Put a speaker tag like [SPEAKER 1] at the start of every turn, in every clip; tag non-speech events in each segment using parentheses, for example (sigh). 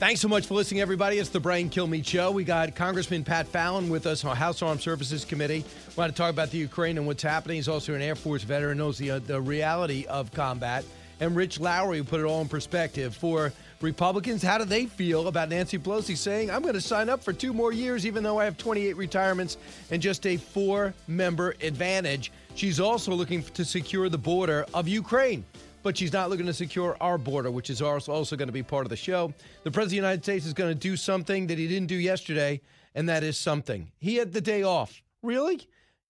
[SPEAKER 1] Thanks so much for listening, everybody. It's the Brian Kilmeade Show. We got Congressman Pat Fallon with us on House Armed Services Committee. We want to talk about the Ukraine and what's happening. He's also an Air Force veteran, knows the, uh, the reality of combat. And Rich Lowry, put it all in perspective for Republicans. How do they feel about Nancy Pelosi saying, I'm going to sign up for two more years, even though I have 28 retirements and just a four member advantage? She's also looking to secure the border of Ukraine but she's not looking to secure our border, which is also going to be part of the show. The President of the United States is going to do something that he didn't do yesterday, and that is something. He had the day off. Really?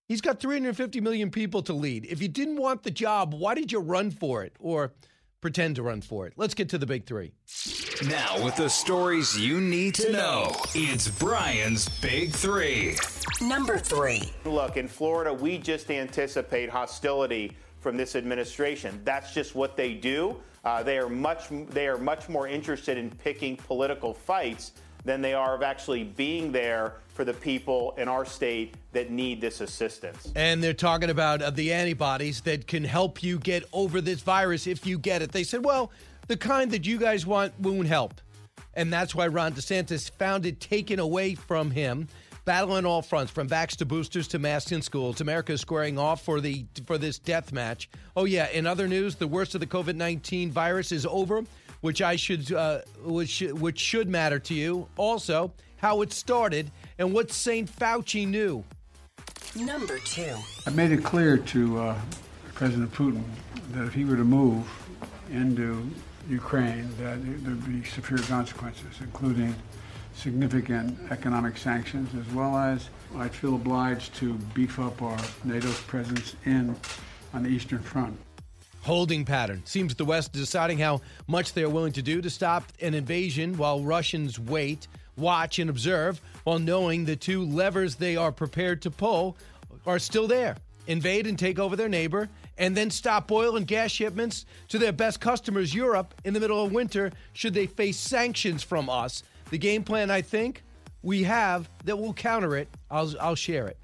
[SPEAKER 1] He's got 350 million people to lead. If you didn't want the job, why did you run for it or pretend to run for it? Let's get to the big three.
[SPEAKER 2] Now, with the stories you need to know, it's Brian's Big Three.
[SPEAKER 3] Number three.
[SPEAKER 4] Look, in Florida, we just anticipate hostility from this administration. That's just what they do. Uh, they are much they are much more interested in picking political fights than they are of actually being there for the people in our state that need this assistance.
[SPEAKER 1] And they're talking about uh, the antibodies that can help you get over this virus if you get it. They said, well, the kind that you guys want won't help. And that's why Ron DeSantis found it taken away from him battle on all fronts, from vax to boosters to masks in schools. America is squaring off for the for this death match. Oh yeah, in other news, the worst of the COVID nineteen virus is over, which I should uh, which which should matter to you. Also, how it started and what Saint Fauci knew.
[SPEAKER 3] Number two.
[SPEAKER 5] I made it clear to uh, President Putin that if he were to move into Ukraine, that there would be severe consequences, including significant economic sanctions, as well as I feel obliged to beef up our NATO's presence in on the Eastern Front.
[SPEAKER 1] Holding pattern. Seems the West is deciding how much they are willing to do to stop an invasion while Russians wait, watch, and observe, while knowing the two levers they are prepared to pull are still there invade and take over their neighbor, and then stop oil and gas shipments to their best customers, Europe, in the middle of winter, should they face sanctions from us the game plan I think we have that will counter it, I'll, I'll share it.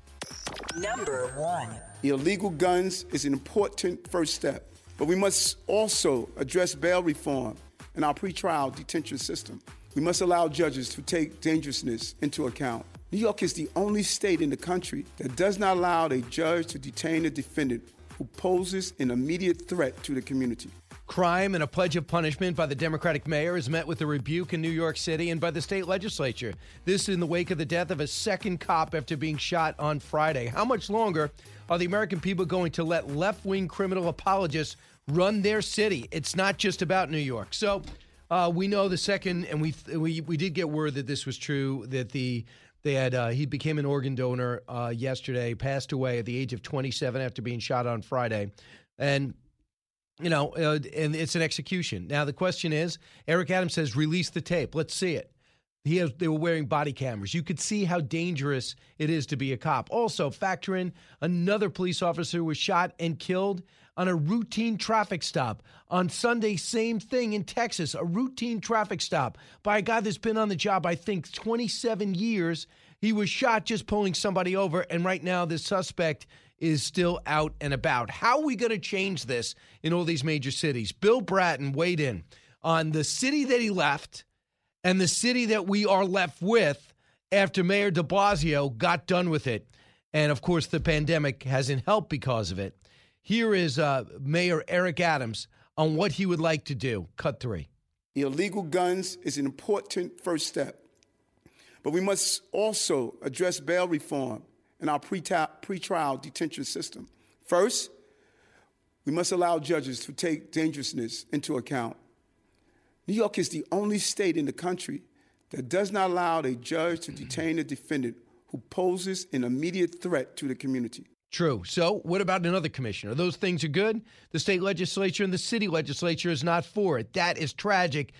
[SPEAKER 3] Number one.
[SPEAKER 6] Illegal guns is an important first step, but we must also address bail reform in our pretrial detention system. We must allow judges to take dangerousness into account. New York is the only state in the country that does not allow a judge to detain a defendant who poses an immediate threat to the community.
[SPEAKER 1] Crime and a pledge of punishment by the Democratic mayor is met with a rebuke in New York City and by the state legislature. This is in the wake of the death of a second cop after being shot on Friday. How much longer are the American people going to let left wing criminal apologists run their city? It's not just about New York. So uh, we know the second, and we, we, we did get word that this was true, that the they had uh, he became an organ donor uh, yesterday, passed away at the age of 27 after being shot on Friday, and you know, uh, and it's an execution. Now the question is, Eric Adams says, release the tape. Let's see it. He has, they were wearing body cameras. You could see how dangerous it is to be a cop. Also, factor in another police officer was shot and killed on a routine traffic stop. On Sunday, same thing in Texas, a routine traffic stop by a guy that's been on the job, I think, 27 years. He was shot just pulling somebody over, and right now, the suspect is still out and about. How are we going to change this in all these major cities? Bill Bratton weighed in on the city that he left and the city that we are left with after Mayor de Blasio got done with it. And of course, the pandemic hasn't helped because of it. Here is uh, Mayor Eric Adams on what he would like to do. Cut three.
[SPEAKER 6] Illegal guns is an important first step, but we must also address bail reform in our pre-trial detention system. First, we must allow judges to take dangerousness into account. New York is the only state in the country that does not allow a judge to detain a defendant who poses an immediate threat to the community.
[SPEAKER 1] True. So, what about another commissioner? Those things are good. The state legislature and the city legislature is not for it. That is tragic.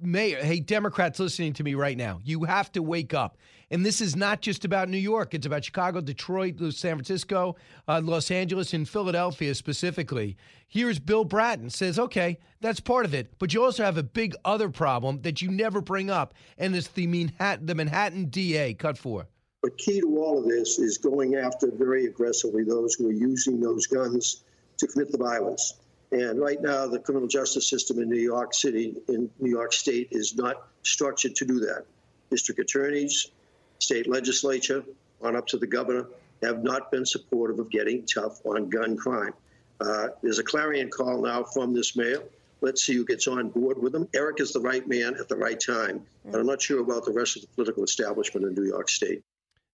[SPEAKER 1] mayor, hey, Democrats listening to me right now, you have to wake up. And this is not just about New York, it's about Chicago, Detroit, San Francisco, uh, Los Angeles, and Philadelphia specifically. Here's Bill Bratton says, okay, that's part of it. But you also have a big other problem that you never bring up, and it's the Manhattan, the Manhattan DA. Cut four.
[SPEAKER 7] But key to all of this is going after very aggressively those who are using those guns to commit the violence. And right now, the criminal justice system in New York City, in New York State, is not structured to do that. District attorneys, state legislature, on up to the governor, have not been supportive of getting tough on gun crime. Uh, there's a clarion call now from this mayor. Let's see who gets on board with them. Eric is the right man at the right time, but I'm not sure about the rest of the political establishment in New York State.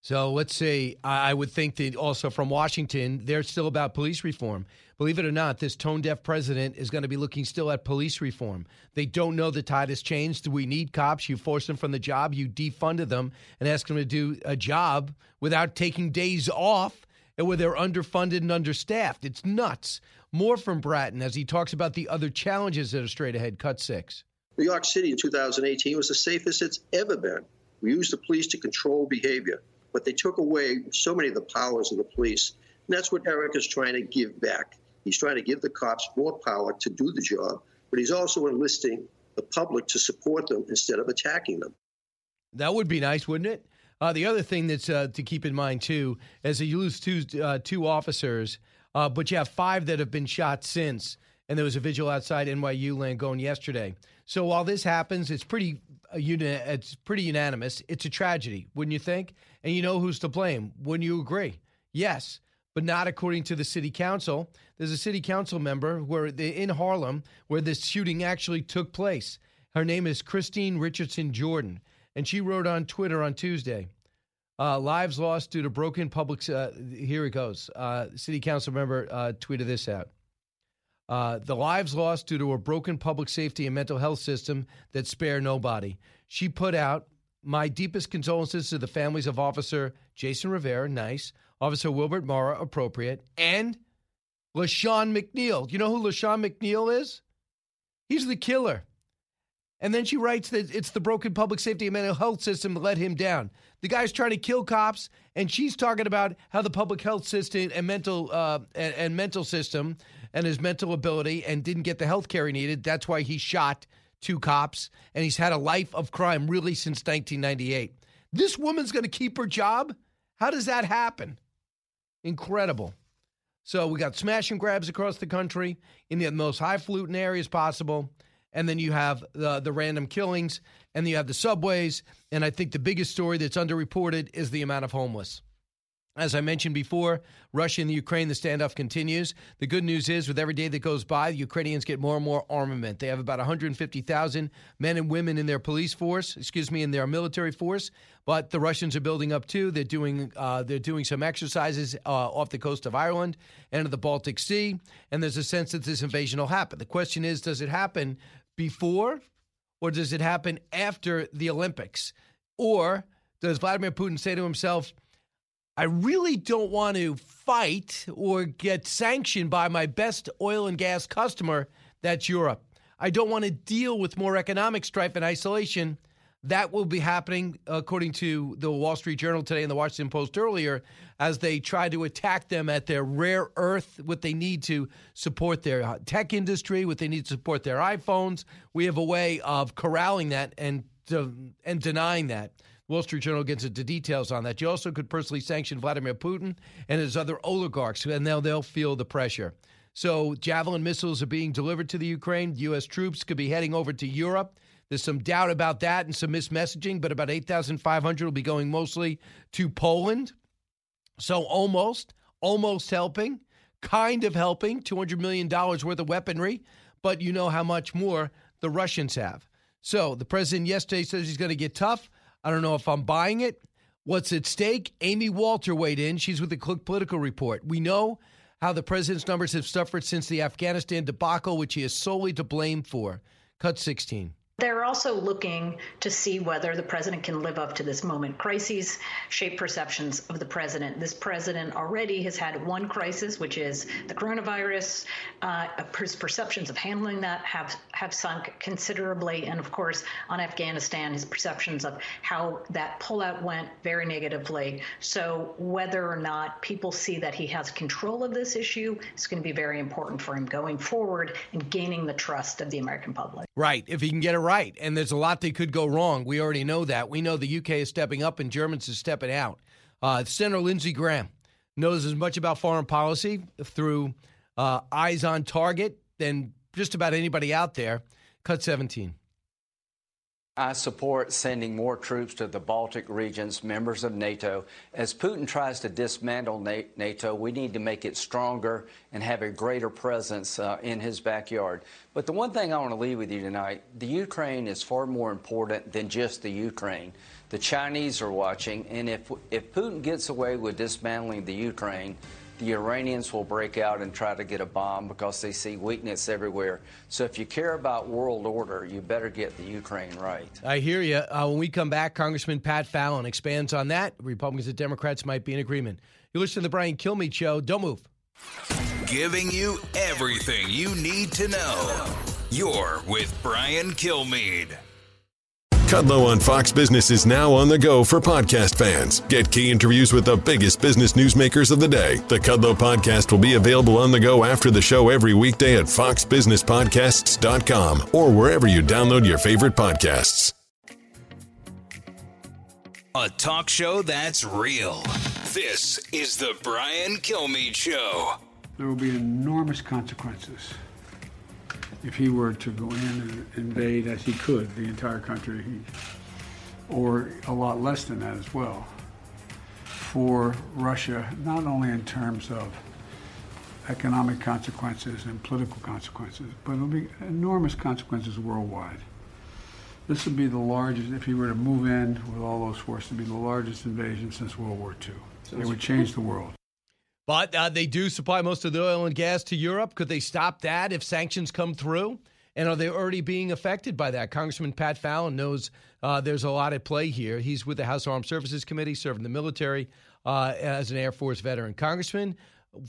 [SPEAKER 1] So let's see. I would think that also from Washington, they're still about police reform. Believe it or not, this tone deaf president is going to be looking still at police reform. They don't know the tide has changed. Do we need cops. You force them from the job, you defunded them, and ask them to do a job without taking days off and where they're underfunded and understaffed. It's nuts. More from Bratton as he talks about the other challenges that are straight ahead. Cut six.
[SPEAKER 7] New York City in 2018 was the safest it's ever been. We used the police to control behavior but they took away so many of the powers of the police. And that's what Eric is trying to give back. He's trying to give the cops more power to do the job, but he's also enlisting the public to support them instead of attacking them.
[SPEAKER 1] That would be nice, wouldn't it? Uh, the other thing that's uh, to keep in mind too is that you lose two uh, two officers, uh, but you have five that have been shot since, and there was a vigil outside NYU Langone yesterday. So while this happens, it's pretty uh, it's pretty unanimous. It's a tragedy, wouldn't you think? And you know who's to blame. Wouldn't you agree? Yes, but not according to the city council. There's a city council member where in Harlem where this shooting actually took place. Her name is Christine Richardson Jordan, and she wrote on Twitter on Tuesday. Uh, lives lost due to broken public. Uh, here it goes. Uh, city council member uh, tweeted this out. Uh, the lives lost due to a broken public safety and mental health system that spare nobody. She put out my deepest condolences to the families of Officer Jason Rivera, nice, Officer Wilbert Mora, appropriate, and LaShawn McNeil. You know who LaShawn McNeil is? He's the killer. And then she writes that it's the broken public safety and mental health system that let him down. The guy's trying to kill cops, and she's talking about how the public health system and mental uh, and, and mental system and his mental ability and didn't get the health care he needed. That's why he shot two cops, and he's had a life of crime really since 1998. This woman's going to keep her job? How does that happen? Incredible. So we got smash and grabs across the country in the most highfalutin areas possible. And then you have the, the random killings, and you have the subways. And I think the biggest story that's underreported is the amount of homeless. As I mentioned before, Russia and the Ukraine, the standoff continues. The good news is, with every day that goes by, the Ukrainians get more and more armament. They have about 150,000 men and women in their police force, excuse me, in their military force. But the Russians are building up too. They're doing uh, they're doing some exercises uh, off the coast of Ireland and of the Baltic Sea, and there's a sense that this invasion will happen. The question is, does it happen before, or does it happen after the Olympics, or does Vladimir Putin say to himself? I really don't want to fight or get sanctioned by my best oil and gas customer, that's Europe. I don't want to deal with more economic strife and isolation. That will be happening, according to the Wall Street Journal today and the Washington Post earlier, as they try to attack them at their rare earth, what they need to support their uh, tech industry, what they need to support their iPhones. We have a way of corralling that and, and denying that. Wall Street Journal gets into details on that. You also could personally sanction Vladimir Putin and his other oligarchs, and now they'll feel the pressure. So, Javelin missiles are being delivered to the Ukraine. U.S. troops could be heading over to Europe. There's some doubt about that and some mismessaging, but about 8,500 will be going mostly to Poland. So, almost, almost helping, kind of helping, $200 million worth of weaponry, but you know how much more the Russians have. So, the president yesterday says he's going to get tough. I don't know if I'm buying it. What's at stake? Amy Walter weighed in. She's with the Cook Political Report. We know how the president's numbers have suffered since the Afghanistan debacle, which he is solely to blame for. Cut 16.
[SPEAKER 8] They're also looking to see whether the president can live up to this moment. Crises shape perceptions of the president. This president already has had one crisis, which is the coronavirus. Uh, his perceptions of handling that have, have sunk considerably. And of course, on Afghanistan, his perceptions of how that pullout went very negatively. So, whether or not people see that he has control of this issue is going to be very important for him going forward and gaining the trust of the American public.
[SPEAKER 1] Right. If he can get it right. And there's a lot that could go wrong. We already know that. We know the UK is stepping up and Germans is stepping out. Uh, Senator Lindsey Graham knows as much about foreign policy through uh, eyes on target than just about anybody out there. Cut 17.
[SPEAKER 9] I support sending more troops to the Baltic regions, members of NATO. As Putin tries to dismantle NATO, we need to make it stronger and have a greater presence uh, in his backyard. But the one thing I want to leave with you tonight the Ukraine is far more important than just the Ukraine. The Chinese are watching, and if, if Putin gets away with dismantling the Ukraine, the Iranians will break out and try to get a bomb because they see weakness everywhere. So if you care about world order, you better get the Ukraine right.
[SPEAKER 1] I hear you. Uh, when we come back, Congressman Pat Fallon expands on that. Republicans and Democrats might be in agreement. You listen to the Brian Kilmeade Show. Don't move.
[SPEAKER 2] Giving you everything you need to know. You're with Brian Kilmeade.
[SPEAKER 10] Kudlow on Fox Business is now on the go for podcast fans. Get key interviews with the biggest business newsmakers of the day. The Kudlow podcast will be available on the go after the show every weekday at foxbusinesspodcasts.com or wherever you download your favorite podcasts.
[SPEAKER 2] A talk show that's real. This is the Brian Kilmeade Show.
[SPEAKER 5] There will be enormous consequences if he were to go in and invade, as he could, the entire country, or a lot less than that as well, for Russia, not only in terms of economic consequences and political consequences, but it'll be enormous consequences worldwide. This would be the largest, if he were to move in with all those forces, it'd be the largest invasion since World War II. It would change the world.
[SPEAKER 1] But uh, they do supply most of the oil and gas to Europe. Could they stop that if sanctions come through? And are they already being affected by that? Congressman Pat Fallon knows uh, there's a lot at play here. He's with the House Armed Services Committee, serving the military uh, as an Air Force veteran. Congressman,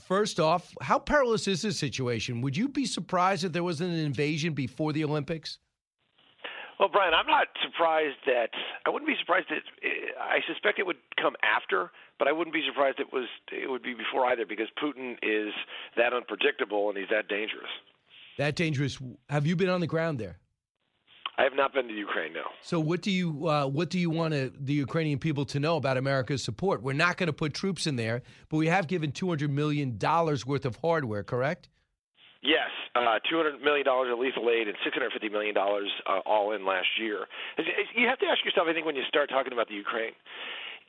[SPEAKER 1] first off, how perilous is this situation? Would you be surprised if there was an invasion before the Olympics?
[SPEAKER 11] Well, Brian, I'm not surprised that I wouldn't be surprised that I suspect it would come after, but I wouldn't be surprised it was it would be before either because Putin is that unpredictable and he's that dangerous.
[SPEAKER 1] That dangerous. Have you been on the ground there?
[SPEAKER 11] I have not been to Ukraine. No.
[SPEAKER 1] So what do you uh, what do you want to, the Ukrainian people to know about America's support? We're not going to put troops in there, but we have given two hundred million dollars worth of hardware. Correct?
[SPEAKER 11] Yes, uh, $200 million of lethal aid and $650 million uh, all in last year. You have to ask yourself, I think, when you start talking about the Ukraine,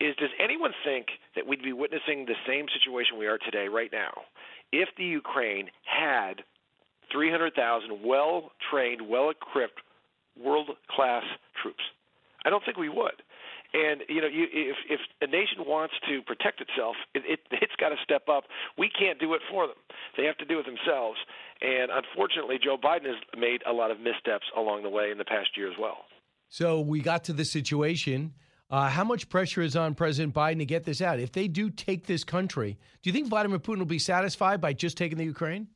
[SPEAKER 11] is does anyone think that we'd be witnessing the same situation we are today, right now, if the Ukraine had 300,000 well trained, well equipped, world class troops? I don't think we would. And you know, you, if if a nation wants to protect itself, it, it (laughs) it's got to step up. We can't do it for them; they have to do it themselves. And unfortunately, Joe Biden has made a lot of missteps along the way in the past year as well.
[SPEAKER 1] So we got to the situation. Uh, how much pressure is on President Biden to get this out? If they do take this country, do you think Vladimir Putin will be satisfied by just taking the Ukraine?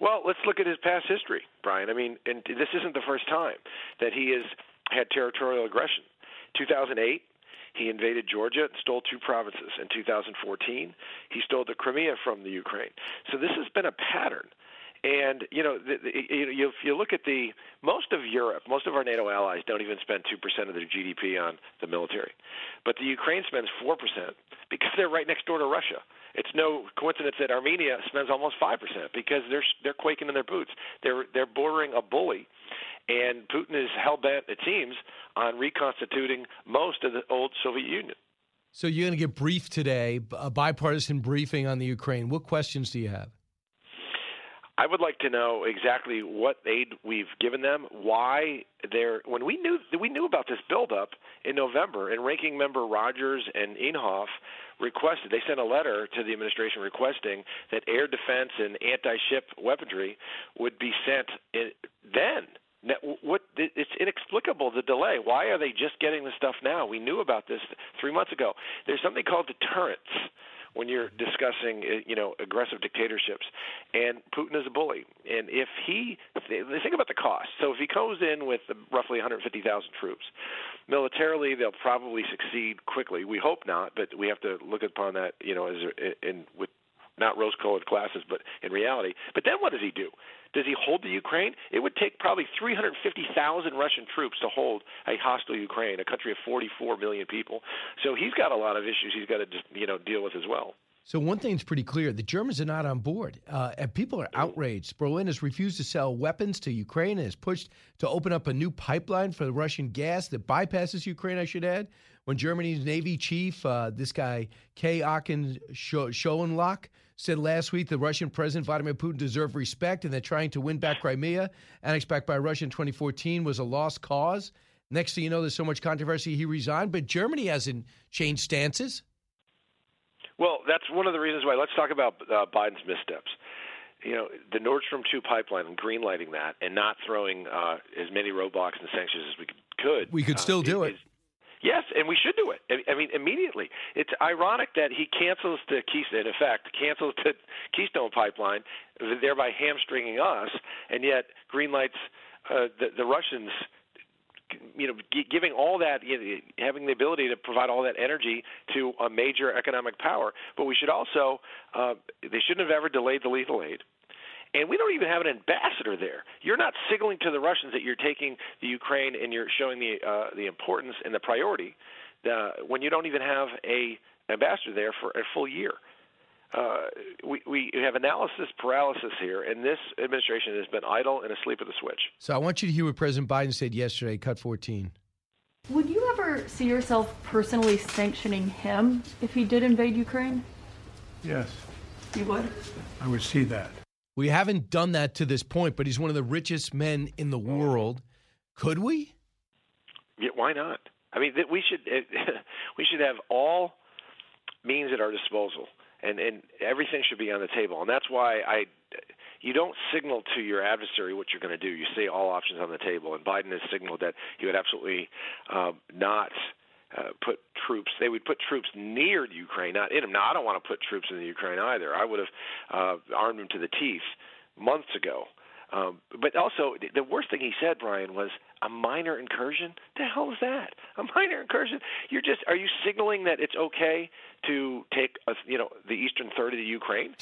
[SPEAKER 11] Well, let's look at his past history, Brian. I mean, and this isn't the first time that he has had territorial aggression. 2008, he invaded Georgia and stole two provinces. In 2014, he stole the Crimea from the Ukraine. So this has been a pattern. And you know, the, the, if you look at the most of Europe, most of our NATO allies don't even spend two percent of their GDP on the military, but the Ukraine spends four percent because they're right next door to Russia. It's no coincidence that Armenia spends almost five percent because they're they're quaking in their boots. They're they're bordering a bully, and Putin is hell bent, it seems, on reconstituting most of the old Soviet Union.
[SPEAKER 1] So you're going to get briefed today, a bipartisan briefing on the Ukraine. What questions do you have?
[SPEAKER 11] I would like to know exactly what aid we've given them, why they're when we knew we knew about this buildup in November, and Ranking Member Rogers and Inhofe requested they sent a letter to the administration requesting that air defense and anti-ship weaponry would be sent in, then what it's inexplicable the delay. Why are they just getting the stuff now? We knew about this three months ago. There's something called deterrence when you're discussing, uh, you know, aggressive dictatorships. And Putin is a bully. And if he, think about the cost. So if he goes in with roughly 150,000 troops, militarily they'll probably succeed quickly. We hope not, but we have to look upon that, you know, as in with not rose-colored glasses, but in reality. But then what does he do? Does he hold the Ukraine? It would take probably 350,000 Russian troops to hold a hostile Ukraine, a country of 44 million people. So he's got a lot of issues he's got to you know deal with as well.
[SPEAKER 1] So one thing's pretty clear: the Germans are not on board, uh, and people are outraged. Berlin has refused to sell weapons to Ukraine and has pushed to open up a new pipeline for the Russian gas that bypasses Ukraine. I should add, when Germany's Navy chief, uh, this guy K. Aachen Schoenlock, said last week the Russian President Vladimir Putin deserved respect and that trying to win back Crimea, annexed back by Russia in 2014, was a lost cause. Next thing you know, there's so much controversy, he resigned. But Germany hasn't changed stances.
[SPEAKER 11] Well, that's one of the reasons why. Let's talk about uh, Biden's missteps. You know, the Nord Stream 2 pipeline and greenlighting that and not throwing uh, as many roadblocks and sanctions as we could.
[SPEAKER 1] We could still uh, do it. Is,
[SPEAKER 11] Yes, and we should do it. I mean, immediately. It's ironic that he cancels the Keystone, in effect, cancels the (laughs) Keystone pipeline, thereby hamstringing us, and yet greenlights uh, the, the Russians you know, giving all that, you know, having the ability to provide all that energy to a major economic power. But we should also, uh, they shouldn't have ever delayed the lethal aid and we don't even have an ambassador there. You're not signaling to the Russians that you're taking the Ukraine and you're showing the uh, the importance and the priority uh, when you don't even have a ambassador there for a full year. Uh, we, we have analysis paralysis here, and this administration has been idle and asleep at the switch.
[SPEAKER 1] So I want you to hear what President Biden said yesterday, cut 14.
[SPEAKER 12] Would you ever see yourself personally sanctioning him if he did invade Ukraine?
[SPEAKER 5] Yes.
[SPEAKER 12] You would?
[SPEAKER 5] I would see that.
[SPEAKER 1] We haven't done that to this point, but he's one of the richest men in the world. Could we?
[SPEAKER 11] Yeah, why not? I mean, we should (laughs) we should have all means at our disposal, and and everything should be on the table. And that's why I you don't signal to your adversary what you're going to do. You say all options on the table. And Biden has signaled that he would absolutely uh, not uh, put troops. They would put troops near Ukraine, not in them. Now, I don't want to put troops in the Ukraine either. I would have uh, armed them to the teeth months ago. Um, but also, the worst thing he said, Brian, was a minor incursion. The hell is that? A (laughs) minor incursion? You're just are you signaling that it's okay to take a, you know the eastern third of the Ukraine?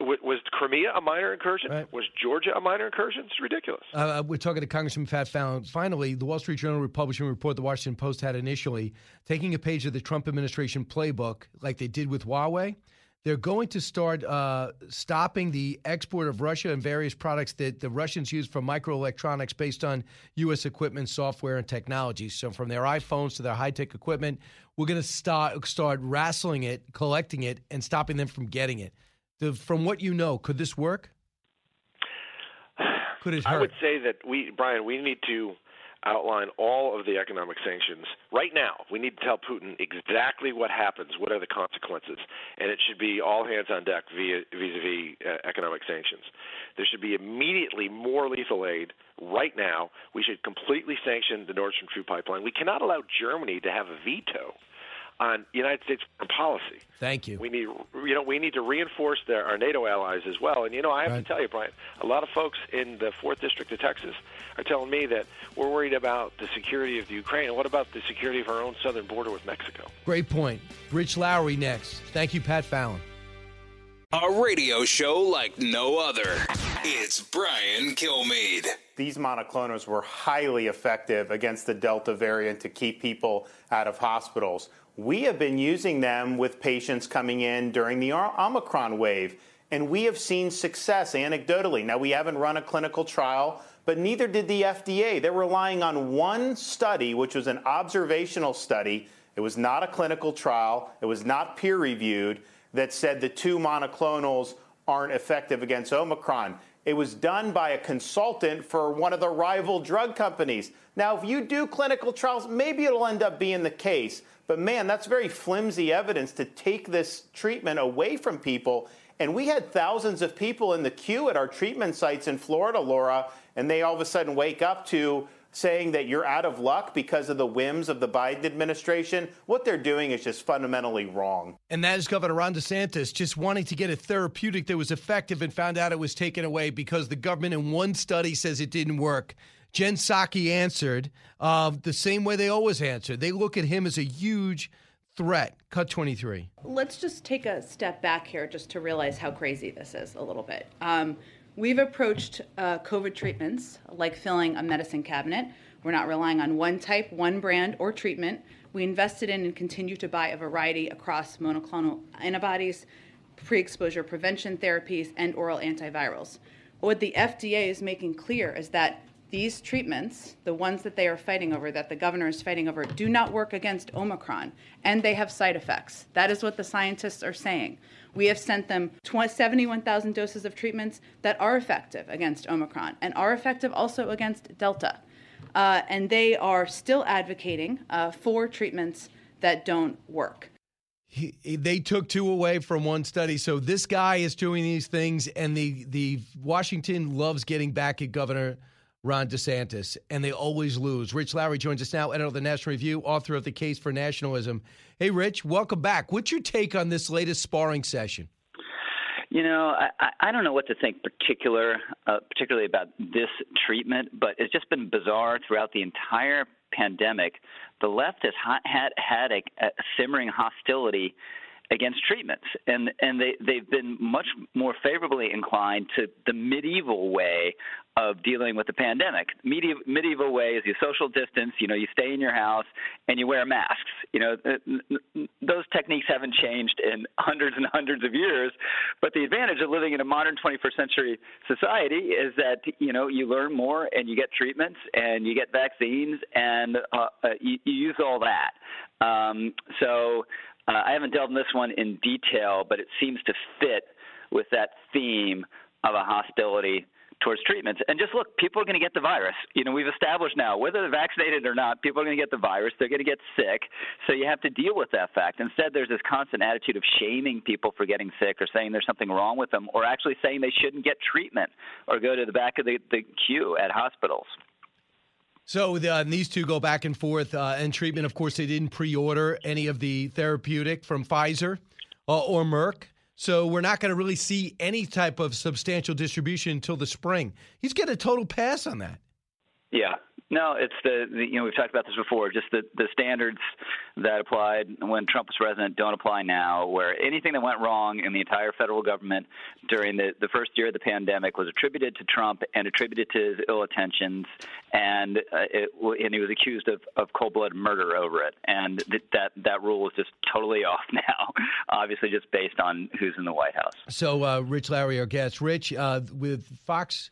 [SPEAKER 11] Was Crimea a minor incursion? Right. Was Georgia a minor incursion? It's ridiculous.
[SPEAKER 1] Uh, uh, we're talking to Congressman Pat Fallon. Finally, the Wall Street Journal a report the Washington Post had initially, taking a page of the Trump administration playbook, like they did with Huawei. They're going to start uh, stopping the export of Russia and various products that the Russians use for microelectronics based on U.S. equipment, software, and technology. So, from their iPhones to their high tech equipment, we're going to start start wrestling it, collecting it, and stopping them from getting it the, from what you know, could this work? (sighs) Could it hurt?
[SPEAKER 11] I would say that we, Brian, we need to outline all of the economic sanctions right now. We need to tell Putin exactly what happens, what are the consequences, and it should be all hands on deck via vis-a-vis uh, economic sanctions. There should be immediately more lethal aid right now. We should completely sanction the Nord Stream 2 pipeline. We cannot allow Germany to have a veto on United States foreign policy.
[SPEAKER 1] Thank you.
[SPEAKER 11] We need, you know, we need to reinforce the, our NATO allies as well. And you know, I have right. to tell you, Brian, a lot of folks in the Fourth District of Texas are telling me that we're worried about the security of the Ukraine. And what about the security of our own southern border with Mexico?
[SPEAKER 1] Great point. Rich Lowry next. Thank you, Pat Fallon.
[SPEAKER 2] A radio show like no other. It's Brian Kilmeade.
[SPEAKER 4] These monoclonals were highly effective against the Delta variant to keep people out of hospitals. We have been using them with patients coming in during the Omicron wave, and we have seen success anecdotally. Now, we haven't run a clinical trial, but neither did the FDA. They're relying on one study, which was an observational study. It was not a clinical trial, it was not peer reviewed, that said the two monoclonals aren't effective against Omicron. It was done by a consultant for one of the rival drug companies. Now, if you do clinical trials, maybe it'll end up being the case. But man, that's very flimsy evidence to take this treatment away from people. And we had thousands of people in the queue at our treatment sites in Florida, Laura, and they all of a sudden wake up to saying that you're out of luck because of the whims of the Biden administration. What they're doing is just fundamentally wrong.
[SPEAKER 1] And that is Governor Ron DeSantis just wanting to get a therapeutic that was effective and found out it was taken away because the government in one study says it didn't work. Jen Psaki answered uh, the same way they always answer. They look at him as a huge threat. Cut 23.
[SPEAKER 13] Let's just take a step back here just to realize how crazy this is a little bit. Um, We've approached uh, COVID treatments like filling a medicine cabinet. We're not relying on one type, one brand, or treatment. We invested in and continue to buy a variety across monoclonal antibodies, pre exposure prevention therapies, and oral antivirals. What the FDA is making clear is that these treatments, the ones that they are fighting over, that the governor is fighting over, do not work against Omicron, and they have side effects. That is what the scientists are saying. We have sent them 71,000 doses of treatments that are effective against Omicron and are effective also against Delta. Uh, and they are still advocating uh, for treatments that don't work.
[SPEAKER 1] He, they took two away from one study. So this guy is doing these things, and the the Washington loves getting back at Governor Ron DeSantis, and they always lose. Rich Lowry joins us now, editor of the National Review, author of The Case for Nationalism. Hey, Rich, welcome back. What's your take on this latest sparring session?
[SPEAKER 14] You know, I, I don't know what to think particular, uh, particularly about this treatment, but it's just been bizarre throughout the entire pandemic. The left has had had a, a simmering hostility against treatments, and and they they've been much more favorably inclined to the medieval way of dealing with the pandemic. Medieval, medieval way is you social distance, you know, you stay in your house and you wear masks. You know, those techniques haven't changed in hundreds and hundreds of years. But the advantage of living in a modern 21st century society is that you know you learn more and you get treatments and you get vaccines and uh, uh, you, you use all that. Um, so uh, I haven't delved in this one in detail, but it seems to fit with that theme of a hostility towards treatments. And just look, people are going to get the virus. You know, we've established now, whether they're vaccinated or not, people are going to get the virus. They're going to get sick. So you have to deal with that fact. Instead, there's this constant attitude of shaming people for getting sick or saying there's something wrong with them or actually saying they shouldn't get treatment or go to the back of the, the queue at hospitals.
[SPEAKER 1] So uh, these two go back and forth. Uh, and treatment, of course, they didn't pre-order any of the therapeutic from Pfizer uh, or Merck. So we're not going to really see any type of substantial distribution until the spring. He's getting a total pass on that.
[SPEAKER 14] Yeah, no, it's the, the, you know we've talked about this before. Just the the standards that applied when Trump was president don't apply now. Where anything that went wrong in the entire federal government during the the first year of the pandemic was attributed to Trump and attributed to his ill intentions, and uh, it, and he was accused of of cold blooded murder over it. And th- that that rule is just totally (laughs) off now. Obviously, just based on who's in the White House.
[SPEAKER 1] So, uh, Rich Lowry, our guest, Rich, uh, with Fox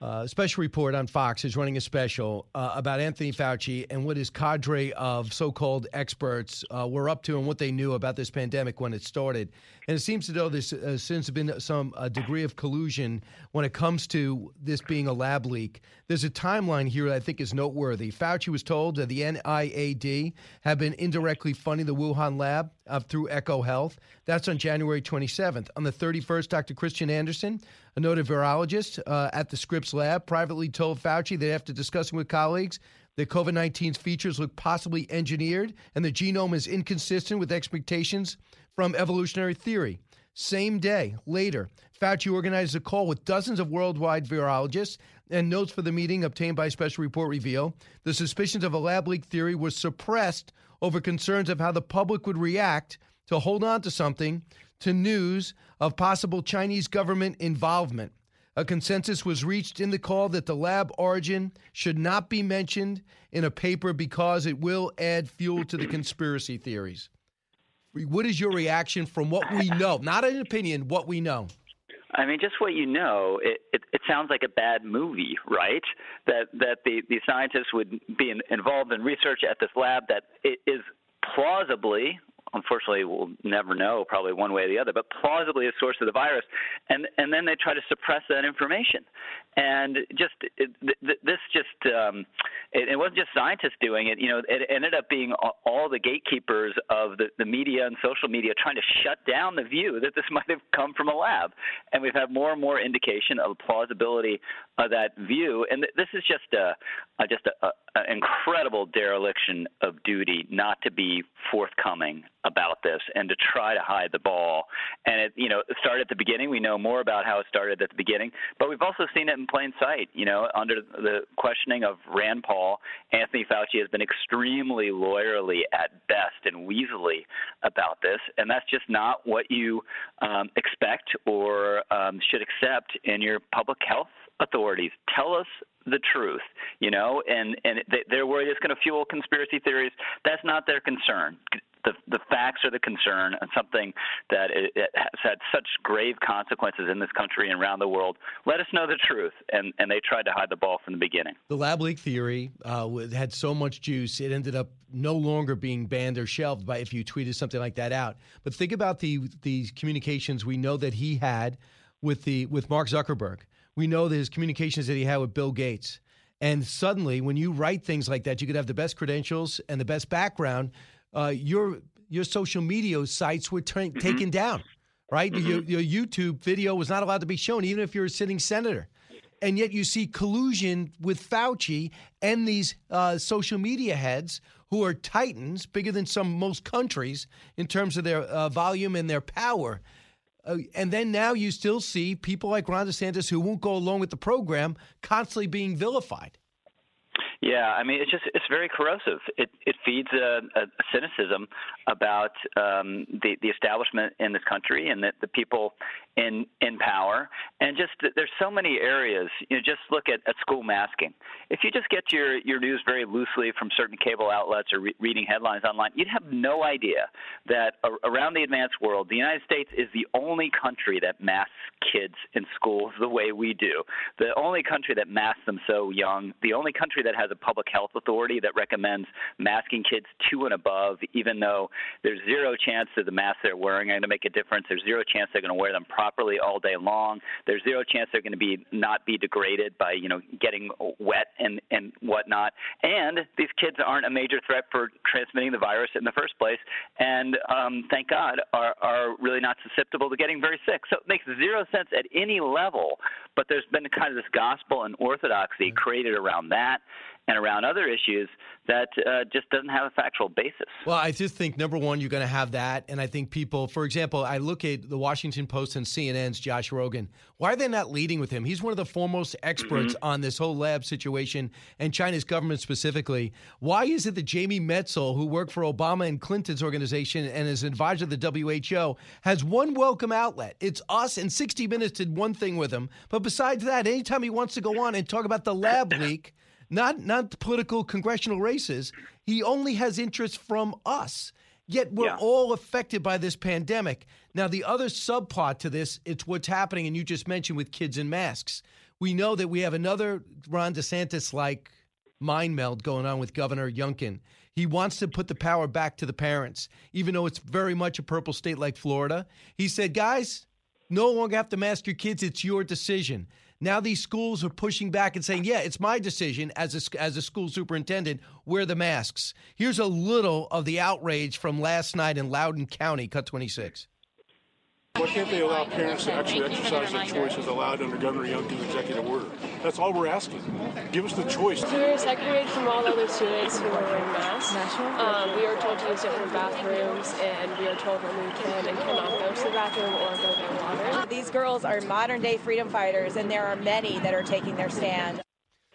[SPEAKER 1] uh, special report on Fox is running a special uh, about Anthony Fauci and what his cadre of so called experts uh, were up to and what they knew about this pandemic when it started. And it seems to though there's uh, since been some degree of collusion when it comes to this being a lab leak. There's a timeline here that I think is noteworthy. Fauci was told that the NIAID had been indirectly funding the Wuhan lab uh, through EcoHealth. That's on January 27th. On the 31st, Dr. Kristian Andersen, a noted virologist uh, at the Scripps lab, privately told Fauci that after discussing with colleagues, that COVID 19's features look possibly engineered and the genome is inconsistent with expectations from evolutionary theory. Same day, later, Fauci organized a call with dozens of worldwide virologists, and notes for the meeting obtained by special report reveal the suspicions of a lab leak theory were suppressed over concerns of how the public would react to hold on to something to news of possible Chinese government involvement. A consensus was reached in the call that the lab origin should not be mentioned in a paper because it will add fuel to the conspiracy theories. What is your reaction from what we know? Not an opinion, what we know.
[SPEAKER 14] I mean, just what you know, it, it, it sounds like a bad movie, right? That that the, the scientists would be in, involved in research at this lab that is plausibly unfortunately we'll never know probably one way or the other, but plausibly a source of the virus, and and then they try to suppress that information, and just it, this just um, it, it wasn't just scientists doing it. You know, it ended up being all the gatekeepers of the, the media and social media trying to shut down the view that this (laughs) might have come from a lab, and we've had more and more indication of plausibility of that view, and this is just a, a just an incredible dereliction of duty not to be forthcoming about this and to try to hide the ball. And it, you know, it started at the beginning. We know more about how it started at the beginning, but we've also seen it in plain sight. You know, under the questioning of Rand Paul, Anthony Fauci has been extremely lawyerly at best and weaselly about this, and that's just not what you um, expect or um, should accept in your public health authorities. Tell us the truth, you know, and and they're worried it's going to fuel conspiracy theories. That's not their concern. The the facts are the concern, and something that it, it has had such grave consequences in this country and around the world. Let us know the truth, and and they tried to hide the ball from the beginning.
[SPEAKER 1] The lab leak theory uh, had so much juice, it ended up no longer being banned or shelved by if you tweeted something like that out. But think about the these communications we know that he had with the with Mark Zuckerberg we know that his communications that he had with Bill Gates. And suddenly, when you write things like that, you could have the best credentials and the best background. Uh, your your social media sites were t- mm-hmm. taken down, right? Mm-hmm. Your, your YouTube video was not allowed to be shown, even if you're a sitting senator. And yet, you see collusion with Fauci and these uh, social media heads who are titans, bigger than some most countries in terms of their uh, volume and their power. Uh, and then now you still see people like Ron DeSantis who won't go along with the program constantly being vilified.
[SPEAKER 14] Yeah, I mean, it's just it's very corrosive. It it feeds a, a cynicism about um, the the establishment in this country and that the people in in power. And just there's so many areas. You know, just look at, at school masking. If you just get your your news very loosely from certain cable outlets or re- reading headlines online, you'd have no idea that a, around the advanced world, the United States is the only country that masks kids in schools the way we do. The only country that masks them so young. The only country that has a public health authority that recommends masking kids two and above, even though there's zero chance that the masks they're wearing are going to make a difference. There's zero chance they're going to wear them properly all day long. There's zero chance they're going to be not be degraded by you know getting wet and and whatnot. And these kids aren't a major threat for transmitting the virus in the first place, and um, thank God are are really not susceptible to getting very sick. So it makes zero sense at any level. But there's been kind of this gospel and orthodoxy created around that and around other issues that uh, just doesn't have a factual basis.
[SPEAKER 1] Well, I just think number one, you're going to have that, and I think people, for example, I look at the Washington Post and CNN's Josh Rogin. Why are they not leading with him? He's one of the foremost experts mm-hmm. on this whole lab situation and China's government specifically. Why is it that Jamie Metzl, who worked for Obama and Clinton's organization and is advisor to the WHO, has one welcome outlet? It's us, and 60 Minutes did one thing with him. But besides that, anytime he wants to go on and talk about the lab (laughs) leak not not political congressional races. He only has interest from us. Yet we're yeah. all affected by this pandemic. Now, the other subplot to this, it's what's happening, and you just mentioned with kids in masks. We know that we have another Ron DeSantis like mind meld going on with Governor Youngkin. He wants to put the power back to the parents, even though it's very much a purple state like Florida. He said, guys, no longer have to mask your kids. It's your decision. Now these schools are pushing back and saying, "Yeah, it's my decision as a, as a school superintendent. Wear the masks." Here's a little of the outrage from last night in Loudoun County. Cut 26.
[SPEAKER 15] Why can't they allow parents to actually exercise their choice as allowed under Governor Youngkin's executive order? That's all we're asking. Give us the choice.
[SPEAKER 16] We were segregated from all other students who were wearing masks. Um, we were told to use different bathrooms, and we are told when we can and cannot go to the bathroom or go get water.
[SPEAKER 17] These girls are modern day freedom fighters, and there are many that are taking their stand.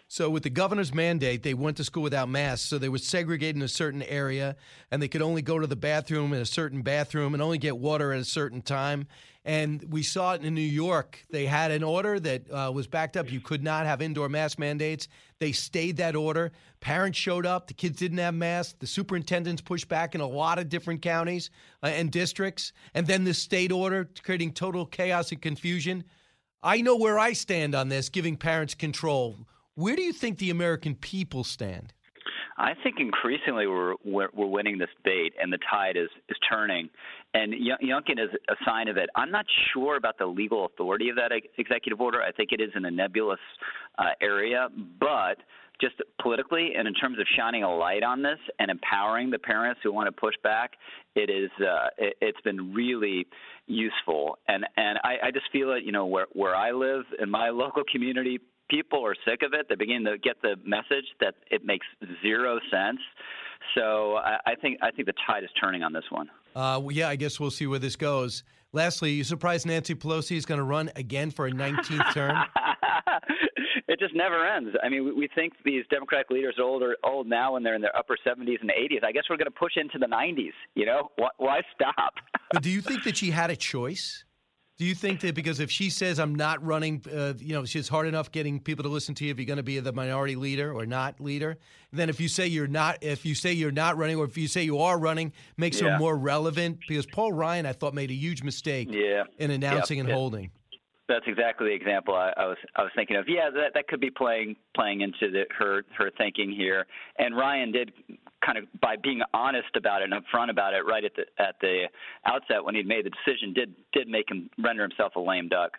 [SPEAKER 1] So, with the governor's mandate, they went to school without masks. So, they were segregated in a certain area, and they could only go to the bathroom in a certain bathroom and only get water at a certain time. And we saw it in New York. They had an order that uh, was backed up. You could not have indoor mask mandates. They stayed that order. Parents showed up. The kids didn't have masks. The superintendents pushed back in a lot of different counties uh, and districts. And then the state order, creating total chaos and confusion. I know where I stand on this, giving parents control. Where do you think the American people stand?
[SPEAKER 14] I think increasingly we're we're, we're winning this debate, and the tide is is turning. And Youngkin is a sign of it. I'm not sure about the legal authority of that executive order. I think it is in a nebulous uh, area, but just politically and in terms of shining a light on this and empowering the parents who want to push back, it is uh, it, has been really useful. And and I, I just feel it. You know, where where I live in my (laughs) local community, people are sick of it. They begin to get the message that it makes zero sense. So I, I think I think the tide is turning on this one.
[SPEAKER 1] Uh, well, yeah, I guess we'll see where this goes. Lastly, you surprised Nancy Pelosi is going to run again for a 19th term? (laughs)
[SPEAKER 14] it just never ends. I mean, we, we think these Democratic leaders are older, old now, and they're in their upper 70s and 80s. I guess we're going to push into the 90s. You know, why, why stop?
[SPEAKER 1] but do you think that she had a choice? Do you think that because if she says I'm not running, uh, you know, she's hard enough getting people to listen to you if you're going to be the minority leader or not leader, then if you say you're not, if you say you're not running, or if you say you are running, makes yeah. her more relevant. Because Paul Ryan, I thought, made a huge mistake
[SPEAKER 14] yeah.
[SPEAKER 1] in announcing
[SPEAKER 14] yep.
[SPEAKER 1] and
[SPEAKER 14] yep.
[SPEAKER 1] holding.
[SPEAKER 14] That's exactly the example I, I, was I was thinking of. Yeah, that that could be playing playing into the, her her thinking here. And Ryan did kind of by being honest about it and upfront about it right at the at the outset when he made the decision did did make him render himself a lame duck.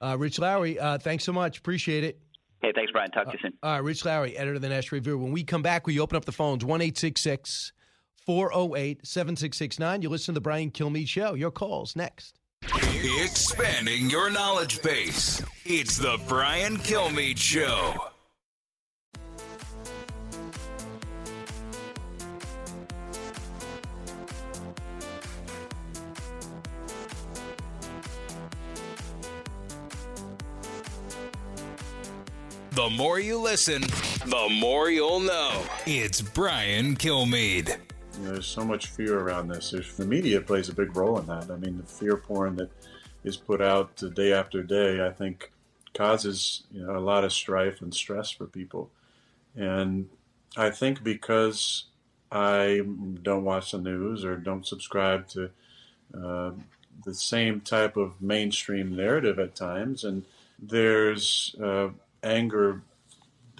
[SPEAKER 1] Uh, Rich Lowry, uh, thanks so much. Appreciate it.
[SPEAKER 14] Hey, thanks, Brian. Talk to you soon.
[SPEAKER 1] Uh, all right, Rich Lowry, editor of the National Review. When we come back, we open up the phones 1 408 7669. You listen to the Brian Kilmeade Show. Your calls next.
[SPEAKER 2] Expanding your knowledge base. It's the Brian Kilmeade Show. The more you listen, the more you'll know. It's Brian Kilmeade.
[SPEAKER 18] You know, there's so much fear around this. There's, the media plays a big role in that. I mean, the fear porn that is put out day after day, I think, causes you know a lot of strife and stress for people. And I think because I don't watch the news or don't subscribe to uh, the same type of mainstream narrative at times, and there's uh, anger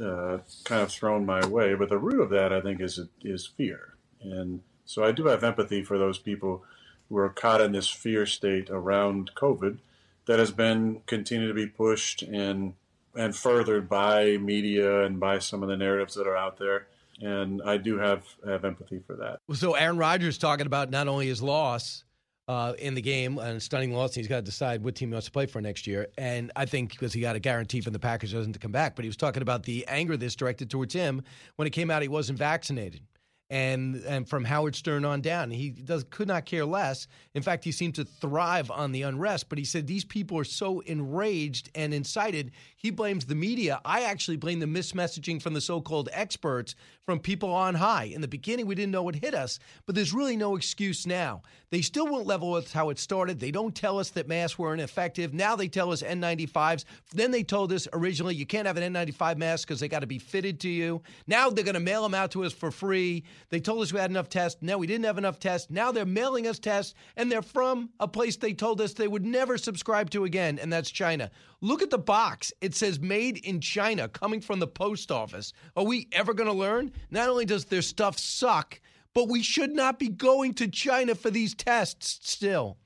[SPEAKER 18] uh, kind of thrown my way. But the root of that, I think, is is fear. And so I do have empathy for those people who are caught in this fear state around COVID that has been continued to be pushed and and furthered by media and by some of the narratives that are out there. And I do have have empathy for that.
[SPEAKER 1] So Aaron Rodgers talking about not only his loss uh, in the game and stunning loss, And he's got to decide what team he wants to play for next year. And I think because he got a guarantee from the Packers doesn't to come back, but he was talking about the anger this directed towards him when it came out he wasn't vaccinated and and from Howard Stern on down. He does could not care less. In fact, he seemed to thrive on the unrest. But he said these people are so enraged and incited. He blames the media. I actually blame the mismessaging from the so-called experts, from people on high. In the beginning, we didn't know what hit us, but there's really no excuse now. They still won't level with how it started. They don't tell us that masks weren't effective. Now they tell us N95s. Then they told us originally you can't have an N95 mask because they got to be fitted to you. Now they're going to mail them out to us for free. They told us we had enough tests. Now we didn't have enough tests. Now they're mailing us tests, and they're from a place they told us they would never subscribe to again, and that's China. Look at the box. It says made in China, coming from the post office. Are we ever going to learn? Not only does their stuff suck, but we should not be going to China for these tests still.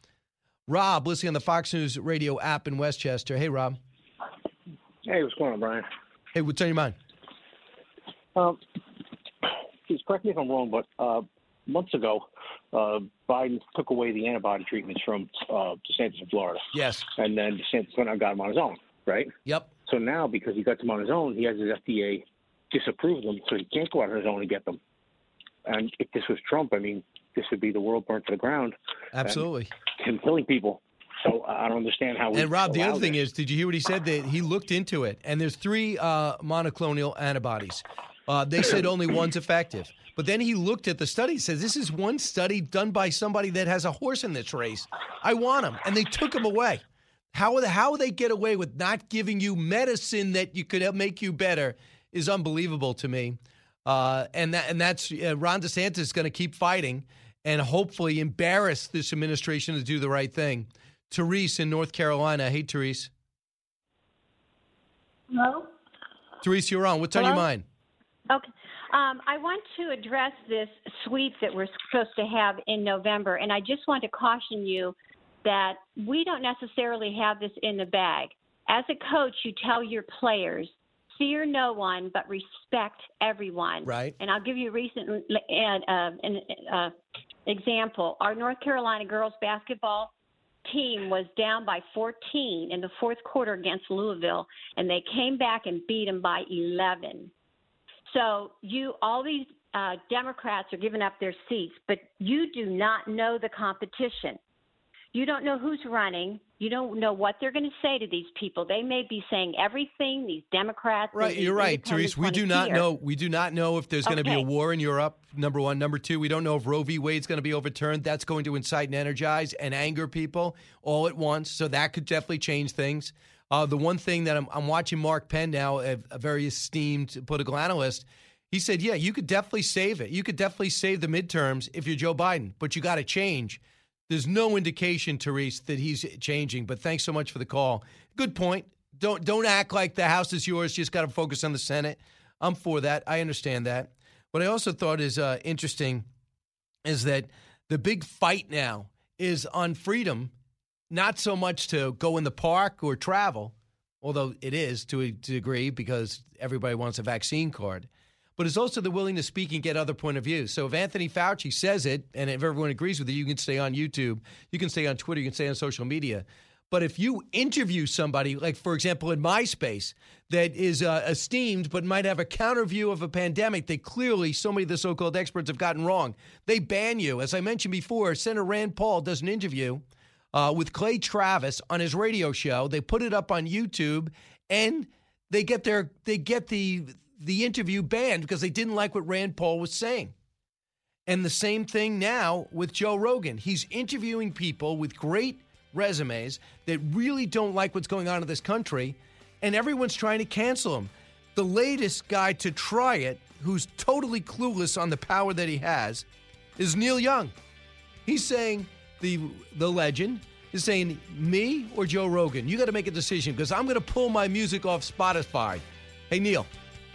[SPEAKER 1] Rob, listening on the Fox News radio app in Westchester. Hey, Rob.
[SPEAKER 19] Hey, what's going on, Brian?
[SPEAKER 1] Hey, what's on your mind?
[SPEAKER 19] Um, please correct me if I'm wrong, but uh, months ago, uh, Biden took away the antibody treatments from uh, DeSantis in Florida.
[SPEAKER 1] Yes.
[SPEAKER 19] And then DeSantis went and got them on his own, right?
[SPEAKER 1] Yep.
[SPEAKER 19] So now, because he got them on his own, he has his FDA disapprove them, so he can't go out on his own and get them. And if this was Trump, I mean, this would be the world burnt to the ground.
[SPEAKER 1] Absolutely.
[SPEAKER 19] Him killing people. So I don't understand how.
[SPEAKER 1] And Rob, the other thing is, did you hear what he said? That he looked into it, and there's three uh, monoclonal antibodies. Uh, they said (clears throat) only one's effective. But then he looked at the study. Says, This is one study done by somebody that has a horse in this race. I want him. And they took him away. How, how they get away with not giving you medicine that you could make you better is unbelievable to me. Uh, and that and that's uh, Ron DeSantis is going to keep fighting and hopefully embarrass this administration to do the right thing. Therese in North Carolina. Hey, Therese.
[SPEAKER 20] Hello.
[SPEAKER 1] Therese, you're on. What's
[SPEAKER 20] Hello?
[SPEAKER 1] on your mind?
[SPEAKER 20] Okay.
[SPEAKER 21] Um, I want to address this sweep that we're supposed to have in November, and I just want to caution you that we don't necessarily have this in the bag. As a coach, you tell your players, fear no one, but respect everyone.
[SPEAKER 1] Right.
[SPEAKER 21] And I'll give you a recent uh, an uh, example. Our North Carolina girls basketball team was down by 14 in the fourth quarter against Louisville, and they came back and beat them by 11. So you, all these uh, Democrats are giving up their seats, but you do not know the competition. You don't know who's running. You don't know what they're going to say to these people. They may be saying everything. These Democrats.
[SPEAKER 1] Right, you're right, Therese. We do not
[SPEAKER 21] hear.
[SPEAKER 1] know. We do not know if there's going to be a war in Europe. Number one, number two, we don't know if Roe v. Wade's going to be overturned. That's going to incite and energize and anger people all at once. So that could definitely change things. Uh, the one thing that I'm, I'm watching Mark Penn now, a, a very esteemed political analyst. He said, "Yeah, you could definitely save it. You could definitely save the midterms if you're Joe Biden, but you got to change." There's no indication, Therese, that he's changing. But thanks so much for the call. Good point. Don't don't act like the House is yours. Just got to focus on the Senate. I'm for that. I understand that. What I also thought is uh, interesting is that the big fight now is on freedom, not so much to go in the park or travel, although it is to a degree because everybody wants a vaccine card. But it's also the willing to speak and get other point of views. So if Anthony Fauci says it, and if everyone agrees with it, you can stay on YouTube, you can stay on Twitter, you can stay on social media. But if you interview somebody, like for example in MySpace, that is uh, esteemed but might have a counter view of a pandemic that clearly so many of the so-called experts have gotten wrong, they ban you. As I mentioned before, Senator Rand Paul does an interview uh, with Clay Travis on his radio show. They put it up on YouTube, and they get their they get the the interview banned because they didn't like what Rand Paul was saying. And the same thing now with Joe Rogan. He's interviewing people with great resumes that really don't like what's going on in this country, and everyone's trying to cancel him. The latest guy to try it, who's totally clueless on the power that he has, is Neil Young. He's saying the the legend is saying me or Joe Rogan. You got to make a decision because I'm going to pull my music off Spotify. Hey Neil,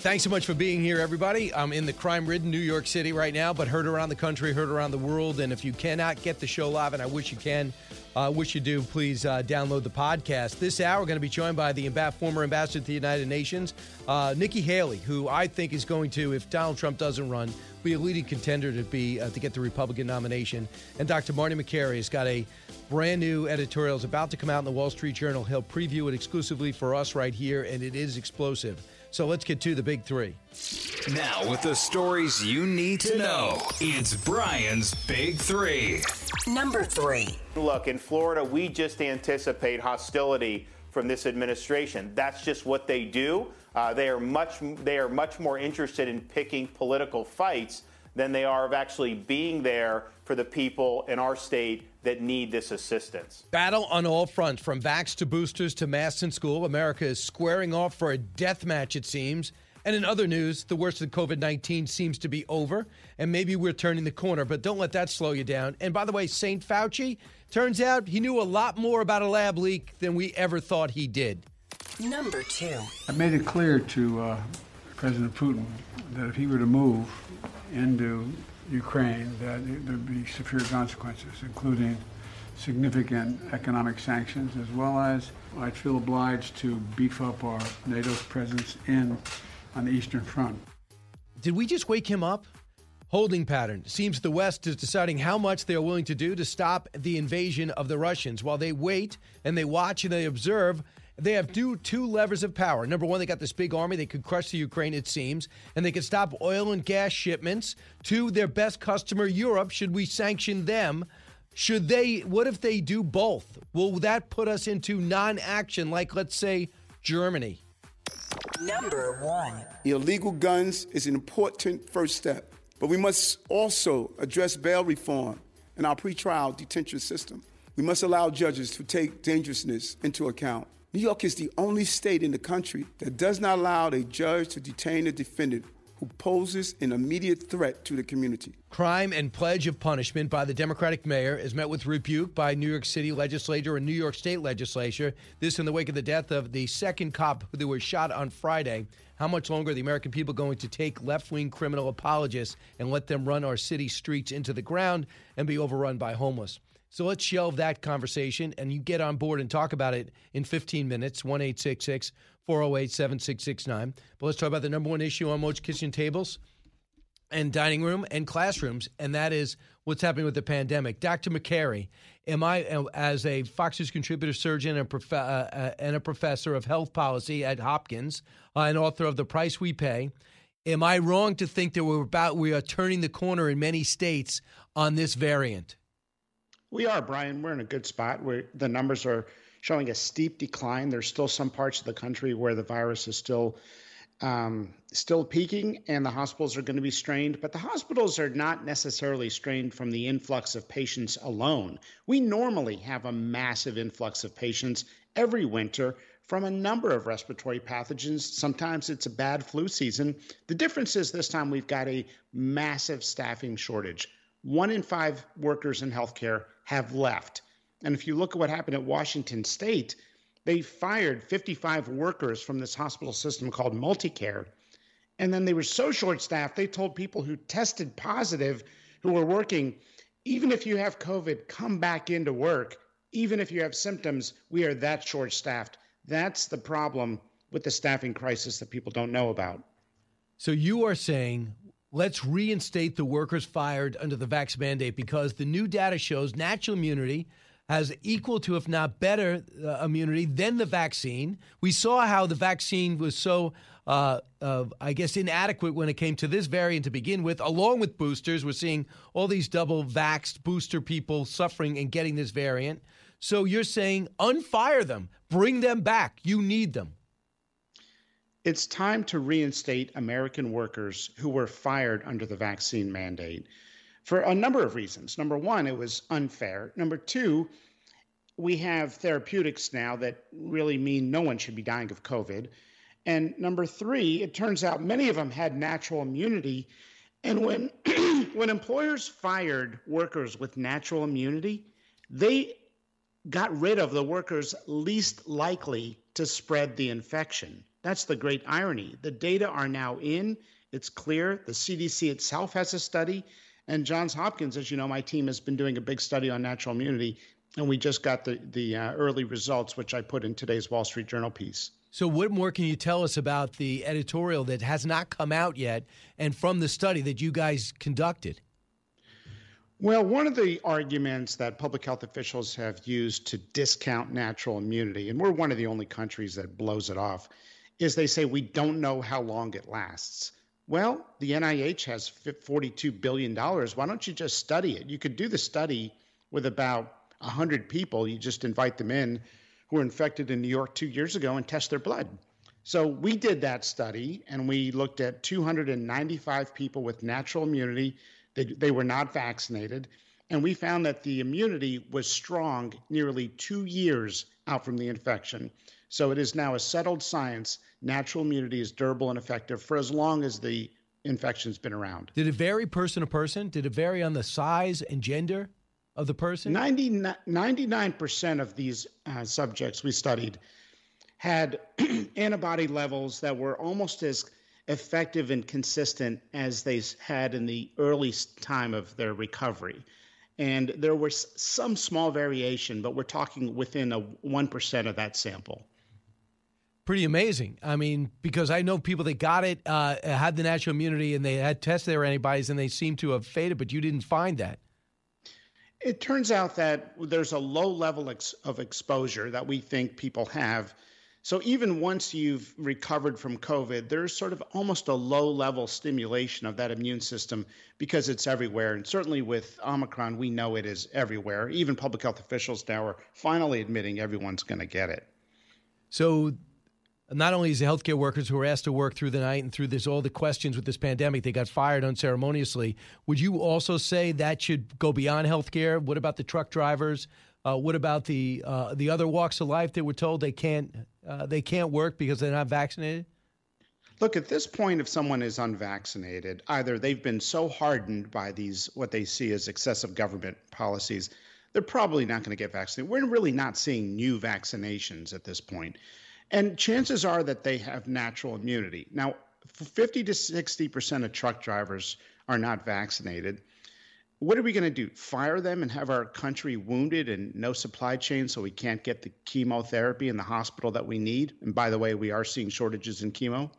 [SPEAKER 1] Thanks so much for being here, everybody. I'm in the crime ridden New York City right now, but heard around the country, heard around the world. And if you cannot get the show live, and I wish you can, uh, wish you do, please uh, download the podcast. This hour, we're going to be joined by the former ambassador to the United Nations, uh, Nikki Haley, who I think is going to, if Donald Trump doesn't run, be a leading contender to be uh, to get the Republican nomination. And Dr. Marty Makary has got a brand new editorial. It's about to come out in the Wall Street Journal. He'll preview it exclusively for us right here, and it is explosive. So let's get to the big three.
[SPEAKER 2] Now, with the stories you need to know, it's Brian's Big Three.
[SPEAKER 4] Number three. Look, in Florida, we just anticipate hostility from this administration. That's just what they do. Uh, they are much they are much more interested in picking political fights than they are of actually being there for the people in our state that need this assistance.
[SPEAKER 1] Battle on all fronts, from vax to boosters to masks in school. America is squaring off for a death match, it seems. And in other news, the worst of COVID 19 seems to be over, and maybe we're turning the corner, but don't let that slow you down. And by the way, St. Fauci, turns out he knew a lot more about a lab leak than we ever thought he did.
[SPEAKER 22] Number two.
[SPEAKER 5] I made it clear to uh, President Putin that if he were to move into Ukraine, that there'd be severe consequences, including significant economic sanctions, as well as I'd feel obliged to beef up our NATO's presence in on the Eastern Front.
[SPEAKER 1] Did we just wake him up? Holding pattern. Seems the West is deciding how much they are willing to do to stop the invasion of the Russians. While they wait and they watch and they observe, they have two, two levers of power. Number one, they got this big army. They could crush the Ukraine, it seems, and they could stop oil and gas shipments to their best customer, Europe. Should we sanction them? Should they, what if they do both? Will that put us into non action, like, let's say, Germany?
[SPEAKER 22] Number one.
[SPEAKER 6] Illegal guns is an important first step, but we must also address bail reform in our pretrial detention system. We must allow judges to take dangerousness into account. New York is the only state in the country that does not allow a judge to detain a defendant who poses an immediate threat to the community.
[SPEAKER 1] Crime and pledge of punishment by the Democratic mayor is met with rebuke by New York City legislature and New York State legislature. This in the wake of the death of the second cop who was shot on Friday. How much longer are the American people going to take left wing criminal apologists and let them run our city streets into the ground and be overrun by homeless? So let's shelve that conversation and you get on board and talk about it in 15 minutes, 1 408 7669. But let's talk about the number one issue on most kitchen tables and dining room and classrooms, and that is what's happening with the pandemic. Dr. Makary, am I, as a Fox News contributor, surgeon, and, prof- uh, uh, and a professor of health policy at Hopkins, uh, and author of The Price We Pay, am I wrong to think that we're about we are turning the corner in many states on this variant?
[SPEAKER 23] We are, Brian. We're in a good spot. Where the numbers are showing a steep decline. There's still some parts of the country where the virus is still um, still peaking and the hospitals are going to be strained, but the hospitals are not necessarily strained from the influx of patients alone. We normally have a massive influx of patients every winter from a number of respiratory pathogens. Sometimes it's a bad flu season. The difference is this time we've got a massive staffing shortage. One in five workers in healthcare have left. And if you look at what happened at Washington State, they fired 55 workers from this hospital system called Multicare. And then they were so short staffed, they told people who tested positive, who were working, even if you have COVID, come back into work. Even if you have symptoms, we are that short staffed. That's the problem with the staffing crisis that people don't know about.
[SPEAKER 1] So you are saying let's reinstate the workers fired under the vax mandate because the new data shows natural immunity has equal to, if not better, uh, immunity than the vaccine. We saw how the vaccine was so, uh, uh, I guess, inadequate when it came to this variant to begin with, along with boosters. We're seeing all these double vaxxed booster people suffering and getting this variant. So you're saying unfire them, bring them back. You need them.
[SPEAKER 23] It's time to reinstate American workers who were fired under the vaccine mandate for a number of reasons. Number one, it was unfair. Number two, we have therapeutics now that really mean no one should be dying of COVID. And number three, it turns out many of them had natural immunity. And when (clears throat) when employers fired workers with natural immunity, they got rid of the workers least likely to spread the infection. That's the great irony. The data are now in, it's clear. The CDC itself has a study and Johns Hopkins, as you know, my team has been doing a big study on natural immunity, and we just got the the uh, early results, which I put in today's Wall Street Journal piece.
[SPEAKER 1] So, what more can you tell us about the editorial that has not come out yet, and from the study that you guys conducted?
[SPEAKER 23] Well, one of the arguments that public health officials have used to discount natural immunity, and we're one of the only countries that blows it off, is they say we don't know how long it lasts. Well, the NIH has $42 billion. Why don't you just study it? You could do the study with about 100 people. You just invite them in who were infected in New York two years ago and test their blood. So we did that study and we looked at 295 people with natural immunity. They, they were not vaccinated. And we found that the immunity was strong nearly two years out from the infection. So it is now a settled science. Natural immunity is durable and effective for as long as the infection's been around.
[SPEAKER 1] Did it vary person to person? Did it vary on the size and gender of the person?
[SPEAKER 23] 99% of these uh, subjects we studied had (clears throat) antibody levels that were almost as effective and consistent as they had in the early time of their recovery. And there was some small variation, but we're talking within a 1% of that sample
[SPEAKER 1] pretty amazing. I mean, because I know people that got it, uh, had the natural immunity, and they had tested their antibodies, and they seem to have faded, but you didn't find that.
[SPEAKER 23] It turns out that there's a low level ex- of exposure that we think people have. So even once you've recovered from COVID, there's sort of almost a low level stimulation of that immune system because it's everywhere. And certainly with Omicron, we know it is everywhere. Even public health officials now are finally admitting everyone's going to get it.
[SPEAKER 1] So not only is the healthcare workers who were asked to work through the night and through this all the questions with this pandemic, they got fired unceremoniously. Would you also say that should go beyond healthcare? What about the truck drivers, Uh, what about the uh, the other walks of life that were told they can't uh, they can't work because they're not vaccinated?
[SPEAKER 23] Look, at this point, if someone is unvaccinated, either they've been so hardened by these, what they see as excessive government policies, they're probably not going to get vaccinated. We're really not seeing new vaccinations at this point. And chances are that they have natural immunity. Now, 50 to 60% of truck drivers are not vaccinated. What are we going to do? Fire them and have our country wounded and no supply chain so we can't get the chemotherapy in the hospital that we need? And by the way, we are seeing shortages in chemo.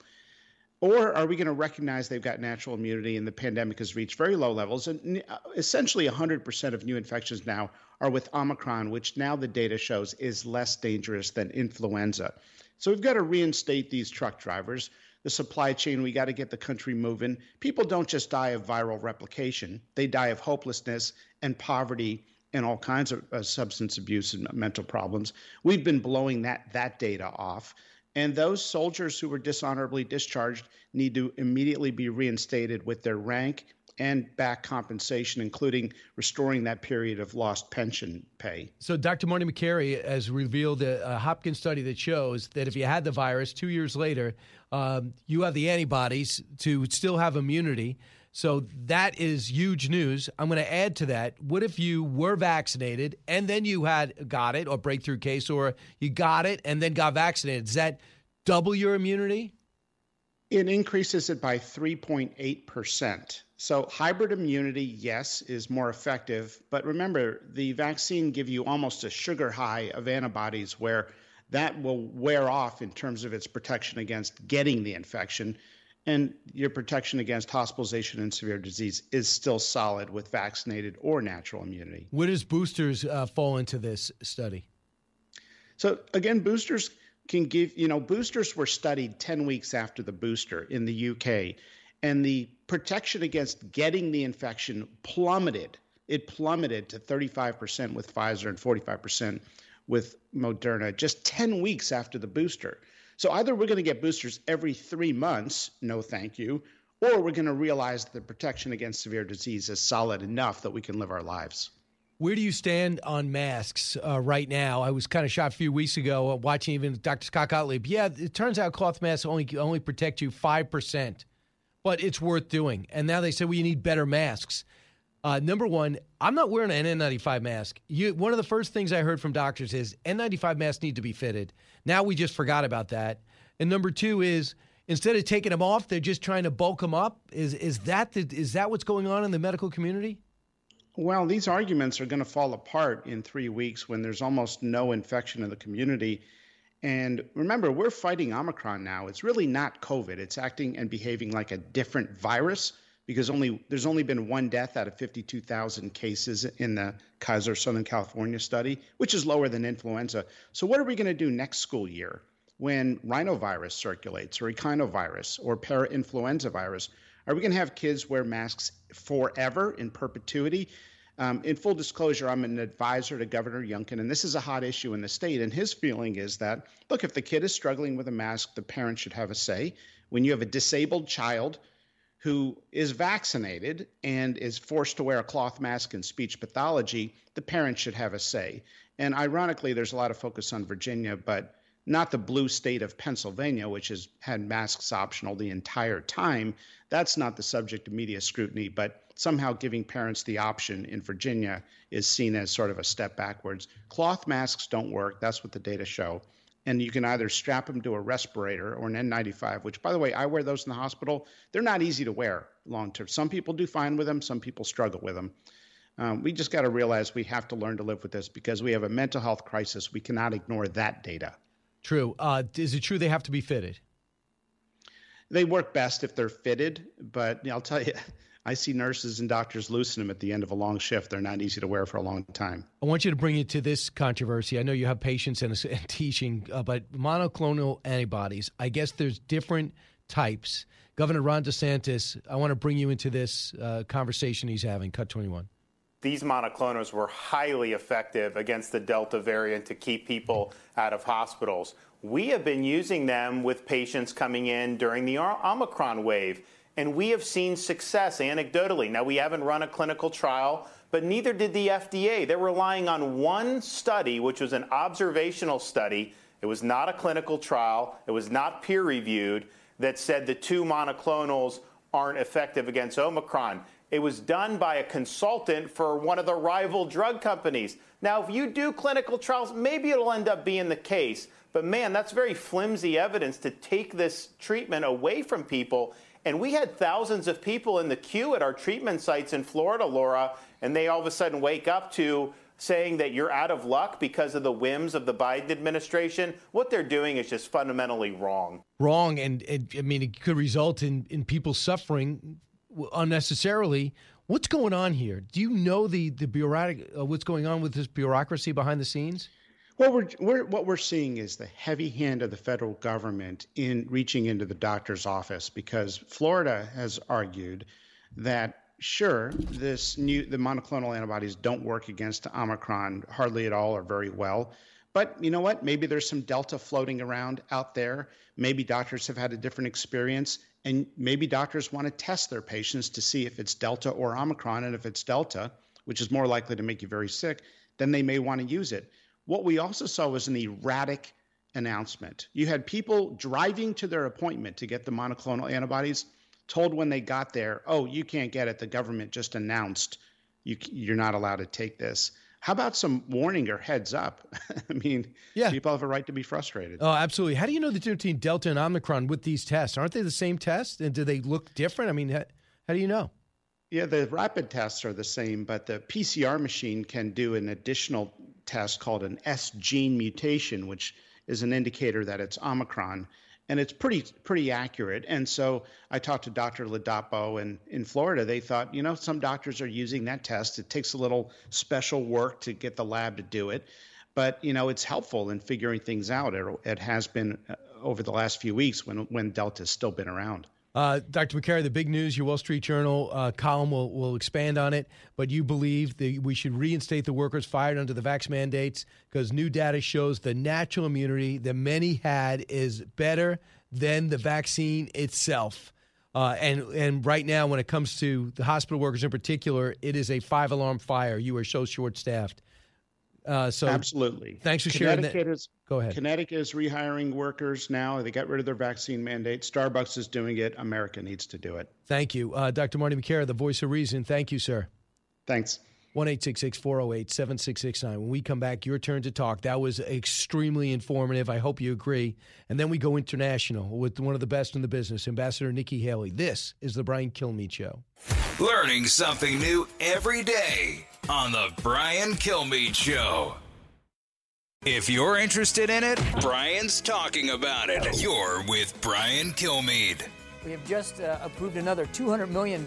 [SPEAKER 23] Or are we going to recognize they've got natural immunity and the pandemic has reached very low levels? And uh, essentially, 100% of new infections now are with Omicron, which now the data shows is less dangerous than influenza. So we've got to reinstate these truck drivers. The supply chain, we got to get the country moving. People don't just die of viral replication, they die of hopelessness and poverty and all kinds of uh, substance abuse and mental problems. We've been blowing that, that data off. And those soldiers who were dishonorably discharged need to immediately be reinstated with their rank and back compensation, including restoring that period of lost pension pay.
[SPEAKER 1] So, Dr. Marty Makary has revealed a, a Hopkins study that shows that if you had the virus two years later, um, you have the antibodies to still have immunity. So that is huge news. I'm going to add to that. What if you were vaccinated and then you had got it or breakthrough case or you got it and then got vaccinated? Does that double your immunity?
[SPEAKER 23] It increases it by 3.8%. So hybrid immunity, yes, is more effective. But remember, the vaccine give you almost a sugar high of antibodies where that will wear off in terms of its protection against getting the infection and your protection against hospitalization and severe disease is still solid with vaccinated or natural immunity.
[SPEAKER 1] Where does boosters uh, fall into this study?
[SPEAKER 23] So again, boosters can give, you know, boosters were studied 10 weeks after the booster in the UK, and the protection against getting the infection plummeted. It plummeted to 35% with Pfizer and 45% with Moderna just 10 weeks after the booster. So either we're going to get boosters every three months, no thank you, or we're going to realize that the protection against severe disease is solid enough that we can live our lives.
[SPEAKER 1] Where do you stand on masks uh, right now? I was kind of shocked a few weeks ago uh, watching even Dr. Scott Gottlieb. Yeah, it turns out cloth masks only only protect you five percent, but it's worth doing. And now they say well, you need better masks. Uh, number one, I'm not wearing an N95 mask. You, one of the first things I heard from doctors is N95 masks need to be fitted. Now we just forgot about that. And number two is instead of taking them off, they're just trying to bulk them up. Is is that the, is that what's going on in the medical community?
[SPEAKER 23] Well, these arguments are going to fall apart in three weeks when there's almost no infection in the community. And remember, we're fighting Omicron now. It's really not COVID. It's acting and behaving like a different virus because only there's only been one death out of 52,000 cases in the Kaiser Southern California study, which is lower than influenza. So what are we going to do next school year when rhinovirus circulates or echinovirus or parainfluenza virus? Are we going to have kids wear masks forever in perpetuity? Um, in full disclosure, I'm an advisor to Governor Youngkin, and this is a hot issue in the state. And his feeling is that, look, if the kid is struggling with a mask, the parent should have a say. When you have a disabled child who is vaccinated and is forced to wear a cloth mask in speech pathology, the parents should have a say. And ironically, there's a lot of focus on Virginia, but not the blue state of Pennsylvania, which has had masks optional the entire time. That's not the subject of media scrutiny, but somehow giving parents the option in Virginia is seen as sort of a step backwards. Cloth masks don't work. That's what the data show and you can either strap them to a respirator or an N95, which, by the way, I wear those in the hospital. They're not easy to wear long term. Some people do fine with them, some people struggle with them. Um, we just got to realize we have to learn to live with this because we have a mental health crisis. We cannot ignore that data.
[SPEAKER 1] True. Uh, is it true they have to be fitted?
[SPEAKER 23] They work best if they're fitted, but I'll tell you, I see nurses and doctors loosen them at the end of a long shift. They're not easy to wear for a long time.
[SPEAKER 1] I want you to bring it to this controversy. I know you have patients and, (laughs) and teaching, uh, but monoclonal antibodies, I guess there's different types. Governor Ron DeSantis, I want to bring you into this uh, conversation he's having. Cut 21
[SPEAKER 4] these monoclonals were highly effective against the Delta variant to keep people out of hospitals. We have been using them with patients coming in during the Omicron wave and we have seen success anecdotally. Now, we haven't run a clinical trial but neither did the FDA. They're relying on one study, which was an observational study. It was not a clinical trial, it was not peer reviewed, that said the two monoclonals aren't effective against Omicron. It was done by a consultant for one of the rival drug companies. Now, if you do clinical trials, maybe it'll end up being the case. But man, that's very flimsy evidence to take this treatment away from people. And we had thousands of people in the queue at our treatment sites in Florida, Laura, and they all of a sudden wake up to saying that you're out of luck because of the whims of the Biden administration. What they're doing is just fundamentally wrong.
[SPEAKER 1] Wrong, and, and I mean, it could result in, in people suffering unnecessarily. What's going on here? Do you know the the bureaucratic uh, what's going on with this bureaucracy behind the scenes?
[SPEAKER 23] What we're, we're, what we're seeing is the heavy hand of the federal government in reaching into the doctor's office because Florida has argued that sure this new the monoclonal antibodies don't work against Omicron hardly at all or very well. But you know what? Maybe there's some Delta floating around out there. Maybe doctors have had a different experience, and maybe doctors want to test their patients to see if it's Delta or Omicron. And if it's Delta, which is more likely to make you very sick, then they may want to use it. What we also saw was an erratic announcement. You had people driving to their appointment to get the monoclonal antibodies, told when they got there, "Oh, you can't get it. The government just announced you, you're not allowed to take this." How about some warning or heads up? (laughs) I mean, yeah. people have a right to be frustrated.
[SPEAKER 1] Oh, absolutely. How do you know the difference between Delta and Omicron with these tests? Aren't they the same test? And do they look different? I mean, how, how do you know?
[SPEAKER 23] Yeah, the rapid tests are the same, but the PCR machine can do an additional test called an S gene mutation, which is an indicator that it's Omicron. And it's pretty pretty accurate. And so I talked to Dr. Ladapo, and in Florida, they thought, you know, some doctors are using that test. It takes a little special work to get the lab to do it, but you know, it's helpful in figuring things out. It, it has been uh, over the last few weeks when when Delta's still been around.
[SPEAKER 1] Uh, Dr. Makary, the big news, your Wall Street Journal uh, column will, will expand on it, but you believe that we should reinstate the workers fired under the vax mandates because new data shows the natural immunity that many had is better than the vaccine itself. Uh, and and right now, when it comes to the hospital workers in particular, it is a five alarm fire. You are so short staffed. Uh, so
[SPEAKER 23] absolutely.
[SPEAKER 1] Thanks for sharing that.
[SPEAKER 23] Is,
[SPEAKER 1] Go ahead.
[SPEAKER 23] Connecticut is rehiring workers now. They got rid of their vaccine mandate. Starbucks is doing it. America needs to do it.
[SPEAKER 1] Thank you, uh, Dr. Marty Makary, the voice of reason. Thank you, sir.
[SPEAKER 23] Thanks.
[SPEAKER 1] One eight six six four zero oh eight seven six six nine. When we come back, your turn to talk. That was extremely informative. I hope you agree. And then we go international with one of the best in the business, Ambassador Nikki Haley. This is the Brian Kilmeade Show.
[SPEAKER 2] Learning something new every day on the Brian Kilmeade Show. If you're interested in it, Brian's talking about it. You're with Brian Kilmeade.
[SPEAKER 24] We have just uh, approved another $200 million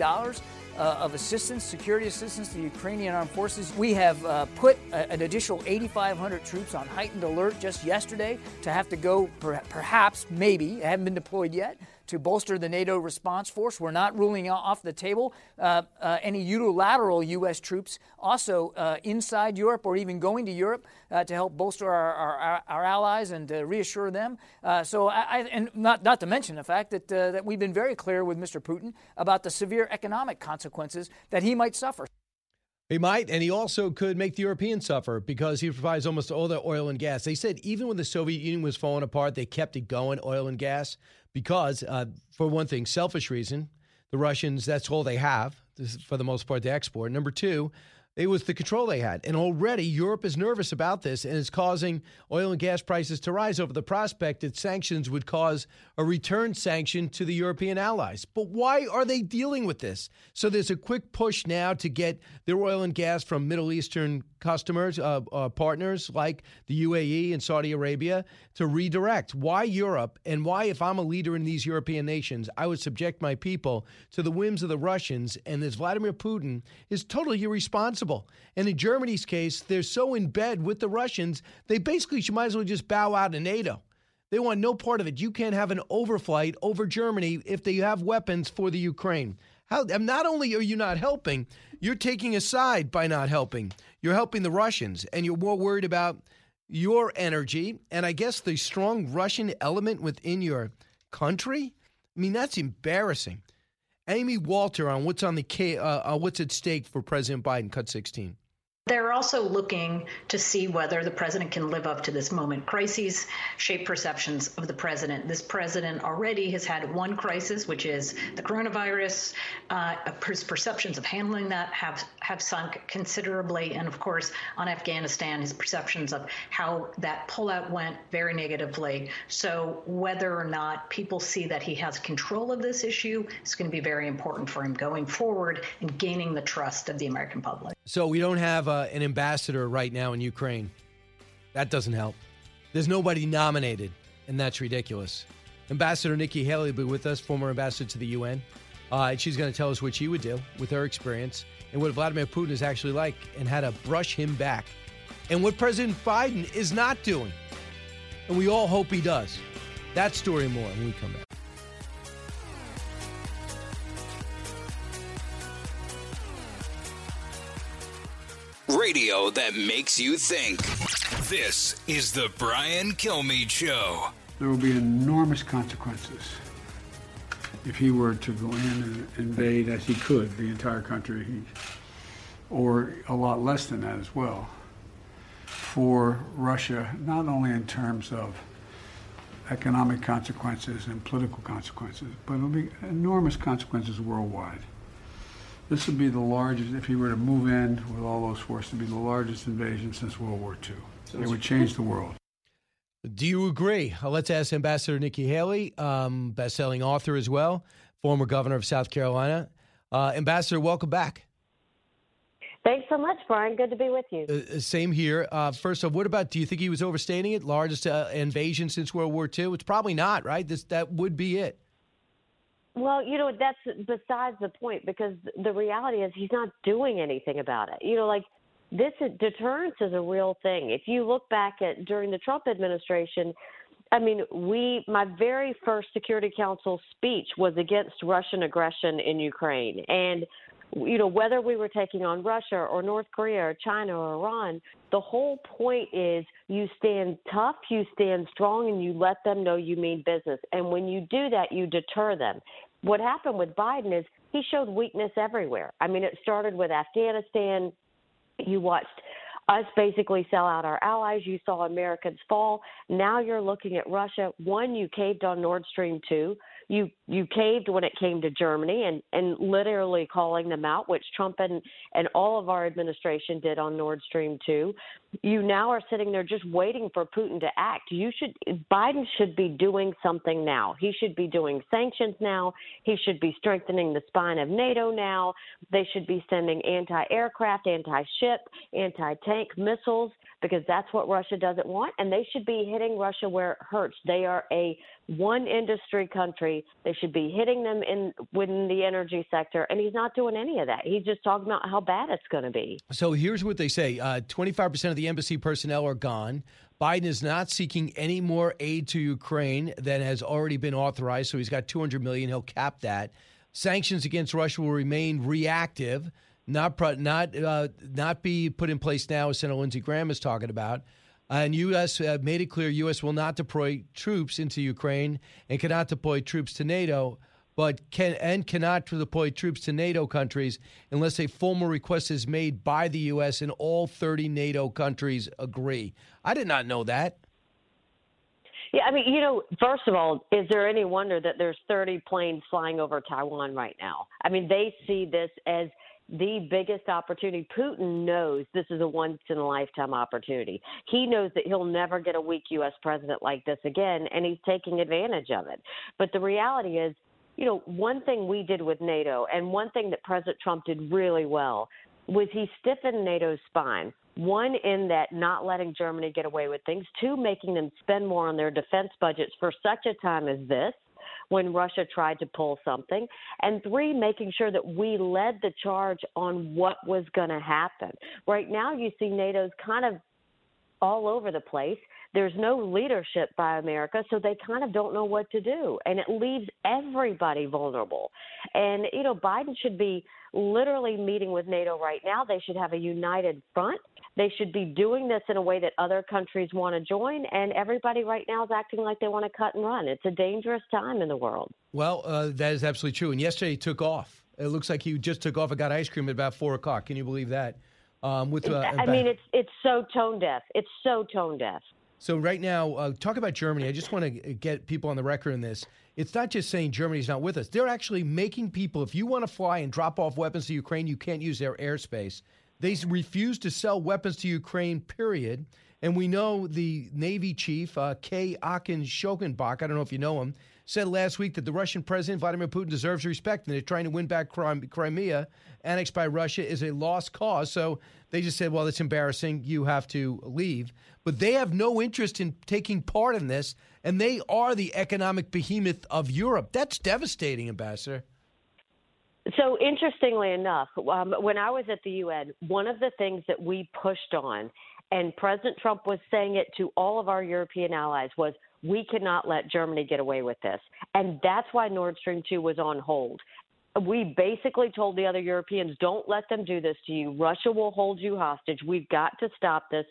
[SPEAKER 24] uh, of assistance, security assistance to the Ukrainian armed forces. We have uh, put a, an additional 8,500 troops on heightened alert just yesterday to have to go, per- perhaps, maybe, haven't been deployed yet, to bolster the NATO response force. We're not ruling off the table uh, uh, any unilateral U.S. troops also uh, inside Europe or even going to Europe uh, to help bolster our, our, our allies and reassure them. Uh, so, I, I, and not, not to mention the fact that, uh, that we've been very clear with Mr. Putin about the severe economic consequences that he might suffer.
[SPEAKER 1] He might, and he also could make the Europeans suffer because he provides almost all their oil and gas. They said even when the Soviet Union was falling apart, they kept it going, oil and gas because, uh, for one thing, selfish reason, the Russians, that's all they have for the most part to export. Number two, it was the control they had. And already Europe is nervous about this and is causing oil and gas prices to rise over the prospect that sanctions would cause a return sanction to the European allies. But why are they dealing with this? So there's a quick push now to get their oil and gas from Middle Eastern customers, uh, uh, partners like the UAE and Saudi Arabia to redirect. Why Europe? And why, if I'm a leader in these European nations, I would subject my people to the whims of the Russians and this Vladimir Putin is totally irresponsible. And in Germany's case, they're so in bed with the Russians, they basically should might as well just bow out of NATO. They want no part of it. You can't have an overflight over Germany if they have weapons for the Ukraine. How, not only are you not helping, you're taking a side by not helping. You're helping the Russians, and you're more worried about your energy and I guess the strong Russian element within your country. I mean, that's embarrassing. Amy Walter on what's on the K, uh, uh, what's at stake for President Biden. Cut 16.
[SPEAKER 25] They're also looking to see whether the president can live up to this moment. Crises shape perceptions of the president. This president already has had one crisis, which is the coronavirus. Uh, his perceptions of handling that have, have sunk considerably. And of course, on Afghanistan, his perceptions of how that pullout went very negatively. So, whether or not people see that he has control of this issue is going to be very important for him going forward and gaining the trust of the American public.
[SPEAKER 1] So, we don't have uh, an ambassador right now in Ukraine. That doesn't help. There's nobody nominated, and that's ridiculous. Ambassador Nikki Haley will be with us, former ambassador to the UN. Uh, and she's going to tell us what she would do with her experience and what Vladimir Putin is actually like and how to brush him back. And what President Biden is not doing. And we all hope he does. That story more when we come back.
[SPEAKER 2] Radio that makes you think. This is the Brian Kilmeade Show.
[SPEAKER 5] There will be enormous consequences if he were to go in and invade, as he could, the entire country, or a lot less than that as well, for Russia, not only in terms of economic consequences and political consequences, but it'll be enormous consequences worldwide. This would be the largest, if he were to move in with all those forces, would be the largest invasion since World War II. it would change the world.
[SPEAKER 1] Do you agree? Uh, let's ask Ambassador Nikki Haley, um, best-selling author as well, former governor of South Carolina. Uh, Ambassador, welcome back.
[SPEAKER 26] Thanks so much, Brian. Good to be with you.
[SPEAKER 1] Uh, uh same here. Uh, first off, what about? Do you think he was overstating it? Largest uh, invasion since World War II? It's probably not, right? This that would be it.
[SPEAKER 26] Well, you know, that's besides the point because the reality is he's not doing anything about it. You know, like this deterrence is a real thing. If you look back at during the Trump administration, I mean, we my very first Security Council speech was against Russian aggression in Ukraine, and you know whether we were taking on Russia or North Korea or China or Iran, the whole point is you stand tough, you stand strong, and you let them know you mean business. And when you do that, you deter them. What happened with Biden is he showed weakness everywhere. I mean, it started with Afghanistan you watched us basically sell out our allies. You saw Americans fall. Now you're looking at Russia. One, you caved on Nord Stream 2 you you caved when it came to Germany and and literally calling them out, which Trump and and all of our administration did on Nord Stream 2. You now are sitting there just waiting for Putin to act. You should Biden should be doing something now. He should be doing sanctions now. He should be strengthening the spine of NATO now. They should be sending anti-aircraft, anti-ship, anti-tank missiles because that's what Russia doesn't want and they should be hitting Russia where it hurts. They are a one industry country. They should be hitting them in within the energy sector, and he's not doing any of that. He's just talking about how bad it's going to be.
[SPEAKER 1] So here's what they say: uh, twenty-five percent of the embassy personnel are gone. Biden is not seeking any more aid to Ukraine than has already been authorized. So he's got two hundred million. He'll cap that. Sanctions against Russia will remain reactive, not not uh, not be put in place now, as Senator Lindsey Graham is talking about. And U.S. Uh, made it clear U.S. will not deploy troops into Ukraine and cannot deploy troops to NATO, but can and cannot deploy troops to NATO countries unless a formal request is made by the U.S. and all 30 NATO countries agree. I did not know that.
[SPEAKER 26] Yeah, I mean, you know, first of all, is there any wonder that there's 30 planes flying over Taiwan right now? I mean, they see this as – the biggest opportunity. Putin knows this is a once in a lifetime opportunity. He knows that he'll never get a weak U.S. president like this again, and he's taking advantage of it. But the reality is, you know, one thing we did with NATO, and one thing that President Trump did really well, was he stiffened NATO's spine. One, in that not letting Germany get away with things. Two, making them spend more on their defense budgets for such a time as this when Russia tried to pull something. And three, making sure that we led the charge on what was going to happen. Right now, you see NATO's kind of all over the place. There's no leadership by America, so they kind of don't know what to do. And it leaves everybody vulnerable. And, you know, Biden should be literally meeting with NATO right now. They should have a united front. They should be doing this in a way that other countries want to join, and everybody right now is acting like they want to cut and run. It's a dangerous time in the world.
[SPEAKER 1] Well, uh, that is absolutely true. And yesterday he took off. It looks like he just took off and got ice cream at about four o'clock. Can you believe that? Um, with uh,
[SPEAKER 26] I mean, it's it's so tone deaf. It's so tone deaf.
[SPEAKER 1] So right now, uh, talk about Germany. I just want to get people on the record in this. It's not just saying Germany's not with us. They're actually making people. If you want to fly and drop off weapons to Ukraine, you can't use their airspace. They refuse to sell weapons to Ukraine. Period. And we know the Navy chief, uh, Kay-Achim Schönbach, I don't know if you know him, said last week that the Russian president, Vladimir Putin, deserves respect and they're trying to win back Crimea, annexed by Russia, is a lost cause. So they just said, well, it's embarrassing. You have to leave. But they have no interest in taking part in this, and they are the economic behemoth of Europe. That's devastating, Ambassador.
[SPEAKER 26] So, interestingly enough, um, when I was at the UN, one of the things that we pushed on, and President Trump was saying it to all of our European allies, was we cannot let Germany get away with this. And that's why Nord Stream 2 was on hold. We basically told the other Europeans, don't let them do this to you. Russia will hold you hostage. We've got to stop this.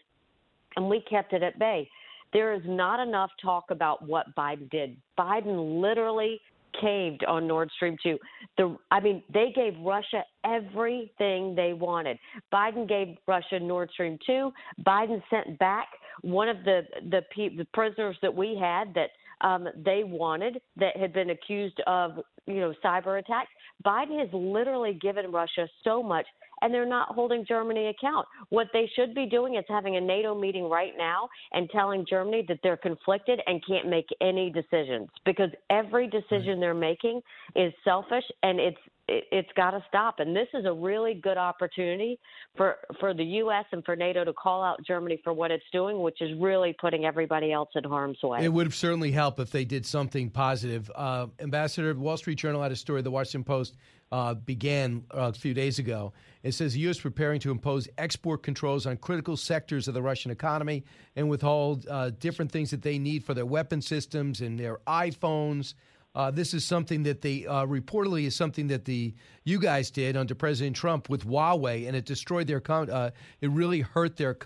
[SPEAKER 26] And we kept it at bay. There is not enough talk about what Biden did. Biden literally caved on Nord Stream 2. The I mean, they gave Russia everything they wanted. Biden gave Russia Nord Stream 2. Biden sent back one of the the, the prisoners that we had that um, they wanted that had been accused of you know cyber attacks. Biden has literally given Russia so much and they're not holding Germany account. What they should be doing is having a NATO meeting right now and telling Germany that they're conflicted and can't make any decisions because every decision they're making is selfish and it's it, has got to stop. And this is a really good opportunity for for the U.S. and for NATO to call out Germany for what it's doing, which is really putting everybody else in harm's way.
[SPEAKER 1] It would have certainly help if they did something positive. Uh, Ambassador, Wall Street Journal had a story. The Washington Post uh, began uh, a few days ago. It says the U.S. preparing to impose export controls on critical sectors of the Russian economy and withhold uh, different things that they need for their weapon systems and their iPhones. Uh, this is something that they uh, reportedly is something that the you guys did under President Trump with Huawei, and it destroyed their com- uh, it really hurt their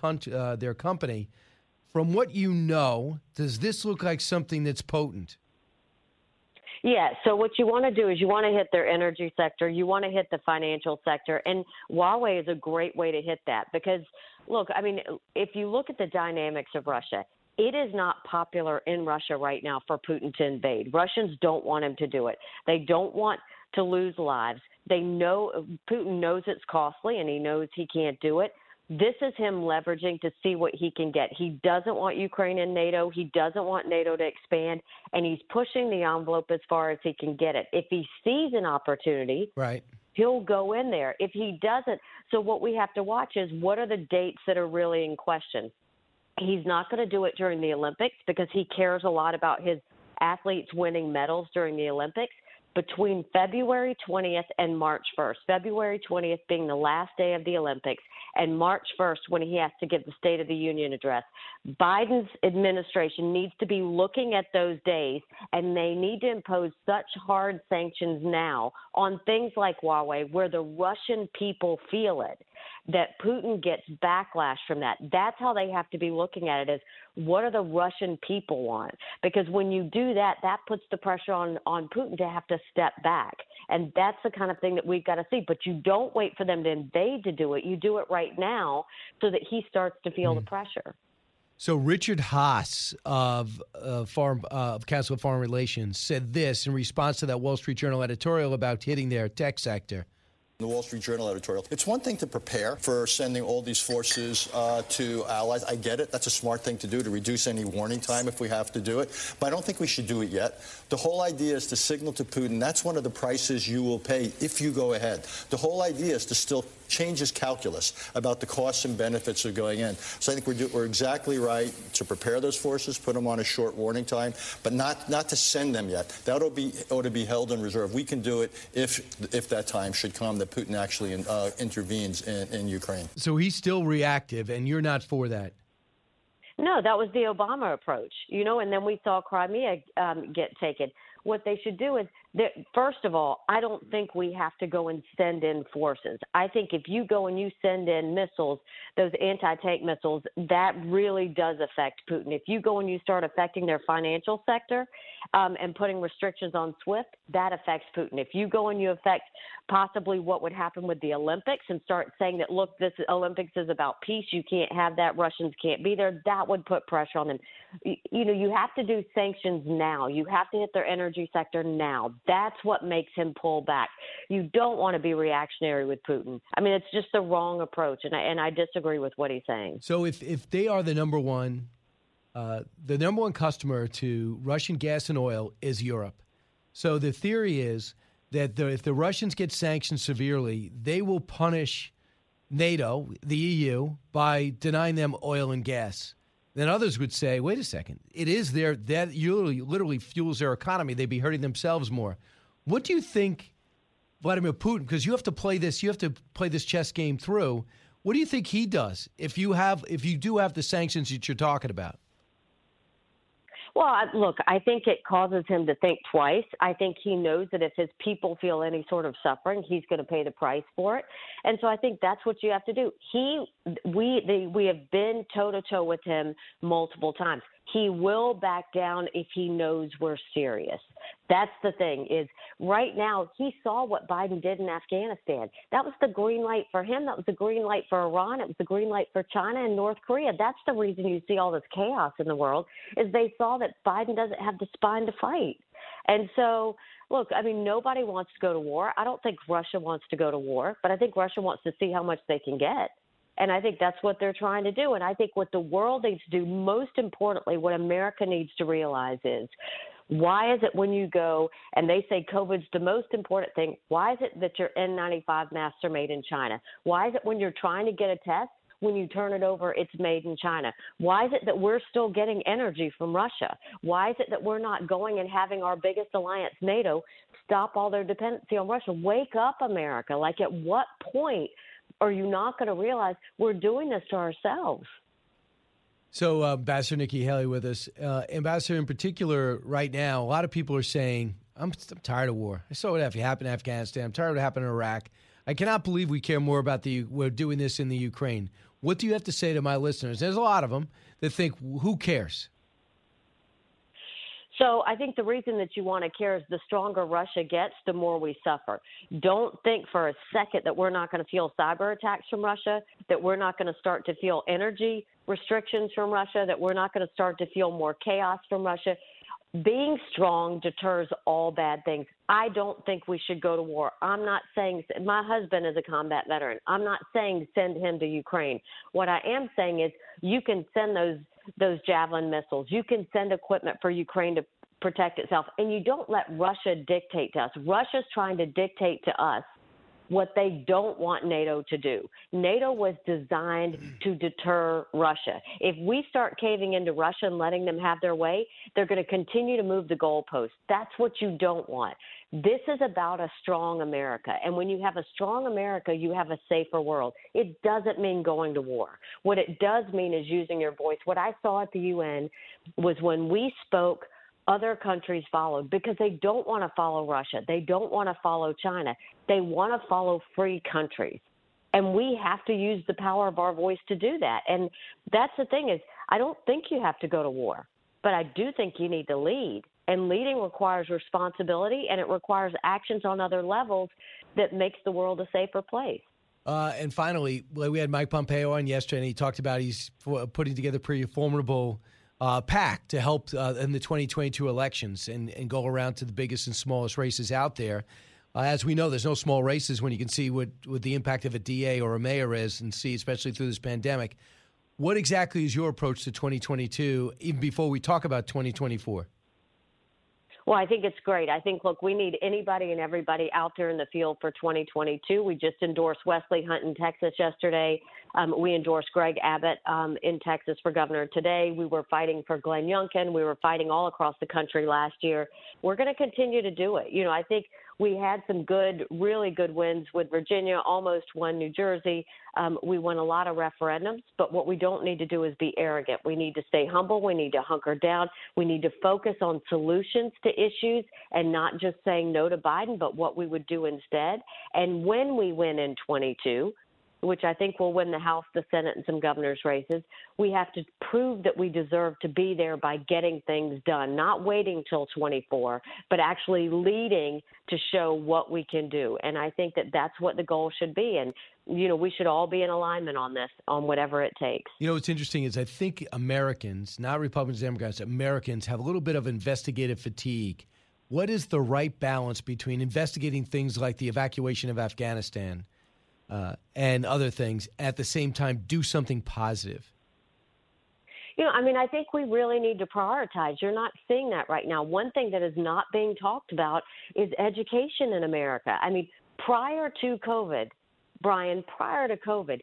[SPEAKER 1] their company. From what you know, does this look like something that's potent?
[SPEAKER 26] Yeah. So what you want to do is you want to hit their energy sector, you want to hit the financial sector, and Huawei is a great way to hit that because look, I mean, if you look at the dynamics of Russia, it is not popular in Russia right now for Putin to invade. Russians don't want him to do it. They don't want to lose lives. They know Putin knows it's costly and he knows he can't do it. This is him leveraging to see what he can get. He doesn't want Ukraine in NATO. He doesn't want NATO to expand, and he's pushing the envelope as far as he can get it. If he sees an opportunity,
[SPEAKER 1] right,
[SPEAKER 26] he'll go in there. If he doesn't, so what we have to watch is what are the dates that are really in question. He's not going to do it during the Olympics because he cares a lot about his athletes winning medals during the Olympics between February 20th and March 1st. February 20th being the last day of the Olympics, and March 1st when he has to give the State of the Union address. Biden's administration needs to be looking at those days, and they need to impose such hard sanctions now on things like Huawei, where the Russian people feel it that Putin gets backlash from that. That's how they have to be looking at it is what are the Russian people want? Because when you do that, that puts the pressure on, on Putin to have to step back. And that's the kind of thing that we've got to see. But you don't wait for them to invade to do it. You do it right now so that he starts to feel mm. the pressure.
[SPEAKER 1] So Richard Haass of uh, Foreign uh, of Council of Foreign Relations said this in response to that Wall Street Journal editorial about hitting their tech sector.
[SPEAKER 27] The Wall Street Journal editorial. It's one thing to prepare for sending all these forces uh, to allies. I get it. That's a smart thing to do to reduce any warning time if we have to do it. But I don't think we should do it yet. The whole idea is to signal to Putin that's one of the prices you will pay if you go ahead. The whole idea is to still change his calculus about the costs and benefits of going in. So I think we're, do, we're exactly right to prepare those forces, put them on a short warning time, but not, not to send them yet. That ought to be, ought to be held in reserve. We can do it if, if that time should come that Putin actually uh, intervenes in, in Ukraine.
[SPEAKER 1] So he's still reactive, and you're not for that.
[SPEAKER 26] No, that was the Obama approach, you know, and then we saw Crimea um, get taken. What they should do is that, first of all, I don't think we have to go and send in forces. I think if you go and you send in missiles, those anti tank missiles, that really does affect Putin. If you go and you start affecting their financial sector um, and putting restrictions on SWIFT, that affects Putin. If you go and you affect possibly what would happen with the Olympics and start saying that, look, this Olympics is about peace, you can't have that, Russians can't be there, that would put pressure on them. You, you know, you have to do sanctions now. You have to hit their energy sector now. That's what makes him pull back. You don't want to be reactionary with Putin. I mean, it's just the wrong approach, and I, and I disagree with what he's saying.
[SPEAKER 1] So if if they are the number one, uh, the number one customer to Russian gas and oil is Europe. So the theory is that the, if the Russians get sanctioned severely, they will punish NATO, the EU, by denying them oil and gas. Then others would say, wait a second, it is their that literally, literally fuels their economy. They'd be hurting themselves more. What do you think, Vladimir Putin? Because you have to play this, you have to play this chess game through. What do you think he does if you have if you do have the sanctions that you're talking about?
[SPEAKER 26] Well, look, I think it causes him to think twice. I think he knows that if his people feel any sort of suffering, he's going to pay the price for it. And so I think that's what you have to do. He, we, we have been toe to toe with him multiple times. He will back down if he knows we're serious. That's the thing is right now he saw what Biden did in Afghanistan. That was the green light for him. That was the green light for Iran. It was the green light for China and North Korea. That's the reason you see all this chaos in the world is they saw that Biden doesn't have the spine to fight. And so look, I mean, nobody wants to go to war. I don't think Russia wants to go to war, but I think Russia wants to see how much they can get. And I think that's what they're trying to do. And I think what the world needs to do, most importantly, what America needs to realize is why is it when you go and they say COVID's the most important thing? Why is it that your N95 masks are made in China? Why is it when you're trying to get a test? When you turn it over, it's made in China. Why is it that we're still getting energy from Russia? Why is it that we're not going and having our biggest alliance, NATO, stop all their dependency on Russia? Wake up, America. Like, at what point are you not going to realize we're doing this to ourselves?
[SPEAKER 1] So, uh, Ambassador Nikki Haley with us. Uh, Ambassador, in particular, right now, a lot of people are saying, I'm, I'm tired of war. I saw what happened in Afghanistan. I'm tired of what happened in Iraq. I cannot believe we care more about the we're doing this in the Ukraine. What do you have to say to my listeners? There's a lot of them that think, who cares?
[SPEAKER 26] So I think the reason that you want to care is the stronger Russia gets, the more we suffer. Don't think for a second that we're not going to feel cyber attacks from Russia, that we're not going to start to feel energy restrictions from Russia, that we're not going to start to feel more chaos from Russia. Being strong deters all bad things. I don't think we should go to war. I'm not saying my husband is a combat veteran. I'm not saying send him to Ukraine. What I am saying is you can send those those javelin missiles. You can send equipment for Ukraine to protect itself and you don't let Russia dictate to us. Russia's trying to dictate to us what they don't want NATO to do. NATO was designed to deter Russia. If we start caving into Russia and letting them have their way, they're going to continue to move the goalposts. That's what you don't want. This is about a strong America. And when you have a strong America, you have a safer world. It doesn't mean going to war. What it does mean is using your voice. What I saw at the UN was when we spoke other countries followed because they don't want to follow Russia. They don't want to follow China. They want to follow free countries. And we have to use the power of our voice to do that. And that's the thing is I don't think you have to go to war, but I do think you need to lead. And leading requires responsibility and it requires actions on other levels that makes the world a safer place.
[SPEAKER 1] Uh, and finally, we had Mike Pompeo on yesterday, and he talked about he's putting together a pretty formidable – uh, PAC to help uh, in the 2022 elections and, and go around to the biggest and smallest races out there. Uh, as we know, there's no small races when you can see what, what the impact of a DA or a mayor is and see, especially through this pandemic. What exactly is your approach to 2022, even before we talk about 2024?
[SPEAKER 26] Well, I think it's great. I think, look, we need anybody and everybody out there in the field for 2022. We just endorsed Wesley Hunt in Texas yesterday. Um, we endorsed Greg Abbott um, in Texas for governor today. We were fighting for Glenn Youngkin. We were fighting all across the country last year. We're going to continue to do it. You know, I think we had some good, really good wins with Virginia, almost won New Jersey. Um, we won a lot of referendums, but what we don't need to do is be arrogant. We need to stay humble. We need to hunker down. We need to focus on solutions to issues and not just saying no to Biden, but what we would do instead. And when we win in 22, which I think will win the House, the Senate, and some governor's races. We have to prove that we deserve to be there by getting things done, not waiting till 24, but actually leading to show what we can do. And I think that that's what the goal should be. And you know, we should all be in alignment on this, on whatever it takes.
[SPEAKER 1] You know, what's interesting is I think Americans, not Republicans, Democrats, Americans have a little bit of investigative fatigue. What is the right balance between investigating things like the evacuation of Afghanistan? Uh, and other things at the same time do something positive?
[SPEAKER 26] You know, I mean, I think we really need to prioritize. You're not seeing that right now. One thing that is not being talked about is education in America. I mean, prior to COVID, Brian, prior to COVID,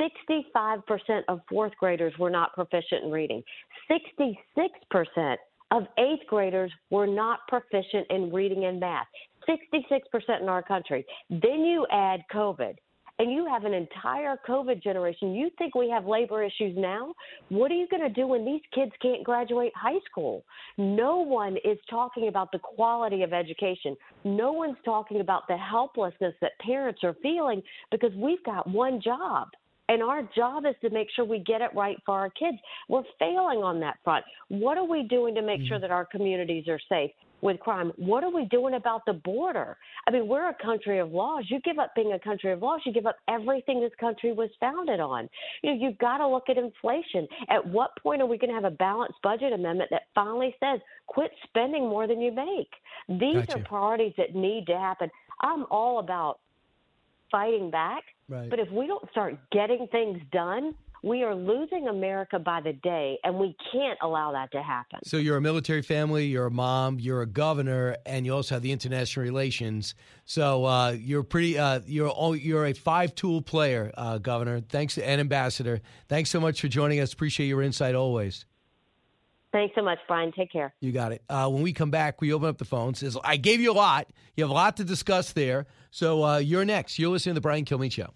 [SPEAKER 26] 65% of fourth graders were not proficient in reading. 66% of eighth graders were not proficient in reading and math. 66% in our country. Then you add COVID and you have an entire COVID generation. You think we have labor issues now? What are you going to do when these kids can't graduate high school? No one is talking about the quality of education. No one's talking about the helplessness that parents are feeling because we've got one job. And our job is to make sure we get it right for our kids. We're failing on that front. What are we doing to make sure mm. that our communities are safe? with crime. What are we doing about the border? I mean, we're a country of laws. You give up being a country of laws, you give up everything this country was founded on. You know, you've got to look at inflation. At what point are we going to have a balanced budget amendment that finally says quit spending more than you make? These gotcha. are priorities that need to happen. I'm all about fighting back, right. but if we don't start getting things done, we are losing America by the day, and we can't allow that to happen.
[SPEAKER 1] So you're a military family, you're a mom, you're a governor, and you also have the international relations. So uh, you're pretty, uh, you're all, you're a five tool player, uh, Governor. Thanks, and Ambassador. Thanks so much for joining us. Appreciate your insight always.
[SPEAKER 26] Thanks so much, Brian. Take care.
[SPEAKER 1] You got it. Uh, when we come back, we open up the phones. I gave you a lot. You have a lot to discuss there. So uh, you're next. You're listening to the Brian Kilmeade Show.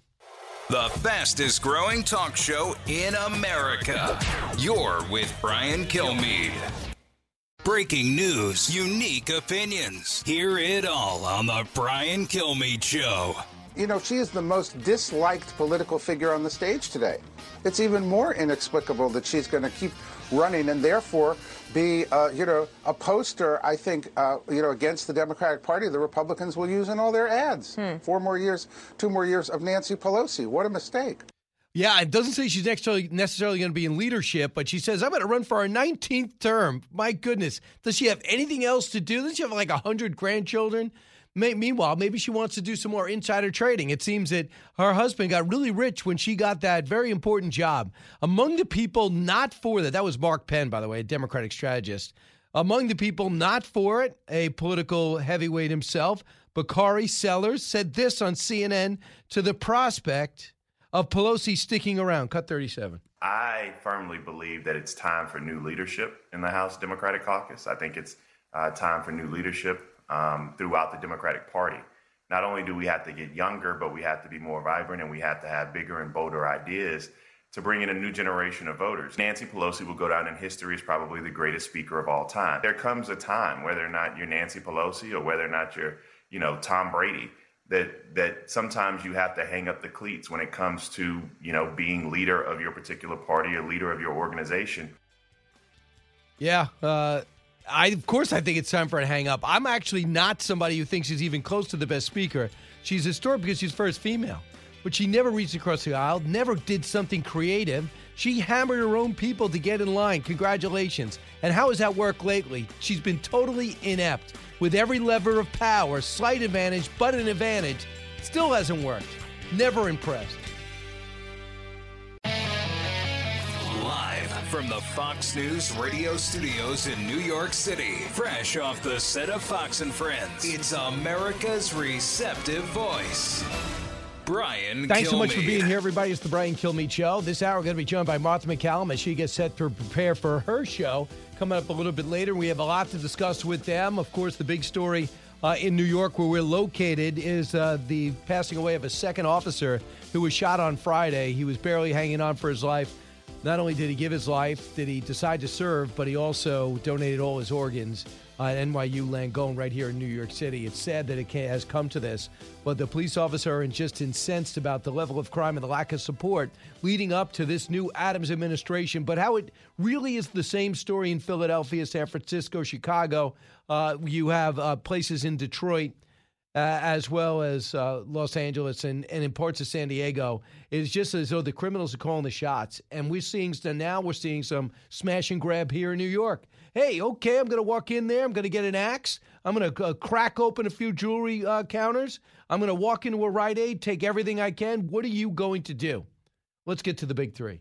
[SPEAKER 2] The fastest growing talk show in America. You're with Brian Kilmeade. Breaking news, unique opinions. Hear it all on The Brian Kilmeade Show.
[SPEAKER 28] You know, she is the most disliked political figure on the stage today. It's even more inexplicable that she's going to keep running and therefore be, uh, you know, a poster, I think, uh, you know, against the Democratic Party the Republicans will use in all their ads. Hmm. Four more years, two more years of Nancy Pelosi. What a mistake.
[SPEAKER 1] Yeah, it doesn't say she's necessarily necessarily going to be in leadership, but she says I'm going to run for our 19th term. My goodness, does she have anything else to do? Does she have like hundred grandchildren? Meanwhile, maybe she wants to do some more insider trading. It seems that her husband got really rich when she got that very important job. Among the people not for that, that was Mark Penn, by the way, a Democratic strategist. Among the people not for it, a political heavyweight himself, Bakari Sellers, said this on CNN to the prospect of Pelosi sticking around. Cut 37.
[SPEAKER 29] I firmly believe that it's time for new leadership in the House Democratic Caucus. I think it's uh, time for new leadership um, throughout the Democratic Party. Not only do we have to get younger, but we have to be more vibrant and we have to have bigger and bolder ideas to bring in a new generation of voters. Nancy Pelosi will go down in history as probably the greatest speaker of all time. There comes a time, whether or not you're Nancy Pelosi or whether or not you're, you know, Tom Brady, that that sometimes you have to hang up the cleats when it comes to, you know, being leader of your particular party or leader of your organization.
[SPEAKER 1] Yeah, uh, I of course I think it's time for to hang up. I'm actually not somebody who thinks she's even close to the best speaker. She's historic because she's first female, but she never reached across the aisle, never did something creative. She hammered her own people to get in line. Congratulations. And how has that worked lately? She's been totally inept with every lever of power, slight advantage, but an advantage. Still hasn't worked. Never impressed.
[SPEAKER 2] From the Fox News radio studios in New York City, fresh off the set of Fox and Friends, it's America's receptive voice. Brian
[SPEAKER 1] Thanks so much for being here, everybody. It's the Brian Kilmeade Show. This hour, we're going to be joined by Martha MacCallum as she gets set to prepare for her show. Coming up a little bit later, we have a lot to discuss with them. Of course, the big story uh, in New York, where we're located, is uh, the passing away of a second officer who was shot on Friday. He was barely hanging on for his life. Not only did he give his life, did he decide to serve, but he also donated all his organs uh, at NYU Langone right here in New York City. It's sad that it has come to this, but the police officer are just incensed about the level of crime and the lack of support leading up to this new Adams administration. But how it really is the same story in Philadelphia, San Francisco, Chicago. Uh, you have uh, places in Detroit uh, as well as uh, Los Angeles and, and in parts of San Diego. It's just as though the criminals are calling the shots. And we're seeing so now we're seeing some smash and grab here in New York. Hey, okay, I'm going to walk in there. I'm going to get an axe. I'm going to uh, crack open a few jewelry uh, counters. I'm going to walk into a Rite Aid, take everything I can. What are you going to do? Let's get to the big three.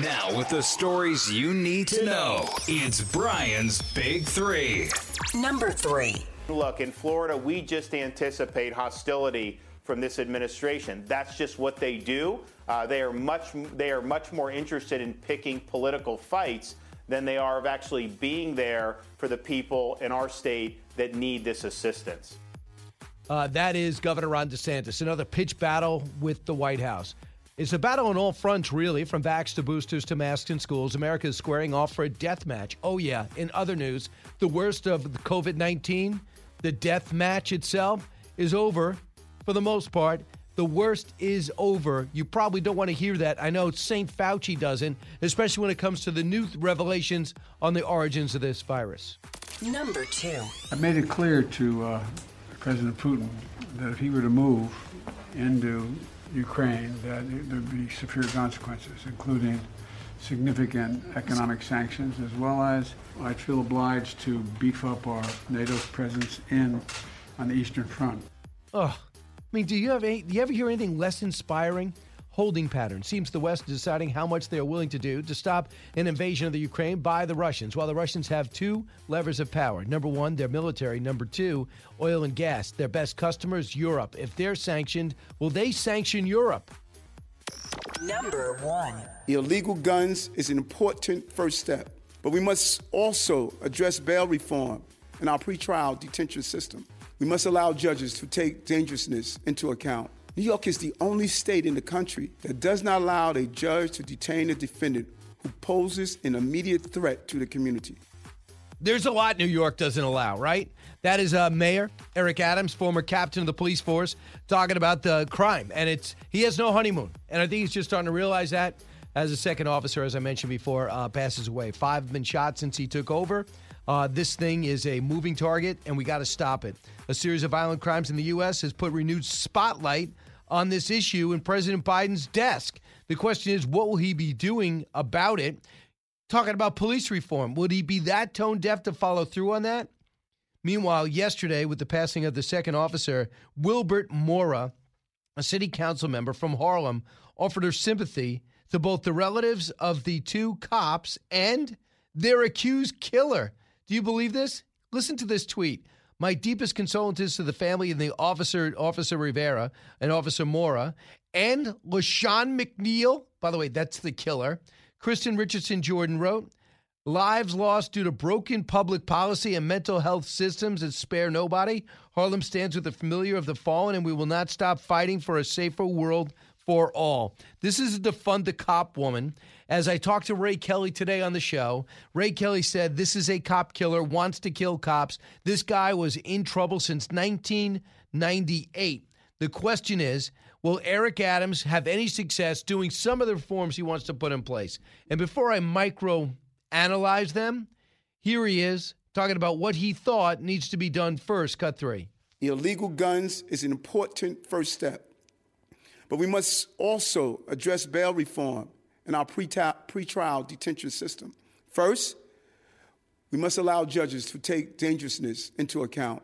[SPEAKER 2] Now, with the stories you need to know, it's Brian's Big Three.
[SPEAKER 22] Number three.
[SPEAKER 4] Look, in Florida, we just anticipate hostility from this administration. That's just what they do. Uh, they are much they are much more interested in picking political fights than they are of actually being there for the people in our state that need this assistance.
[SPEAKER 1] Uh, that is Governor Ron DeSantis. Another pitch battle with the White House. It's a battle on all fronts, really, from vax to boosters to masks in schools. America is squaring off for a death match. Oh, yeah. In other news, the worst of the COVID 19, the death match itself, is over for the most part. The worst is over. You probably don't want to hear that. I know St. Fauci doesn't, especially when it comes to the new revelations on the origins of this virus.
[SPEAKER 22] Number two.
[SPEAKER 5] I made it clear to uh, President Putin that if he were to move into Ukraine, that there'd be severe consequences, including significant economic sanctions, as well as I'd feel obliged to beef up our NATO presence in on the Eastern Front.
[SPEAKER 1] Oh, I mean, do you have any, do you ever hear anything less inspiring? Holding pattern seems the West is deciding how much they are willing to do to stop an invasion of the Ukraine by the Russians. While the Russians have two levers of power: number one, their military; number two, oil and gas. Their best customers, Europe. If they're sanctioned, will they sanction Europe?
[SPEAKER 22] Number one.
[SPEAKER 6] Illegal guns is an important first step, but we must also address bail reform in our pretrial detention system. We must allow judges to take dangerousness into account. New York is the only state in the country that does not allow a judge to detain a defendant who poses an immediate threat to the community.
[SPEAKER 1] There's a lot New York doesn't allow, right? That is uh, Mayor Eric Adams, former captain of the police force, talking about the crime, and it's he has no honeymoon, and I think he's just starting to realize that as a second officer, as I mentioned before, uh, passes away. Five have been shot since he took over. Uh, this thing is a moving target, and we got to stop it. A series of violent crimes in the U.S. has put renewed spotlight on this issue in President Biden's desk. The question is, what will he be doing about it? Talking about police reform, would he be that tone deaf to follow through on that? Meanwhile, yesterday, with the passing of the second officer, Wilbert Mora, a city council member from Harlem, offered her sympathy to both the relatives of the two cops and their accused killer. Do you believe this? Listen to this tweet. My deepest condolences to the family and the officer, Officer Rivera and Officer Mora, and LaShawn McNeil. By the way, that's the killer. Kristin Richardson Jordan wrote, Lives lost due to broken public policy and mental health systems that spare nobody. Harlem stands with the familiar of the fallen, and we will not stop fighting for a safer world for all. This is a defund the cop woman. As I talked to Ray Kelly today on the show, Ray Kelly said this is a cop killer, wants to kill cops. This guy was in trouble since 1998. The question is, will Eric Adams have any success doing some of the reforms he wants to put in place? And before I micro analyze them, here he is talking about what he thought needs to be done first. Cut three.
[SPEAKER 6] Illegal guns is an important first step, but we must also address bail reform in our pretrial detention system. First, we must allow judges to take dangerousness into account.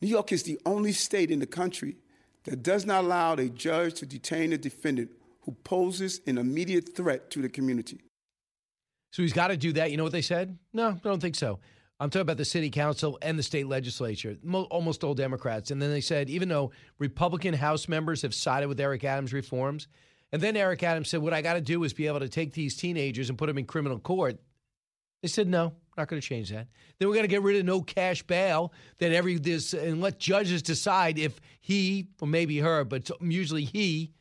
[SPEAKER 6] New York is the only state in the country that does not allow a judge to detain a defendant who poses an immediate threat to the community.
[SPEAKER 1] So he's got to do that. You know what they said? No, I don't think so. I'm talking about the city council and the state legislature, mo- almost all Democrats. And then they said, even though Republican House members have sided with Eric Adams' reforms, and then Eric Adams said, what I got to do is be able to take these teenagers and put them in criminal court. They said, no, not going to change that. Then we're going to get rid of no cash bail. That every this and let judges decide if he or maybe her, but usually he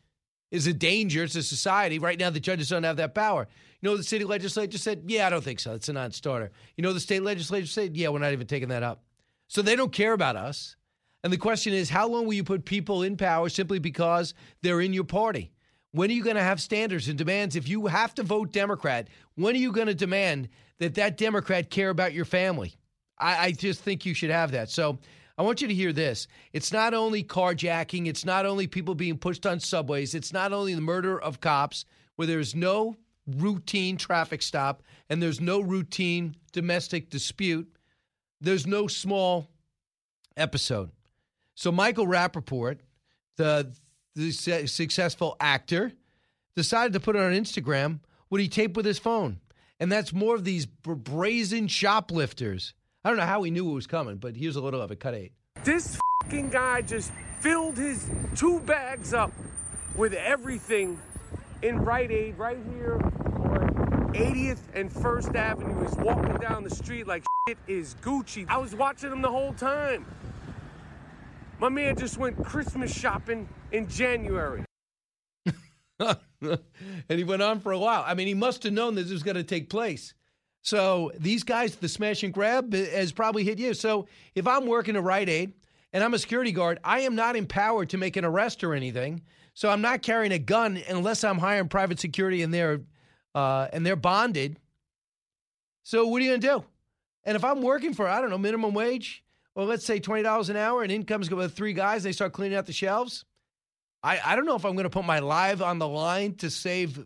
[SPEAKER 1] is a danger to society. Right now, the judges don't have that power. You know, the city legislature said, yeah, I don't think so. It's a non starter. You know, the state legislature said, yeah, we're not even taking that up. So they don't care about us. And the question is, how long will you put people in power simply because they're in your party? When are you going to have standards and demands? If you have to vote Democrat, when are you going to demand that that Democrat care about your family? I, I just think you should have that. So I want you to hear this. It's not only carjacking, it's not only people being pushed on subways, it's not only the murder of cops where there's no routine traffic stop and there's no routine domestic dispute. There's no small episode. So Michael Rapaport, the, the successful actor, decided to put it on Instagram what he taped with his phone. And that's more of these brazen shoplifters. I don't know how he knew it was coming, but here's a little of it. Cut eight.
[SPEAKER 30] This fucking guy just filled his two bags up with everything in Rite Aid right here on 80th and 1st Avenue. He's walking down the street like shit is Gucci. I was watching him the whole time. My man just went Christmas shopping in January. (laughs)
[SPEAKER 1] and he went on for a while. I mean, he must have known this was going to take place. So these guys, the smash and grab has probably hit you. So if I'm working a Rite Aid and I'm a security guard, I am not empowered to make an arrest or anything. So I'm not carrying a gun unless I'm hiring private security and they're uh, and they're bonded. So what are you gonna do? And if I'm working for I don't know minimum wage, well let's say twenty dollars an hour, and incomes go with three guys, they start cleaning out the shelves. I, I don't know if I'm going to put my life on the line to save,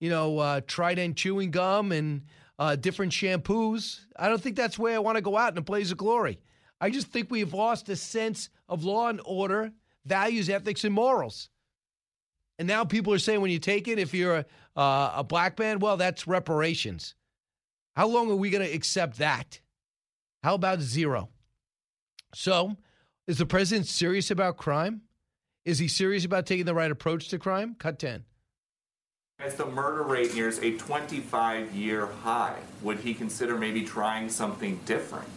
[SPEAKER 1] you know, uh, Trident chewing gum and uh, different shampoos. I don't think that's where I want to go out in a blaze of glory. I just think we've lost a sense of law and order, values, ethics, and morals. And now people are saying when you take it, if you're a, uh, a black man, well, that's reparations. How long are we going to accept that? How about zero? So, is the president serious about crime? Is he serious about taking the right approach to crime? Cut 10.
[SPEAKER 31] As the murder rate nears a 25 year high, would he consider maybe trying something different?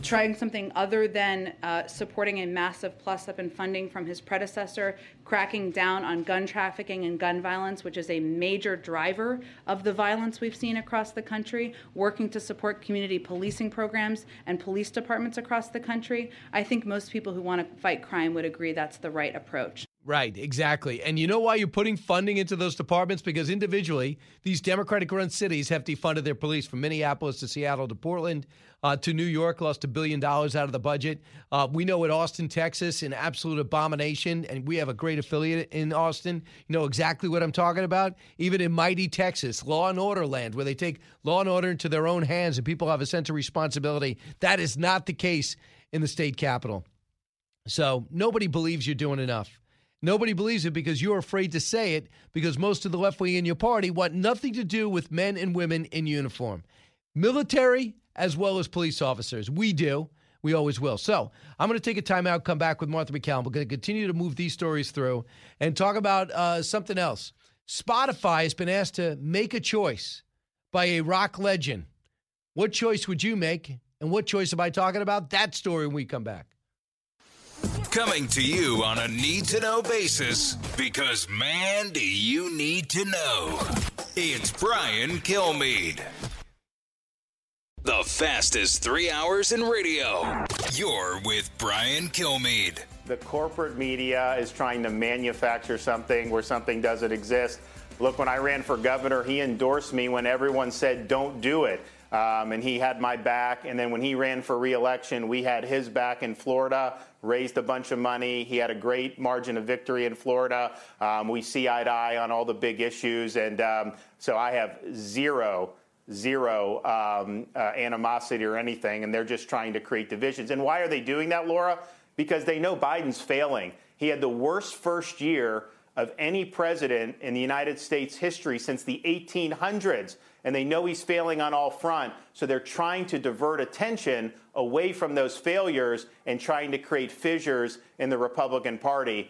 [SPEAKER 20] trying something other than uh, supporting a massive plus up in funding from his predecessor, cracking down on gun trafficking and gun violence, which is a major driver of the violence we've seen across the country, working to support community policing programs and police departments across the country. I think most people who want to fight crime would agree that's the right approach.
[SPEAKER 1] Right, exactly. And you know why you're putting funding into those departments? Because individually, these Democratic run cities have defunded their police from Minneapolis to Seattle to Portland uh, to New York, lost a billion dollars out of the budget. Uh, we know at Austin, Texas, an absolute abomination, and we have a great affiliate in Austin. You know exactly what I'm talking about. Even in mighty Texas, law and order land, where they take law and order into their own hands and people have a sense of responsibility. That is not the case in the state capital. So nobody believes you're doing enough. Nobody believes it because you're afraid to say it because most of the left wing in your party want nothing to do with men and women in uniform, military as well as police officers. We do. We always will. So I'm going to take a timeout, come back with Martha MacCallum. We're going to continue to move these stories through and talk about uh, something else. Spotify has been asked to make a choice by a rock legend. What choice would you make? And what choice am I talking about? That story when we come back.
[SPEAKER 2] Coming to you on a need to know basis because, man, do you need to know. It's Brian Kilmeade. The fastest three hours in radio. You're with Brian Kilmeade.
[SPEAKER 4] The corporate media is trying to manufacture something where something doesn't exist. Look, when I ran for governor, he endorsed me when everyone said, don't do it. Um, and he had my back. And then when he ran for reelection, we had his back in Florida, raised a bunch of money. He had a great margin of victory in Florida. Um, we see eye to eye on all the big issues. And um, so I have zero zero um, uh, animosity or anything, and they're just trying to create divisions. And why are they doing that, Laura? Because they know Biden's failing. He had the worst first year of any president in the United States history since the 1800s. And they know he's failing on all front, so they're trying to divert attention away from those failures and trying to create fissures in the Republican Party.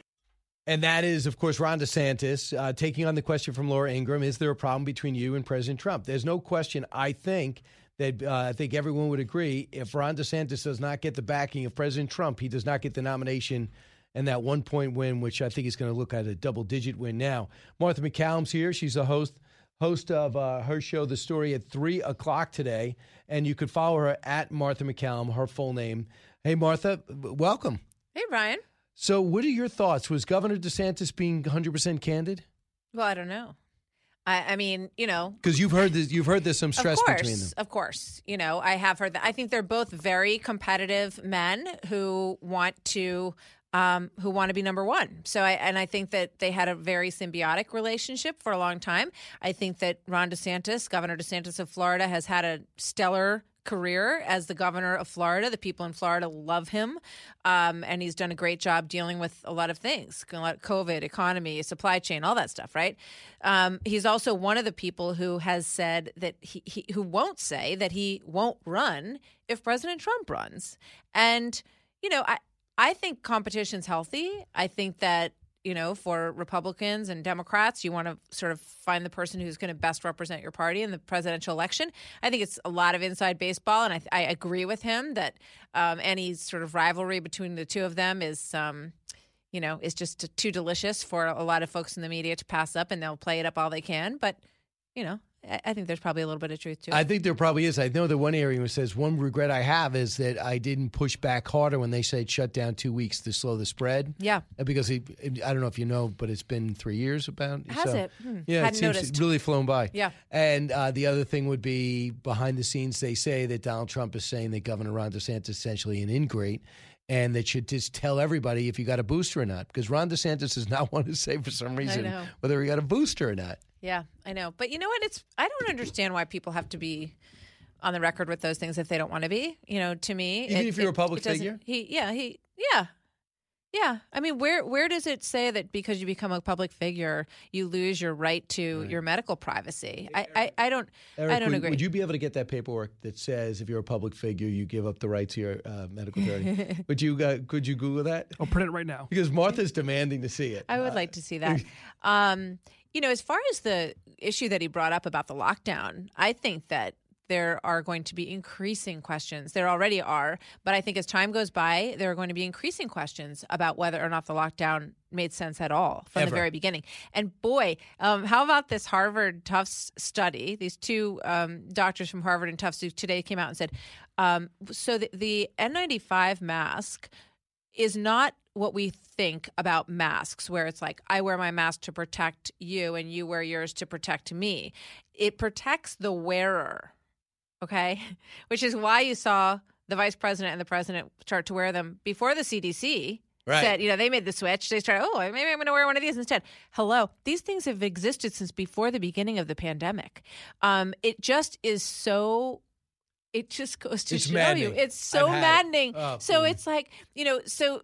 [SPEAKER 1] And that is, of course, Ron DeSantis uh, taking on the question from Laura Ingraham Is there a problem between you and President Trump? There's no question, I think, that uh, I think everyone would agree if Ron DeSantis does not get the backing of President Trump, he does not get the nomination and that one point win, which I think is going to look at a double digit win now. Martha MacCallum's here. She's a host host of uh, her show, The Story, at 3 o'clock today. And you could follow her at Martha McCallum, her full name. Hey, Martha, welcome.
[SPEAKER 32] Hey, Brian.
[SPEAKER 1] So, what are your thoughts? Was Governor DeSantis being 100% candid?
[SPEAKER 32] Well, I don't know. I, I mean, you know,
[SPEAKER 1] Because you've heard this, you've heard there's some stress
[SPEAKER 32] course,
[SPEAKER 1] between them.
[SPEAKER 32] Of course, you know, I have heard that. I think they're both very competitive men who want to um, who want to be number one. So, I and I think that they had a very symbiotic relationship for a long time. I think that Ron DeSantis, Governor DeSantis of Florida, has had a stellar career as the governor of Florida. The people in Florida love him, um, and he's done a great job dealing with a lot of things, COVID, economy, supply chain, all that stuff. Right? Um, he's also one of the people who has said that he, he who won't say that he won't run if President Trump runs, and you know I. I think competition's healthy. I think that you know, for Republicans and Democrats, you want to sort of find the person who's going to best represent your party in the presidential election. I think it's a lot of inside baseball, and I, I agree with him that um, any sort of rivalry between the two of them is. Um, you know, is just too delicious for a lot of folks in the media to pass up, and they'll play it up all they can. But, you know, I- think there's probably a little bit of truth to it.
[SPEAKER 1] I think there probably is. I know the one area where says one regret I have is that I didn't push back harder when they said shut down two weeks to slow the spread.
[SPEAKER 32] Yeah.
[SPEAKER 1] Uh, Because I don't know if you know, but it's been three years about.
[SPEAKER 32] Has it? Hmm.
[SPEAKER 1] Yeah,
[SPEAKER 32] Hadn't
[SPEAKER 1] it seems
[SPEAKER 32] noticed.
[SPEAKER 1] really flown by.
[SPEAKER 32] Yeah.
[SPEAKER 1] And uh, the other thing would be behind the scenes, they say that Donald Trump is saying that Governor Ron DeSantis is essentially an ingrate. And that should just tell everybody if you got a booster or not, because Ron DeSantis does not (laughs) want to say for some reason whether he got a booster or not.
[SPEAKER 32] Yeah, I know. But you know what? It's I don't understand why people have to be on the record with those things if they don't want to be. You know, to me,
[SPEAKER 1] Even if you're a public figure?
[SPEAKER 32] He, yeah, he, yeah, yeah. I mean, where where does it say that because you become a public figure, you lose your right to your medical privacy? I, I, I don't,
[SPEAKER 1] Eric,
[SPEAKER 32] I don't
[SPEAKER 1] would,
[SPEAKER 32] agree.
[SPEAKER 1] Would you be able to get that paperwork that says if you're a public figure, you give up the right to your uh, medical authority? (laughs) would you? Uh, could you Google that?
[SPEAKER 33] I'll print it right now.
[SPEAKER 1] Because Martha's demanding to see it.
[SPEAKER 32] I would like to see that. (laughs) Um, you know, as far as the issue that he brought up about the lockdown, I think that there are going to be increasing questions. There already are, but I think as time goes by, there are going to be increasing questions about whether or not the lockdown made sense at all from
[SPEAKER 34] Ever.
[SPEAKER 32] the very beginning. And boy, um, how about this Harvard Tufts study? These two um, doctors from Harvard and Tufts who today came out and said, um, so the, the N95 mask is not what we think about masks, where it's like, I wear my mask to protect you and you wear yours to protect me. It protects the wearer, okay? (laughs) Which is why you saw the vice president and the president start to wear them before the CDC.
[SPEAKER 34] Right.
[SPEAKER 32] Said, you know, they made the switch. They started, oh, maybe I'm going to wear one of these instead. Hello. These things have existed since before the beginning of the pandemic. Um, it just is so it just goes to
[SPEAKER 1] It's
[SPEAKER 32] show
[SPEAKER 1] maddening.
[SPEAKER 32] you it's so
[SPEAKER 1] I've it.
[SPEAKER 32] maddening
[SPEAKER 1] Oh,
[SPEAKER 32] so
[SPEAKER 1] please.
[SPEAKER 32] it's like you know so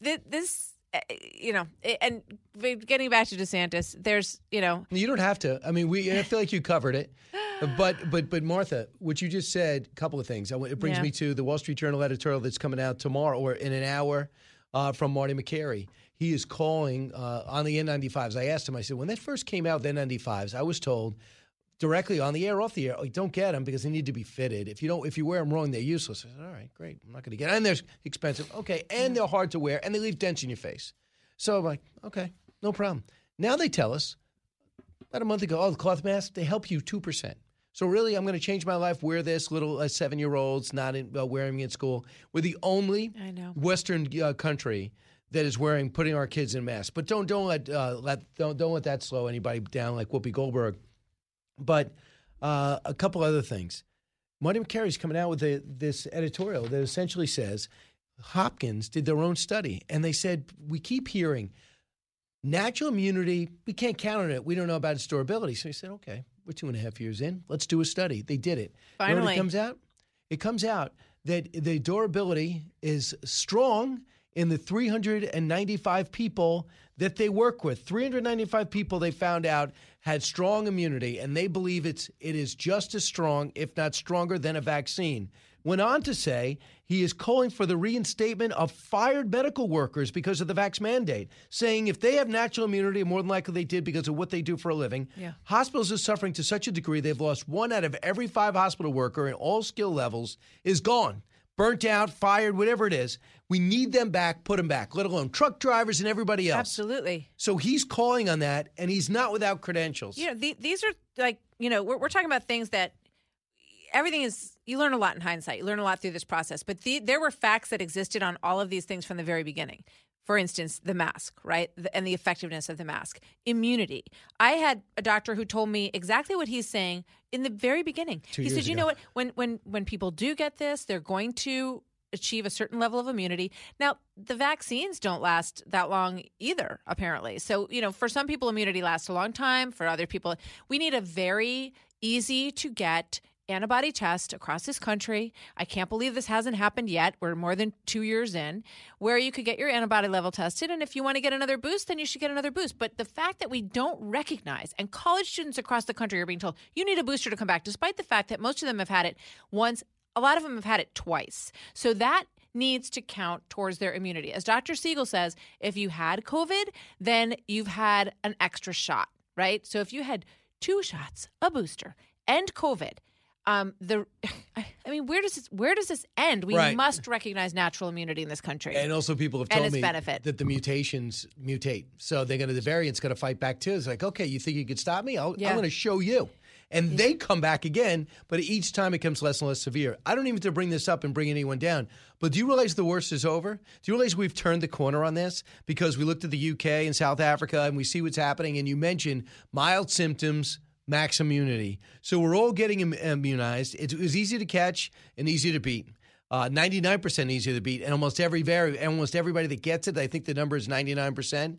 [SPEAKER 32] it- this uh, you know and getting back to desantis there's you know
[SPEAKER 1] You don't have to. I mean, we. I feel like you covered it, but but but Martha, what you just said, a couple of things. It brings
[SPEAKER 32] Yeah.
[SPEAKER 1] me to the Wall Street Journal editorial that's coming out tomorrow or in an hour uh, from Marty Makary. He is calling uh, on the N95s. I asked him. I said, when that first came out, the N95s, I was told directly on the air, off the air, like, don't get them because they need to be fitted. If you don't, if you wear them wrong, they're useless. I said, all right, great. I'm not going to get. 'em. And they're expensive. Okay, and they're hard to wear, and they leave dents in your face. So I'm like, okay, no problem. Now they tell us about a month ago, oh, the cloth masks, they help you 2%. So really, I'm going to change my life, wear this little uh, seven-year-olds, not in, uh, wearing it in school. We're the only
[SPEAKER 32] I know.
[SPEAKER 1] Western uh, country that is wearing, putting our kids in masks. But don't, don't let, uh, let, don't, don't let that slow anybody down like Whoopi Goldberg. But uh, a couple other things. Marty Makary's coming out with a, this editorial that essentially says Hopkins did their own study, and they said we keep hearing natural immunity. We can't count on it. We don't know about its durability. So he said, okay, we're two and a half years in. Let's do a study. They did it. You know
[SPEAKER 32] Finally.
[SPEAKER 1] it comes out? It comes out that the durability is strong in the 395 people that they work with. 395 people they found out had strong immunity, and they believe it's it is just as strong, if not stronger, than a vaccine. Went on to say he is calling for the reinstatement of fired medical workers because of the vax mandate, saying if they have natural immunity, more than likely they did because of what they do for a living.
[SPEAKER 32] Yeah.
[SPEAKER 1] Hospitals are suffering to such a degree they've lost one out of every five hospital worker in all skill levels is gone, burnt out, fired, whatever it is. We need them back, put them back, let alone truck drivers and everybody else.
[SPEAKER 32] Absolutely.
[SPEAKER 1] So he's calling on that, and he's not without credentials.
[SPEAKER 32] You know, the, these are like, you know, we're, we're talking about things that everything is, you learn a lot in hindsight. You learn a lot through this process. But the, there were facts that existed on all of these things from the very beginning. For instance, the mask, right? And the effectiveness of the mask. Immunity. I had a doctor who told me exactly what he's saying in the very beginning.
[SPEAKER 35] Two
[SPEAKER 32] he said, you know what? When, when, when people do get this, they're going to achieve a certain level of immunity. Now, the vaccines don't last that long either, apparently. So, you know, for some people, immunity lasts a long time. For other people, we need a very easy to get antibody test across this country. I can't believe this hasn't happened yet. We're more than two years in, where you could get your antibody level tested. And if you want to get another boost, then you should get another boost. But the fact that we don't recognize, and college students across the country are being told, you need a booster to come back, despite the fact that most of them have had it once, a lot of them have had it twice. So that needs to count towards their immunity. As Dr. Siegel says, if you had COVID, then you've had an extra shot, right? So if you had two shots, a booster, and COVID, um, the (laughs) I mean, where does this where does this end? We
[SPEAKER 1] Right.
[SPEAKER 32] must recognize natural immunity in this country.
[SPEAKER 1] And also, people have told me
[SPEAKER 32] benefit.
[SPEAKER 1] that the mutations mutate, so they're going to the variant's going to fight back too. It's like, okay, you think you could stop me? I'll,
[SPEAKER 32] Yeah.
[SPEAKER 1] I'm going to show you. And they come back again, but each time it becomes less and less severe. I don't even have to bring this up and bring anyone down. But do you realize the worst is over? Do you realize we've turned the corner on this? Because we looked at the UK and South Africa and we see what's happening. And you mentioned mild symptoms, max immunity. So we're all getting immunized. It was easy to catch and easy to beat. Uh, 99% easier to beat, and almost every vari- almost everybody that gets it, I think the number is 99%,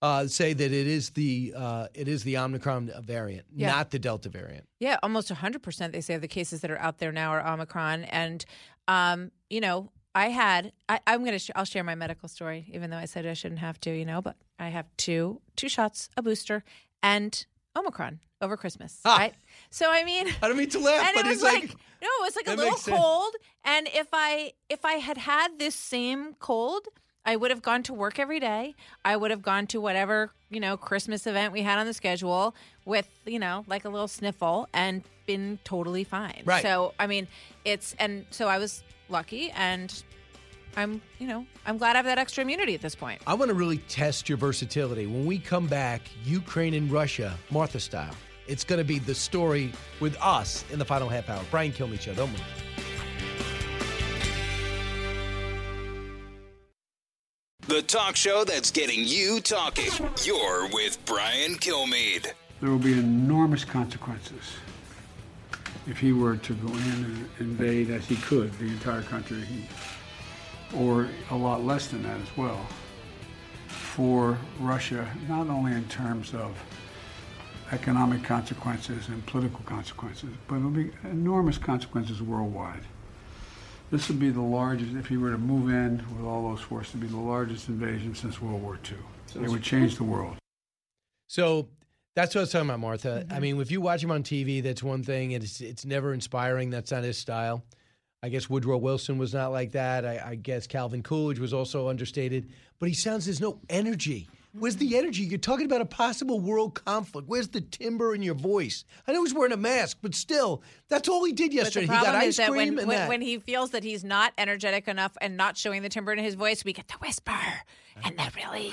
[SPEAKER 1] uh, say that it is the uh, it is the Omicron variant,
[SPEAKER 32] Yeah.
[SPEAKER 1] not the Delta variant.
[SPEAKER 32] Yeah, almost 100% they say of the cases that are out there now are Omicron. And, um, you know, I had, I, I'm going to, sh- I'll share my medical story, even though I said I shouldn't have to, you know, but I have two, two shots, a booster, and Omicron over Christmas, ah. right? So, I mean,
[SPEAKER 1] I don't mean to laugh, (laughs) but
[SPEAKER 32] it was
[SPEAKER 1] it's
[SPEAKER 32] like,
[SPEAKER 1] like-
[SPEAKER 32] no, it was like a little cold. And if I, if I had had this same cold, I would have gone to work every day. I would have gone to whatever, you know, Christmas event we had on the schedule with, you know, like a little sniffle and been totally fine.
[SPEAKER 1] Right.
[SPEAKER 32] So, I mean, it's, and so I was lucky and I'm, you know, I'm glad I have that extra immunity at this point.
[SPEAKER 1] I want to really test your versatility. When we come back, Ukraine and Russia, Martha style. It's going to be the story with us in the final half hour. Brian Kilmeade Show. Don't move.
[SPEAKER 2] The talk show that's getting you talking. You're with Brian Kilmeade.
[SPEAKER 5] There will be enormous consequences if he were to go in and invade, as he could, the entire country, or a lot less than that as well, for Russia, not only in terms of economic consequences and political consequences, but it'll be enormous consequences worldwide. This would be the largest, if he were to move in with all those forces, it'd be the largest invasion since World War II. It would change the world.
[SPEAKER 1] So that's what I was talking about, Martha. I mm-hmm. mean, if you watch him on TV, that's one thing. It's it's never inspiring. That's not his style. I guess Woodrow Wilson was not like that. I, I guess Calvin Coolidge was also understated. But he sounds there's no energy. Where's the energy? You're talking about a possible world conflict. Where's the timber in your voice? I know he's wearing a mask, but still, that's all he did yesterday. He got ice
[SPEAKER 32] that
[SPEAKER 1] cream
[SPEAKER 32] when,
[SPEAKER 1] and
[SPEAKER 32] when,
[SPEAKER 1] that.
[SPEAKER 32] when he feels that he's not energetic enough and not showing the timber in his voice, we get the whisper and the really,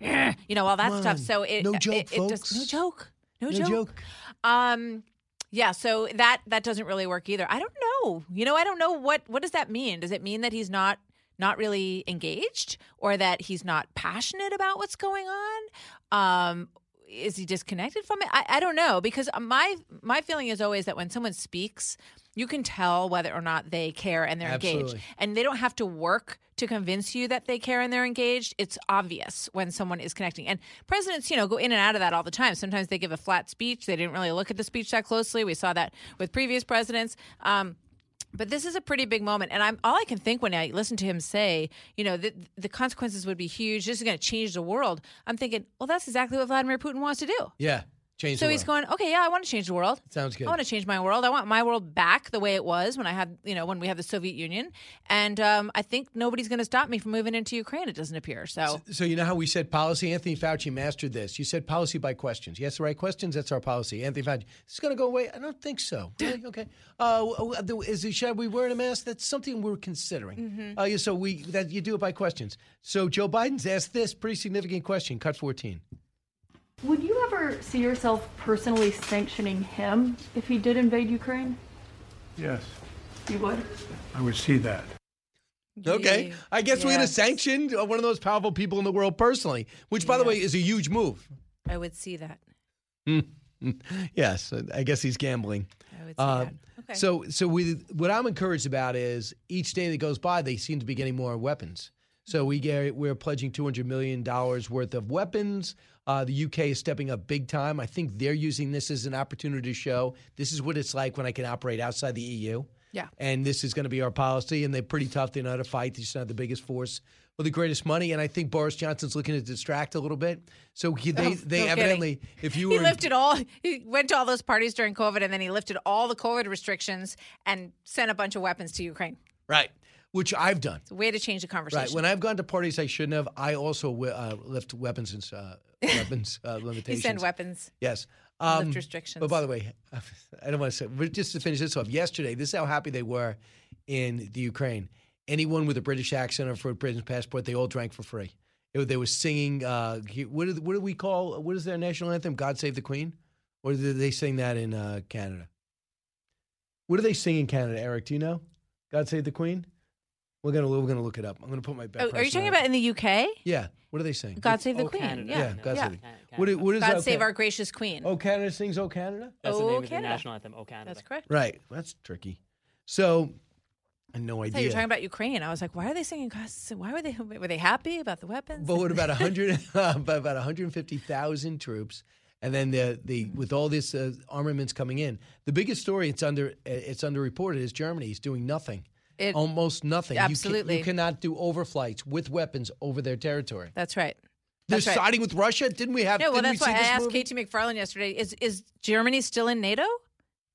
[SPEAKER 32] yeah, you know, all that
[SPEAKER 1] Come
[SPEAKER 32] stuff.
[SPEAKER 1] on.
[SPEAKER 32] So it,
[SPEAKER 1] No joke,
[SPEAKER 32] it, it just, no joke, no,
[SPEAKER 1] No
[SPEAKER 32] joke.
[SPEAKER 1] joke.
[SPEAKER 32] Um, yeah. So that that doesn't really work either. I don't know. You know, I don't know what what does that mean. Does it mean that he's not not really engaged, or that he's not passionate about what's going on? Um, is he disconnected from it? I, I don't know because my my feeling is always that when someone speaks, you can tell whether or not they care and they're engaged, and they don't have to work to convince you that they care and they're engaged. It's obvious when someone is connecting, and presidents, you know, go in and out of that all the time. Sometimes they give a flat speech; they didn't really look at the speech that closely. We saw that with previous presidents. Um, But this is a pretty big moment, and I'm all I can think when I listen to him say, you know, the, the consequences would be huge. This is going to change the world. I'm thinking, well, that's exactly what Vladimir Putin wants to do.
[SPEAKER 1] Yeah. Change
[SPEAKER 32] so he's going, okay, yeah, I want to change the world.
[SPEAKER 1] Sounds good.
[SPEAKER 32] I want to change my world. I want my world back the way it was when I had, you know, when we had the Soviet Union. And um, I think nobody's going to stop me from moving into Ukraine. It doesn't appear. So,
[SPEAKER 1] So you know how we said policy? Anthony Fauci mastered this. You said policy by questions. Ask the right questions. That's our policy. Anthony Fauci. It's going to go away. I don't think so. (laughs) Really? Okay. Uh, is it, should we wear a mask? That's something we're considering.
[SPEAKER 32] Mhm.
[SPEAKER 1] Uh, yeah, so we that you do it by questions. So Joe Biden's asked this pretty significant question. Cut fourteen.
[SPEAKER 35] Would you ever see yourself personally sanctioning him if he did invade Ukraine?
[SPEAKER 5] Yes,
[SPEAKER 35] You would?
[SPEAKER 5] I would see that.
[SPEAKER 1] Okay. I guess we're going to sanction uh, one of those powerful people in the world personally, which, by the way, is a huge move.
[SPEAKER 32] I would see that. (laughs)
[SPEAKER 1] yes, I guess he's gambling.
[SPEAKER 32] I would see
[SPEAKER 1] Uh,
[SPEAKER 32] that. Okay.
[SPEAKER 1] So, so we, what I'm encouraged about is each day that goes by, they seem to be getting more weapons. So we get we're pledging 200 million dollars worth of weapons. Uh, the UK is stepping up big time. I think they're using this as an opportunity to show this is what it's like when I can operate outside the EU.
[SPEAKER 32] Yeah.
[SPEAKER 1] And this is going to be our policy. And they're pretty tough. They know how to fight. They're just not the biggest force with the greatest money. And I think Boris Johnson's looking to distract a little bit. So he, they,
[SPEAKER 32] Oh, (laughs)
[SPEAKER 1] they
[SPEAKER 32] no
[SPEAKER 1] evidently,
[SPEAKER 32] kidding.
[SPEAKER 1] if you
[SPEAKER 32] he lifted all he went to all those parties during covid and then he lifted all the covid restrictions and sent a bunch of weapons to ukraine
[SPEAKER 1] right, which I've done.
[SPEAKER 32] it's a way to change the conversation
[SPEAKER 1] Right. When I've gone to parties I shouldn't have, I also uh, lift weapons and uh, (laughs) weapons uh,
[SPEAKER 32] you
[SPEAKER 1] limitations.
[SPEAKER 32] send weapons
[SPEAKER 1] Yes. Um,
[SPEAKER 32] Lift restrictions.
[SPEAKER 1] But by the way, (laughs) I don't want to say, but just to finish this off, yesterday, this is how happy they were in the Ukraine. Anyone with a British accent or for a British passport, they all drank for free. It- they were singing, uh, what, do, what do we call, what is their national anthem? God Save the Queen? Or did they sing that in uh, Canada? What do they sing in Canada, Eric? Do you know? God Save the Queen? We're gonna we're gonna look it up. I'm gonna put my.
[SPEAKER 32] oh, are you talking about in the uk
[SPEAKER 1] Yeah. What are they saying?
[SPEAKER 32] god save the
[SPEAKER 1] Oh,
[SPEAKER 32] queen
[SPEAKER 1] Canada.
[SPEAKER 32] yeah
[SPEAKER 1] God
[SPEAKER 32] yeah.
[SPEAKER 1] save the. What, what is
[SPEAKER 32] god
[SPEAKER 1] uh,
[SPEAKER 32] save
[SPEAKER 1] Ca-
[SPEAKER 32] our gracious queen
[SPEAKER 1] Oh, Canada sings "Oh Canada."
[SPEAKER 33] That's the
[SPEAKER 32] Oh,
[SPEAKER 33] name of the
[SPEAKER 32] Canada.
[SPEAKER 33] national anthem. Oh, Canada.
[SPEAKER 32] that's correct
[SPEAKER 1] Right. That's tricky. So, I had no
[SPEAKER 32] I thought you
[SPEAKER 1] idea.
[SPEAKER 32] were talking about Ukraine. I was like, why are they singing? God, why were they? Were they happy about the weapons?
[SPEAKER 1] but what about (laughs) hundred? (laughs) about 150,000 troops, and then the the with all this uh, armaments coming in, the biggest story it's under it's underreported is Germany is doing nothing.
[SPEAKER 32] It-
[SPEAKER 1] Almost nothing. You can-
[SPEAKER 32] Absolutely.
[SPEAKER 1] you, cannot do overflights with weapons over their territory.
[SPEAKER 32] That's right.
[SPEAKER 1] They're
[SPEAKER 32] right.
[SPEAKER 1] siding with Russia. Didn't we have?
[SPEAKER 32] No, well, that's why I asked
[SPEAKER 1] movie?
[SPEAKER 32] K.T. McFarland yesterday. Is is Germany still in NATO?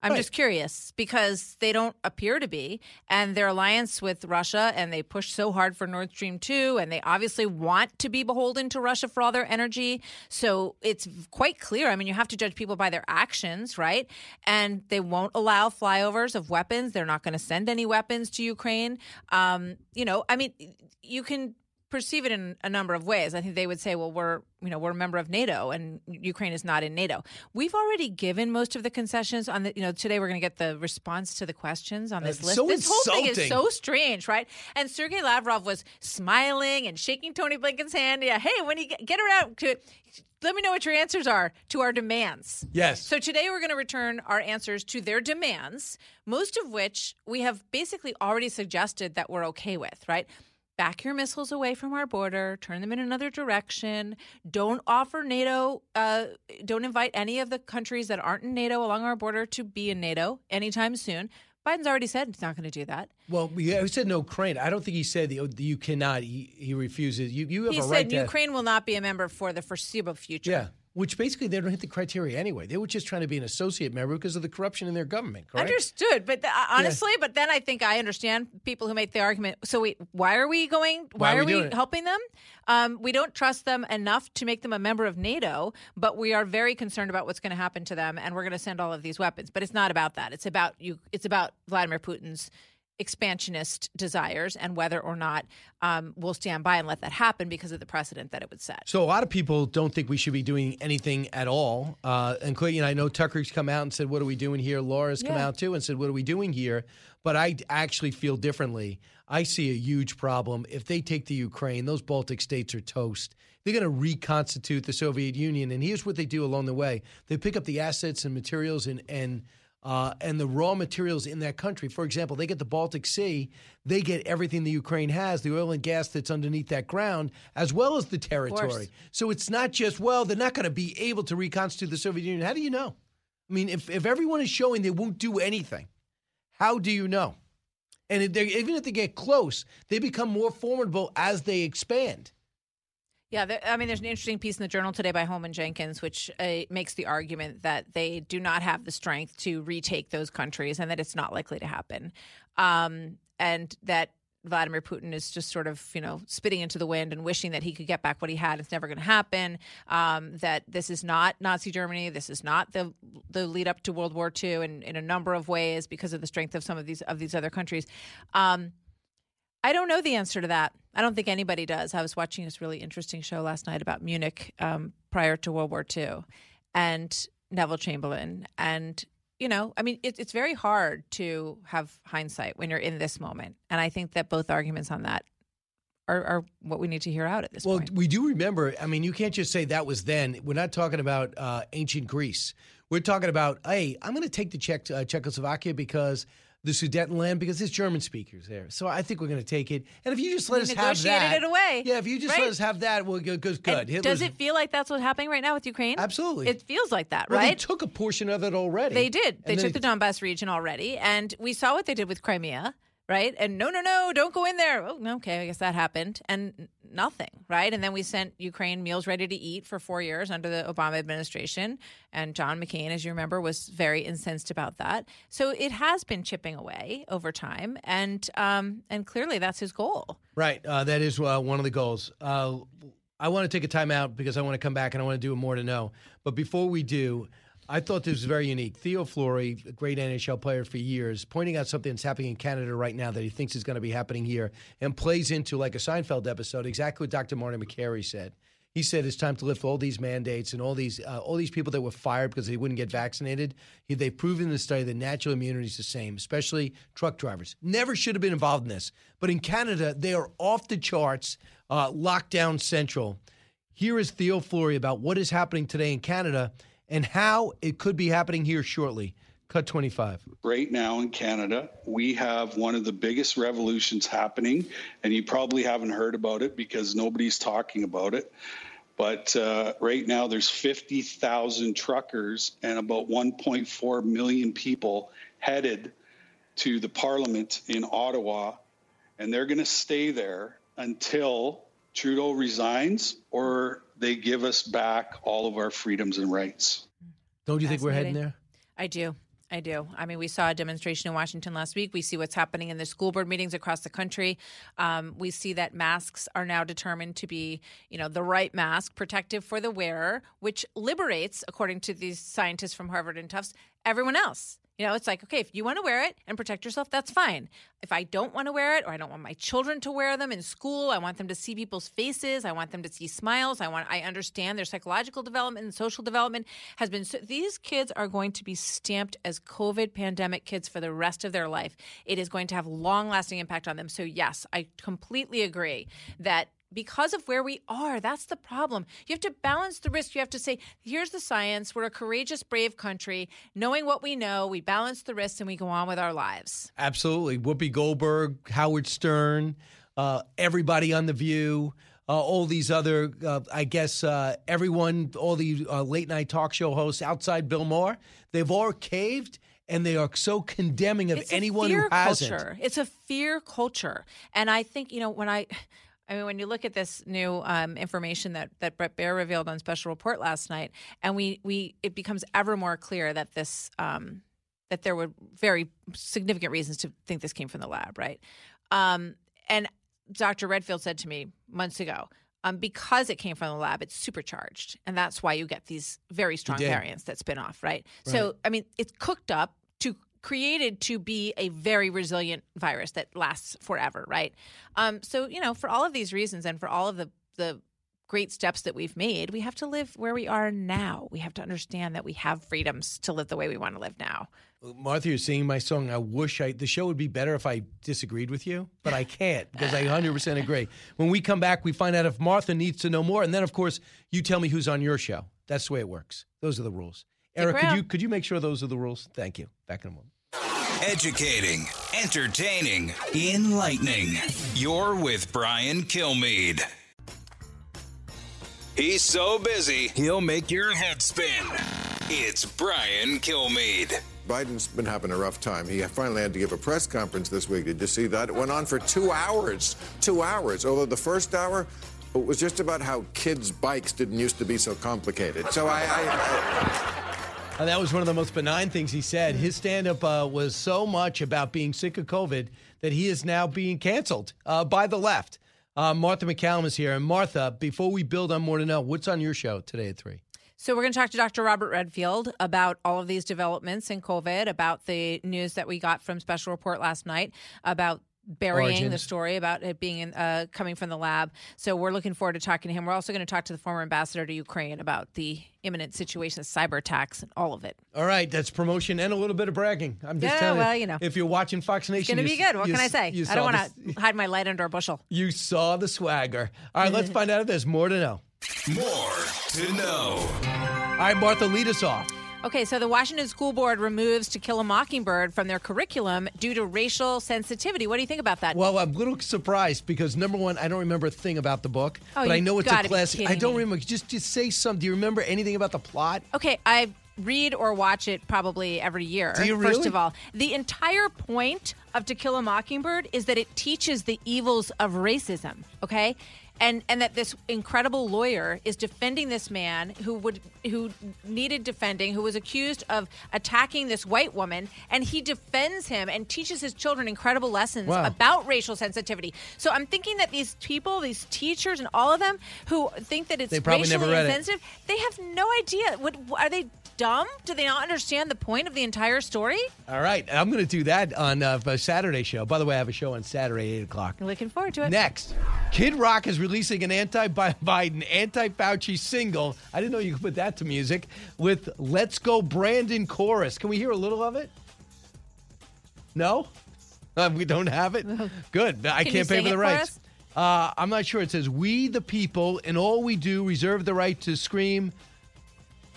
[SPEAKER 32] I'm
[SPEAKER 1] Right.
[SPEAKER 32] just curious because they don't appear to be, and their alliance with Russia, and they push so hard for Nord Stream two, and they obviously want to be beholden to Russia for all their energy. So it's quite clear. I mean, you have to judge people by their actions, right? And they won't allow flyovers of weapons. They're not going to send any weapons to Ukraine. Um, you know, I mean, you can perceive it in a number of ways. I think they would say, well, we're, you know, we're a member of NATO and Ukraine is not in NATO. We've already given most of the concessions on the, you know, today we're going to get the response to the questions on this
[SPEAKER 1] That's
[SPEAKER 32] list.
[SPEAKER 1] so
[SPEAKER 32] this whole thing is so strange, right? And Sergei Lavrov was smiling and shaking Tony Blinken's hand. Yeah, hey, when you get, get around to it, let me know what your answers are to our demands.
[SPEAKER 1] Yes.
[SPEAKER 32] So today we're going to return our answers to their demands, most of which we have basically already suggested that we're okay with, right? Back your missiles away from our border, turn them in another direction. Don't offer NATO, uh, don't invite any of the countries that aren't in NATO along our border to be in NATO anytime soon. Biden's already said he's not going to do that.
[SPEAKER 1] Well, yeah, he said no Ukraine. I don't think he said the, you cannot. He, he refuses. You you have
[SPEAKER 32] He
[SPEAKER 1] a
[SPEAKER 32] said
[SPEAKER 1] right to.
[SPEAKER 32] Ukraine will not be a member for the foreseeable future.
[SPEAKER 1] Yeah, which basically they don't hit the criteria anyway. They were just trying to be an associate member because of the corruption in their government. Correct?
[SPEAKER 32] Understood, but th- uh, honestly, but then I think I understand people who make the argument. So wait, why are we going? Why,
[SPEAKER 1] Why are
[SPEAKER 32] are
[SPEAKER 1] we
[SPEAKER 32] we, helping them? Um, we don't trust them enough to make them a member of NATO, but we are very concerned about what's going to happen to them, and we're going to send all of these weapons. But it's not about that. It's about you. It's about Vladimir Putin's expansionist desires and whether or not um, we'll stand by and let that happen because of the precedent that it would set.
[SPEAKER 1] So a lot of people don't think we should be doing anything at all, uh, including I know Tucker's come out and said, "What are we doing here?" Laura's come out too and said, "What are we doing here?" But I actually feel differently. I see a huge problem if they take the Ukraine. Those Baltic states are toast. They're going to reconstitute the Soviet Union, and here's what they do along the way: they pick up the assets and materials and and uh, and the raw materials in that country. For example, they get the Baltic Sea, they get everything the Ukraine has, the oil and gas that's underneath that ground, as well as the territory. So it's not just, well, they're not going to be able to reconstitute the Soviet Union. How do you know? I mean, if, if everyone is showing they won't do anything, how do you know? And if even if they get close, they become more formidable as they expand.
[SPEAKER 32] Yeah, I mean, there's an interesting piece in the Journal today by Holman Jenkins, which uh, makes the argument that they do not have the strength to retake those countries, and that it's not likely to happen, um, and that Vladimir Putin is just sort of, you know, spitting into the wind and wishing that he could get back what he had. It's never going to happen. Um, that this is not Nazi Germany. This is not the the lead up to World War II, in, in a number of ways because of the strength of some of these of these other countries. Um, I don't know the answer to that. I don't think anybody does. I was watching this really interesting show last night about Munich um, prior to World War II and Neville Chamberlain. And, you know, I mean, it, it's very hard to have hindsight when you're in this moment. And I think that both arguments on that are, are what we need to hear out at this
[SPEAKER 1] Well,
[SPEAKER 32] point.
[SPEAKER 1] Well, we do remember. I mean, you can't just say that was then. We're not talking about uh, ancient Greece. We're talking about, hey, I'm going to take the Czech, uh, Czechoslovakia because the Sudetenland because there's German speakers there. So I think we're going to take it. And if you just let
[SPEAKER 32] We
[SPEAKER 1] us have
[SPEAKER 32] negotiated
[SPEAKER 1] that,
[SPEAKER 32] it away,
[SPEAKER 1] yeah, if you just
[SPEAKER 32] right?
[SPEAKER 1] let us have that, we'll go good. good. Hitler's-
[SPEAKER 32] does it feel like that's what's happening right now with Ukraine?
[SPEAKER 1] Absolutely.
[SPEAKER 32] It feels like that,
[SPEAKER 1] well, They took a portion of it already.
[SPEAKER 32] They did. They took the Donbass region already, and we saw what they did with Crimea, right? And no, no, no, don't go in there. Oh, okay, I guess that happened, and nothing, right? And then we sent Ukraine meals ready to eat for four years under the Obama administration, and John McCain, as you remember, was very incensed about that. So it has been chipping away over time, and um, and clearly that's his goal.
[SPEAKER 1] Right. Uh, that is uh, one of the goals. Uh, I want to take a time out because I want to come back and I want to do more to know. But before we do, I thought this was very unique. Theo Fleury, a great NHL player for years, pointing out something that's happening in Canada right now that he thinks is going to be happening here and plays into like a Seinfeld episode, exactly what Dr. Martin Makary said. He said it's time to lift all these mandates and all these uh, all these people that were fired because they wouldn't get vaccinated. He, they've proven in the study that natural immunity is the same, especially truck drivers. Never should have been involved in this, but in Canada they are off the charts, uh, lockdown central. Here is Theo Fleury about what is happening today in Canada and how it could be happening here shortly. Cut 25.
[SPEAKER 33] Right now in Canada, we have one of the biggest revolutions happening, and you probably haven't heard about it because nobody's talking about it. But uh, right now, there's 50,000 truckers and about 1.4 million people headed to the Parliament in Ottawa, and they're going to stay there until Trudeau resigns or they give us back all of our freedoms and rights.
[SPEAKER 1] Don't you think we're heading there?
[SPEAKER 32] I do. I do. I mean, we saw a demonstration in Washington last week. We see what's happening in the school board meetings across the country. Um, we see that masks are now determined to be, you know, the right mask, protective for the wearer, which liberates, according to these scientists from Harvard and Tufts, everyone else. You know, it's like, okay, if you want to wear it and protect yourself, that's fine. If I don't want to wear it or I don't want my children to wear them in school, I want them to see people's faces, I want them to see smiles, I want I understand their psychological development and social development has been so these kids are going to be stamped as COVID pandemic kids for the rest of their life. It is going to have long-lasting impact on them. So yes, I completely agree that because of where we are. That's the problem. You have to balance the risk. You have to say, here's the science. We're a courageous, brave country. Knowing what we know, we balance the risks and we go on with our lives.
[SPEAKER 1] Absolutely. Whoopi Goldberg, Howard Stern, uh, everybody on The View, uh, all these other, uh, I guess, uh, everyone, all the uh, late night talk show hosts outside Bill Maher, they've all caved and they are so condemning of
[SPEAKER 32] It's a
[SPEAKER 1] anyone
[SPEAKER 32] fear
[SPEAKER 1] who hasn't.
[SPEAKER 32] culture. It's a fear culture. And I think, you know, when I. I mean, when you look at this new um, information that, that Bret Baier revealed on Special Report last night, and we, we it becomes ever more clear that this um, that there were very significant reasons to think this came from the lab, right? Um, and Dr. Redfield said to me months ago, um, because it came from the lab, it's supercharged, and that's why you get these very strong variants that spin off, right? So, I mean, it's cooked up created to be a very resilient virus that lasts forever, right? Um, so, you know, for all of these reasons and for all of the the great steps that we've made, we have to live where we are now. We have to understand that we have freedoms to live the way we want to live now.
[SPEAKER 1] Martha, you're singing my song. I wish I the show would be better if I disagreed with you, but I can't because I 100% agree. When we come back, we find out if Martha needs to know more, and then of course you tell me who's on your show. That's the way it works. Those are the rules. Eric, could you could you make sure those are the rules? Thank you. Back in a moment.
[SPEAKER 2] Educating, entertaining, enlightening. You're with Brian Kilmeade. He's so busy, he'll make your head spin. It's Brian Kilmeade.
[SPEAKER 34] Biden's been having a rough time. He finally had to give a press conference this week. Did you see that? It went on for two hours. Two hours. Although the first hour was just about how kids' bikes didn't used to be so complicated. So I. I,
[SPEAKER 1] Uh, that was one of the most benign things he said. His stand up uh, was so much about being sick of COVID that he is now being canceled uh, by the left. Uh, Martha MacCallum is here. And Martha, before we build on more to know, what's on your show today at 3?
[SPEAKER 32] So we're going to talk to Dr. Robert Redfield about all of these developments in COVID, about the news that we got from Special Report last night, about burying the story about it being in, uh, coming from the lab. So we're looking forward to talking to him. We're also going to talk to the former ambassador to Ukraine about the imminent situation, of cyber attacks, and all of it.
[SPEAKER 1] All right, that's promotion and a little bit of bragging. I'm just
[SPEAKER 32] Yeah,
[SPEAKER 1] telling
[SPEAKER 32] well,
[SPEAKER 1] you.
[SPEAKER 32] you know.
[SPEAKER 1] If you're watching Fox Nation, It's
[SPEAKER 32] going to be good. What
[SPEAKER 1] you
[SPEAKER 32] can I say?
[SPEAKER 1] you
[SPEAKER 32] I don't want to hide my light under a bushel. (laughs)
[SPEAKER 1] You saw the swagger. All right, let's (laughs) find out if there's more to know.
[SPEAKER 2] More to know.
[SPEAKER 1] All right, Martha, lead us off.
[SPEAKER 32] Okay, so the Washington School Board removes To Kill a Mockingbird from their curriculum due to racial sensitivity. What do you think about that?
[SPEAKER 1] Well, I'm a little surprised because number one, I don't remember a thing about the book,
[SPEAKER 32] Oh,
[SPEAKER 1] but I know it's a classic. I don't
[SPEAKER 32] me.
[SPEAKER 1] remember. Just just say something. Do you remember anything about the plot?
[SPEAKER 32] Okay, I read or watch it probably every year.
[SPEAKER 1] Do you
[SPEAKER 32] First of all, the entire point of To Kill a Mockingbird is that it teaches the evils of racism. Okay. And, and that this incredible lawyer is defending this man who would who needed defending who was accused of attacking this white woman and he defends him and teaches his children incredible lessons
[SPEAKER 36] Wow.
[SPEAKER 32] about racial sensitivity. So I'm thinking that these people, these teachers and all of them who think that it's
[SPEAKER 1] They
[SPEAKER 32] racially
[SPEAKER 1] read it.
[SPEAKER 32] they have no idea. What are they dumb? Do they not understand the point of the entire story?
[SPEAKER 1] All right, I'm going to do that on uh, a Saturday show. By the way, I have a show on Saturday, eight o'clock.
[SPEAKER 32] Looking forward to it.
[SPEAKER 1] Next, Kid Rock is releasing an anti-Biden, anti-Fauci single. I didn't know you could put that to music with "Let's Go Brandon" chorus. Can we hear a little of it? No, (laughs) Uh, we don't have it. Good. I
[SPEAKER 32] Can
[SPEAKER 1] can't pay for the
[SPEAKER 32] for
[SPEAKER 1] rights. Uh, I'm not sure. It says, "We the people, and all we do, reserve the right to scream."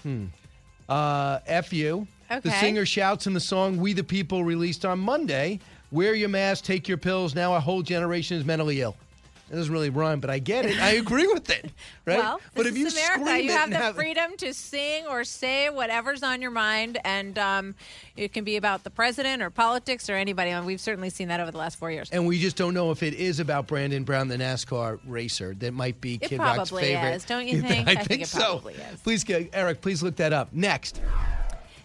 [SPEAKER 1] Hmm. Uh, F you.
[SPEAKER 32] Okay.
[SPEAKER 1] The singer shouts in the song "We the People" released on Monday. Wear your mask, take your pills. Now a whole generation is mentally ill. It doesn't really rhyme, but I get it. I agree with it. (laughs) Right?
[SPEAKER 32] Well,
[SPEAKER 1] but if you
[SPEAKER 32] America. You have the freedom to sing or say whatever's on your mind, and um, it can be about the president or politics or anybody. And we've certainly seen that over the last four years.
[SPEAKER 1] And we just don't know if it is about Brandon Brown, the NASCAR racer. That might be
[SPEAKER 32] It
[SPEAKER 1] Kid Rock's
[SPEAKER 32] probably
[SPEAKER 1] favorite.
[SPEAKER 32] is, don't you (laughs) think?
[SPEAKER 1] I,
[SPEAKER 32] I
[SPEAKER 1] think,
[SPEAKER 32] think it
[SPEAKER 1] so.
[SPEAKER 32] probably is.
[SPEAKER 1] Please, Eric, please look that up. Next.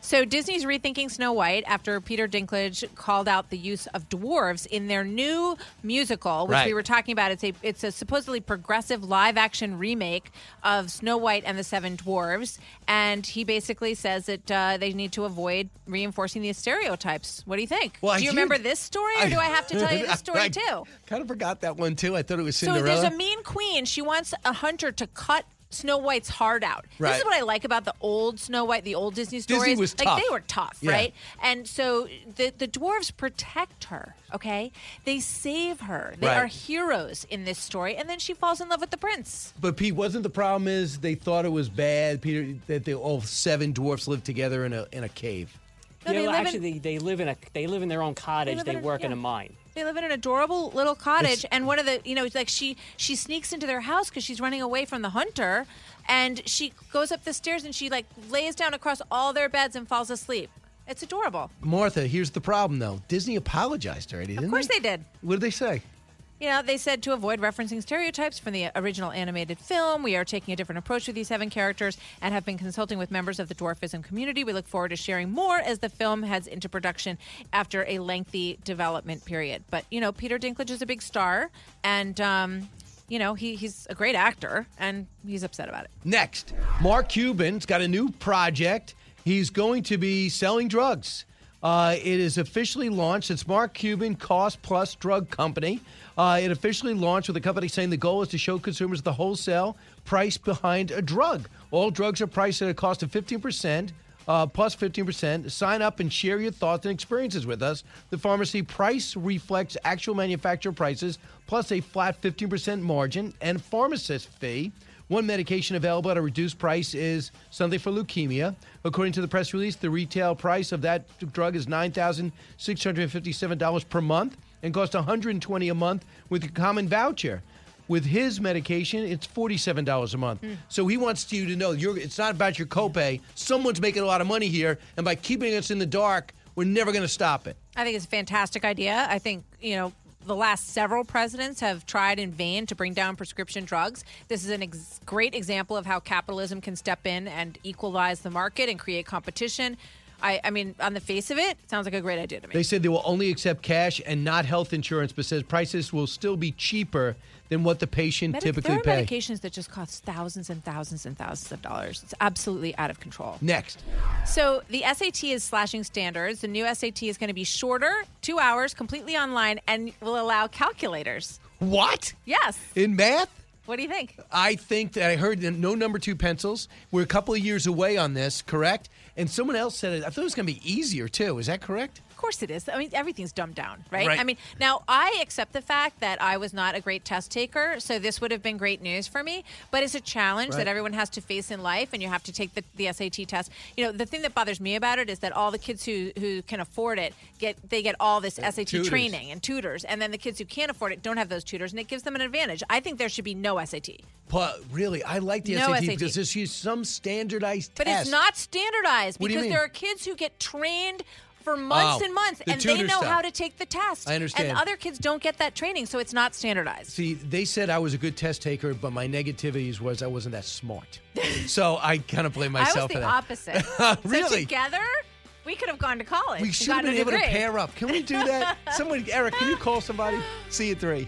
[SPEAKER 32] So Disney's rethinking Snow White after Peter Dinklage called out the use of dwarves in their new musical, which
[SPEAKER 36] Right.
[SPEAKER 32] we were talking about. It's a it's a supposedly progressive live action remake of Snow White and the Seven Dwarves, and he basically says that uh, they need to avoid reinforcing these stereotypes. What do you think?
[SPEAKER 1] Well,
[SPEAKER 32] do you
[SPEAKER 1] hear-
[SPEAKER 32] remember this story, or do I have to tell you (laughs) this story
[SPEAKER 1] I
[SPEAKER 32] too?
[SPEAKER 1] Kind of forgot that one too. I thought it was Cinderella.
[SPEAKER 32] So there's a mean queen. She wants a hunter to cut Snow White's heart out. This is what I like about the old Snow White, the old Disney stories.
[SPEAKER 1] Disney was
[SPEAKER 32] like
[SPEAKER 1] tough.
[SPEAKER 32] they were tough,
[SPEAKER 1] Yeah.
[SPEAKER 32] right? And so the the dwarves protect her. Okay, they save her. They
[SPEAKER 1] Right.
[SPEAKER 32] are heroes in this story, and then she falls in love with the prince.
[SPEAKER 1] But Pete, wasn't the problem is they thought it was bad, Peter, that they all seven dwarfs lived together in a in a cave.
[SPEAKER 32] No,
[SPEAKER 37] yeah,
[SPEAKER 32] they
[SPEAKER 37] well,
[SPEAKER 32] live in-
[SPEAKER 37] actually, they, they live in a they live in their own cottage.
[SPEAKER 32] live
[SPEAKER 37] They,
[SPEAKER 32] in a-
[SPEAKER 37] work in a mine.
[SPEAKER 32] They live in an adorable little cottage, and one of the, you know, it's like she she sneaks into their house because she's running away from the hunter, and she goes up the stairs and she like lays down across all their beds and falls asleep. It's adorable.
[SPEAKER 1] Martha, here's the problem though. Disney apologized already, didn't
[SPEAKER 32] Of course
[SPEAKER 1] they
[SPEAKER 32] did.
[SPEAKER 1] What did they say?
[SPEAKER 32] You know, they said to avoid referencing stereotypes from the original animated film, we are taking a different approach with these seven characters and have been consulting with members of the dwarfism community. We look forward to sharing more as the film heads into production after a lengthy development period. But, you know, Peter Dinklage is a big star and, um, you know, he, he's a great actor and he's upset about it.
[SPEAKER 1] Next, Mark Cuban's got a new project. He's going to be selling drugs. Uh, it is officially launched. It's Mark Cuban Cost Plus Drug Company. Uh, it officially launched with the company saying the goal is to show consumers the wholesale price behind a drug. All drugs are priced at a cost of 15%. Uh, plus 15%. Sign up and share your thoughts and experiences with us. The pharmacy price reflects actual manufacturer prices plus a flat 15% margin and pharmacist fee. One medication available at a reduced price is something for leukemia. According to the press release, the retail price of that drug is $9,657 per month and costs $120 a month with a common voucher. With his medication, it's forty-seven dollars a month.
[SPEAKER 32] Hmm.
[SPEAKER 1] So he wants you to know you're. It's not about your copay. Someone's making a lot of money here, and by keeping us in the dark, we're never going to stop it.
[SPEAKER 32] I think it's a fantastic idea. I think, you know, the last several presidents have tried in vain to bring down prescription drugs. This is a ex- great example of how capitalism can step in and equalize the market and create competition. I, I mean, on the face of it, it sounds like a great idea to me.
[SPEAKER 1] They said they will only accept cash and not health insurance, but says prices will still be cheaper than what the patient
[SPEAKER 32] Medi-
[SPEAKER 1] typically
[SPEAKER 32] there are
[SPEAKER 1] pay.
[SPEAKER 32] medications that just cost thousands and thousands and thousands of dollars. It's absolutely out of control.
[SPEAKER 1] Next.
[SPEAKER 32] So the SAT is slashing standards. The new SAT is going to be shorter, two hours, completely online, and will allow calculators.
[SPEAKER 1] What?
[SPEAKER 32] Yes.
[SPEAKER 1] In math?
[SPEAKER 32] What do you think?
[SPEAKER 1] I think that I heard that no number two pencils. We're a couple of years away on this, correct? And someone else said it. I thought it was going to be easier too. Is that correct?
[SPEAKER 32] Of course it is. I mean, everything's dumbed down, right?
[SPEAKER 1] Right.
[SPEAKER 32] I mean, now I accept the fact that I was not a great test taker, so this would have been great news for me. But it's a challenge
[SPEAKER 38] Right.
[SPEAKER 32] that everyone has to face in life, and you have to take the, the SAT test. You know, the thing that bothers me about it is that all the kids who, who can afford it get they get all this uh, SAT
[SPEAKER 1] tutors.
[SPEAKER 32] training and tutors, and then the kids who can't afford it don't have those tutors, and it gives them an advantage. I think there should be no SAT.
[SPEAKER 1] But really, I like the
[SPEAKER 32] No
[SPEAKER 1] SAT,
[SPEAKER 32] SAT.
[SPEAKER 1] because there's just some standardized
[SPEAKER 32] But
[SPEAKER 1] test.
[SPEAKER 32] it's not standardized
[SPEAKER 1] What do you
[SPEAKER 32] because there are kids who get trained for months and months
[SPEAKER 1] the
[SPEAKER 32] and they
[SPEAKER 1] tutor
[SPEAKER 32] know
[SPEAKER 1] stuff.
[SPEAKER 32] how to take the test.
[SPEAKER 1] I understand.
[SPEAKER 32] And other kids don't get that training, so it's not standardized.
[SPEAKER 1] See, they said I was a good test taker, but my negativities was I wasn't that smart. (laughs) so I kind of blame
[SPEAKER 32] I was
[SPEAKER 1] myself
[SPEAKER 32] the
[SPEAKER 1] for that.
[SPEAKER 32] opposite. (laughs) So
[SPEAKER 1] really?
[SPEAKER 32] together, we could have gone to college.
[SPEAKER 1] we
[SPEAKER 32] and
[SPEAKER 1] should have
[SPEAKER 32] gotten
[SPEAKER 1] been
[SPEAKER 32] a
[SPEAKER 1] able to
[SPEAKER 32] degree.
[SPEAKER 1] pair up. Can we do that? (laughs) Someone, Eric, can you call somebody? See you at three.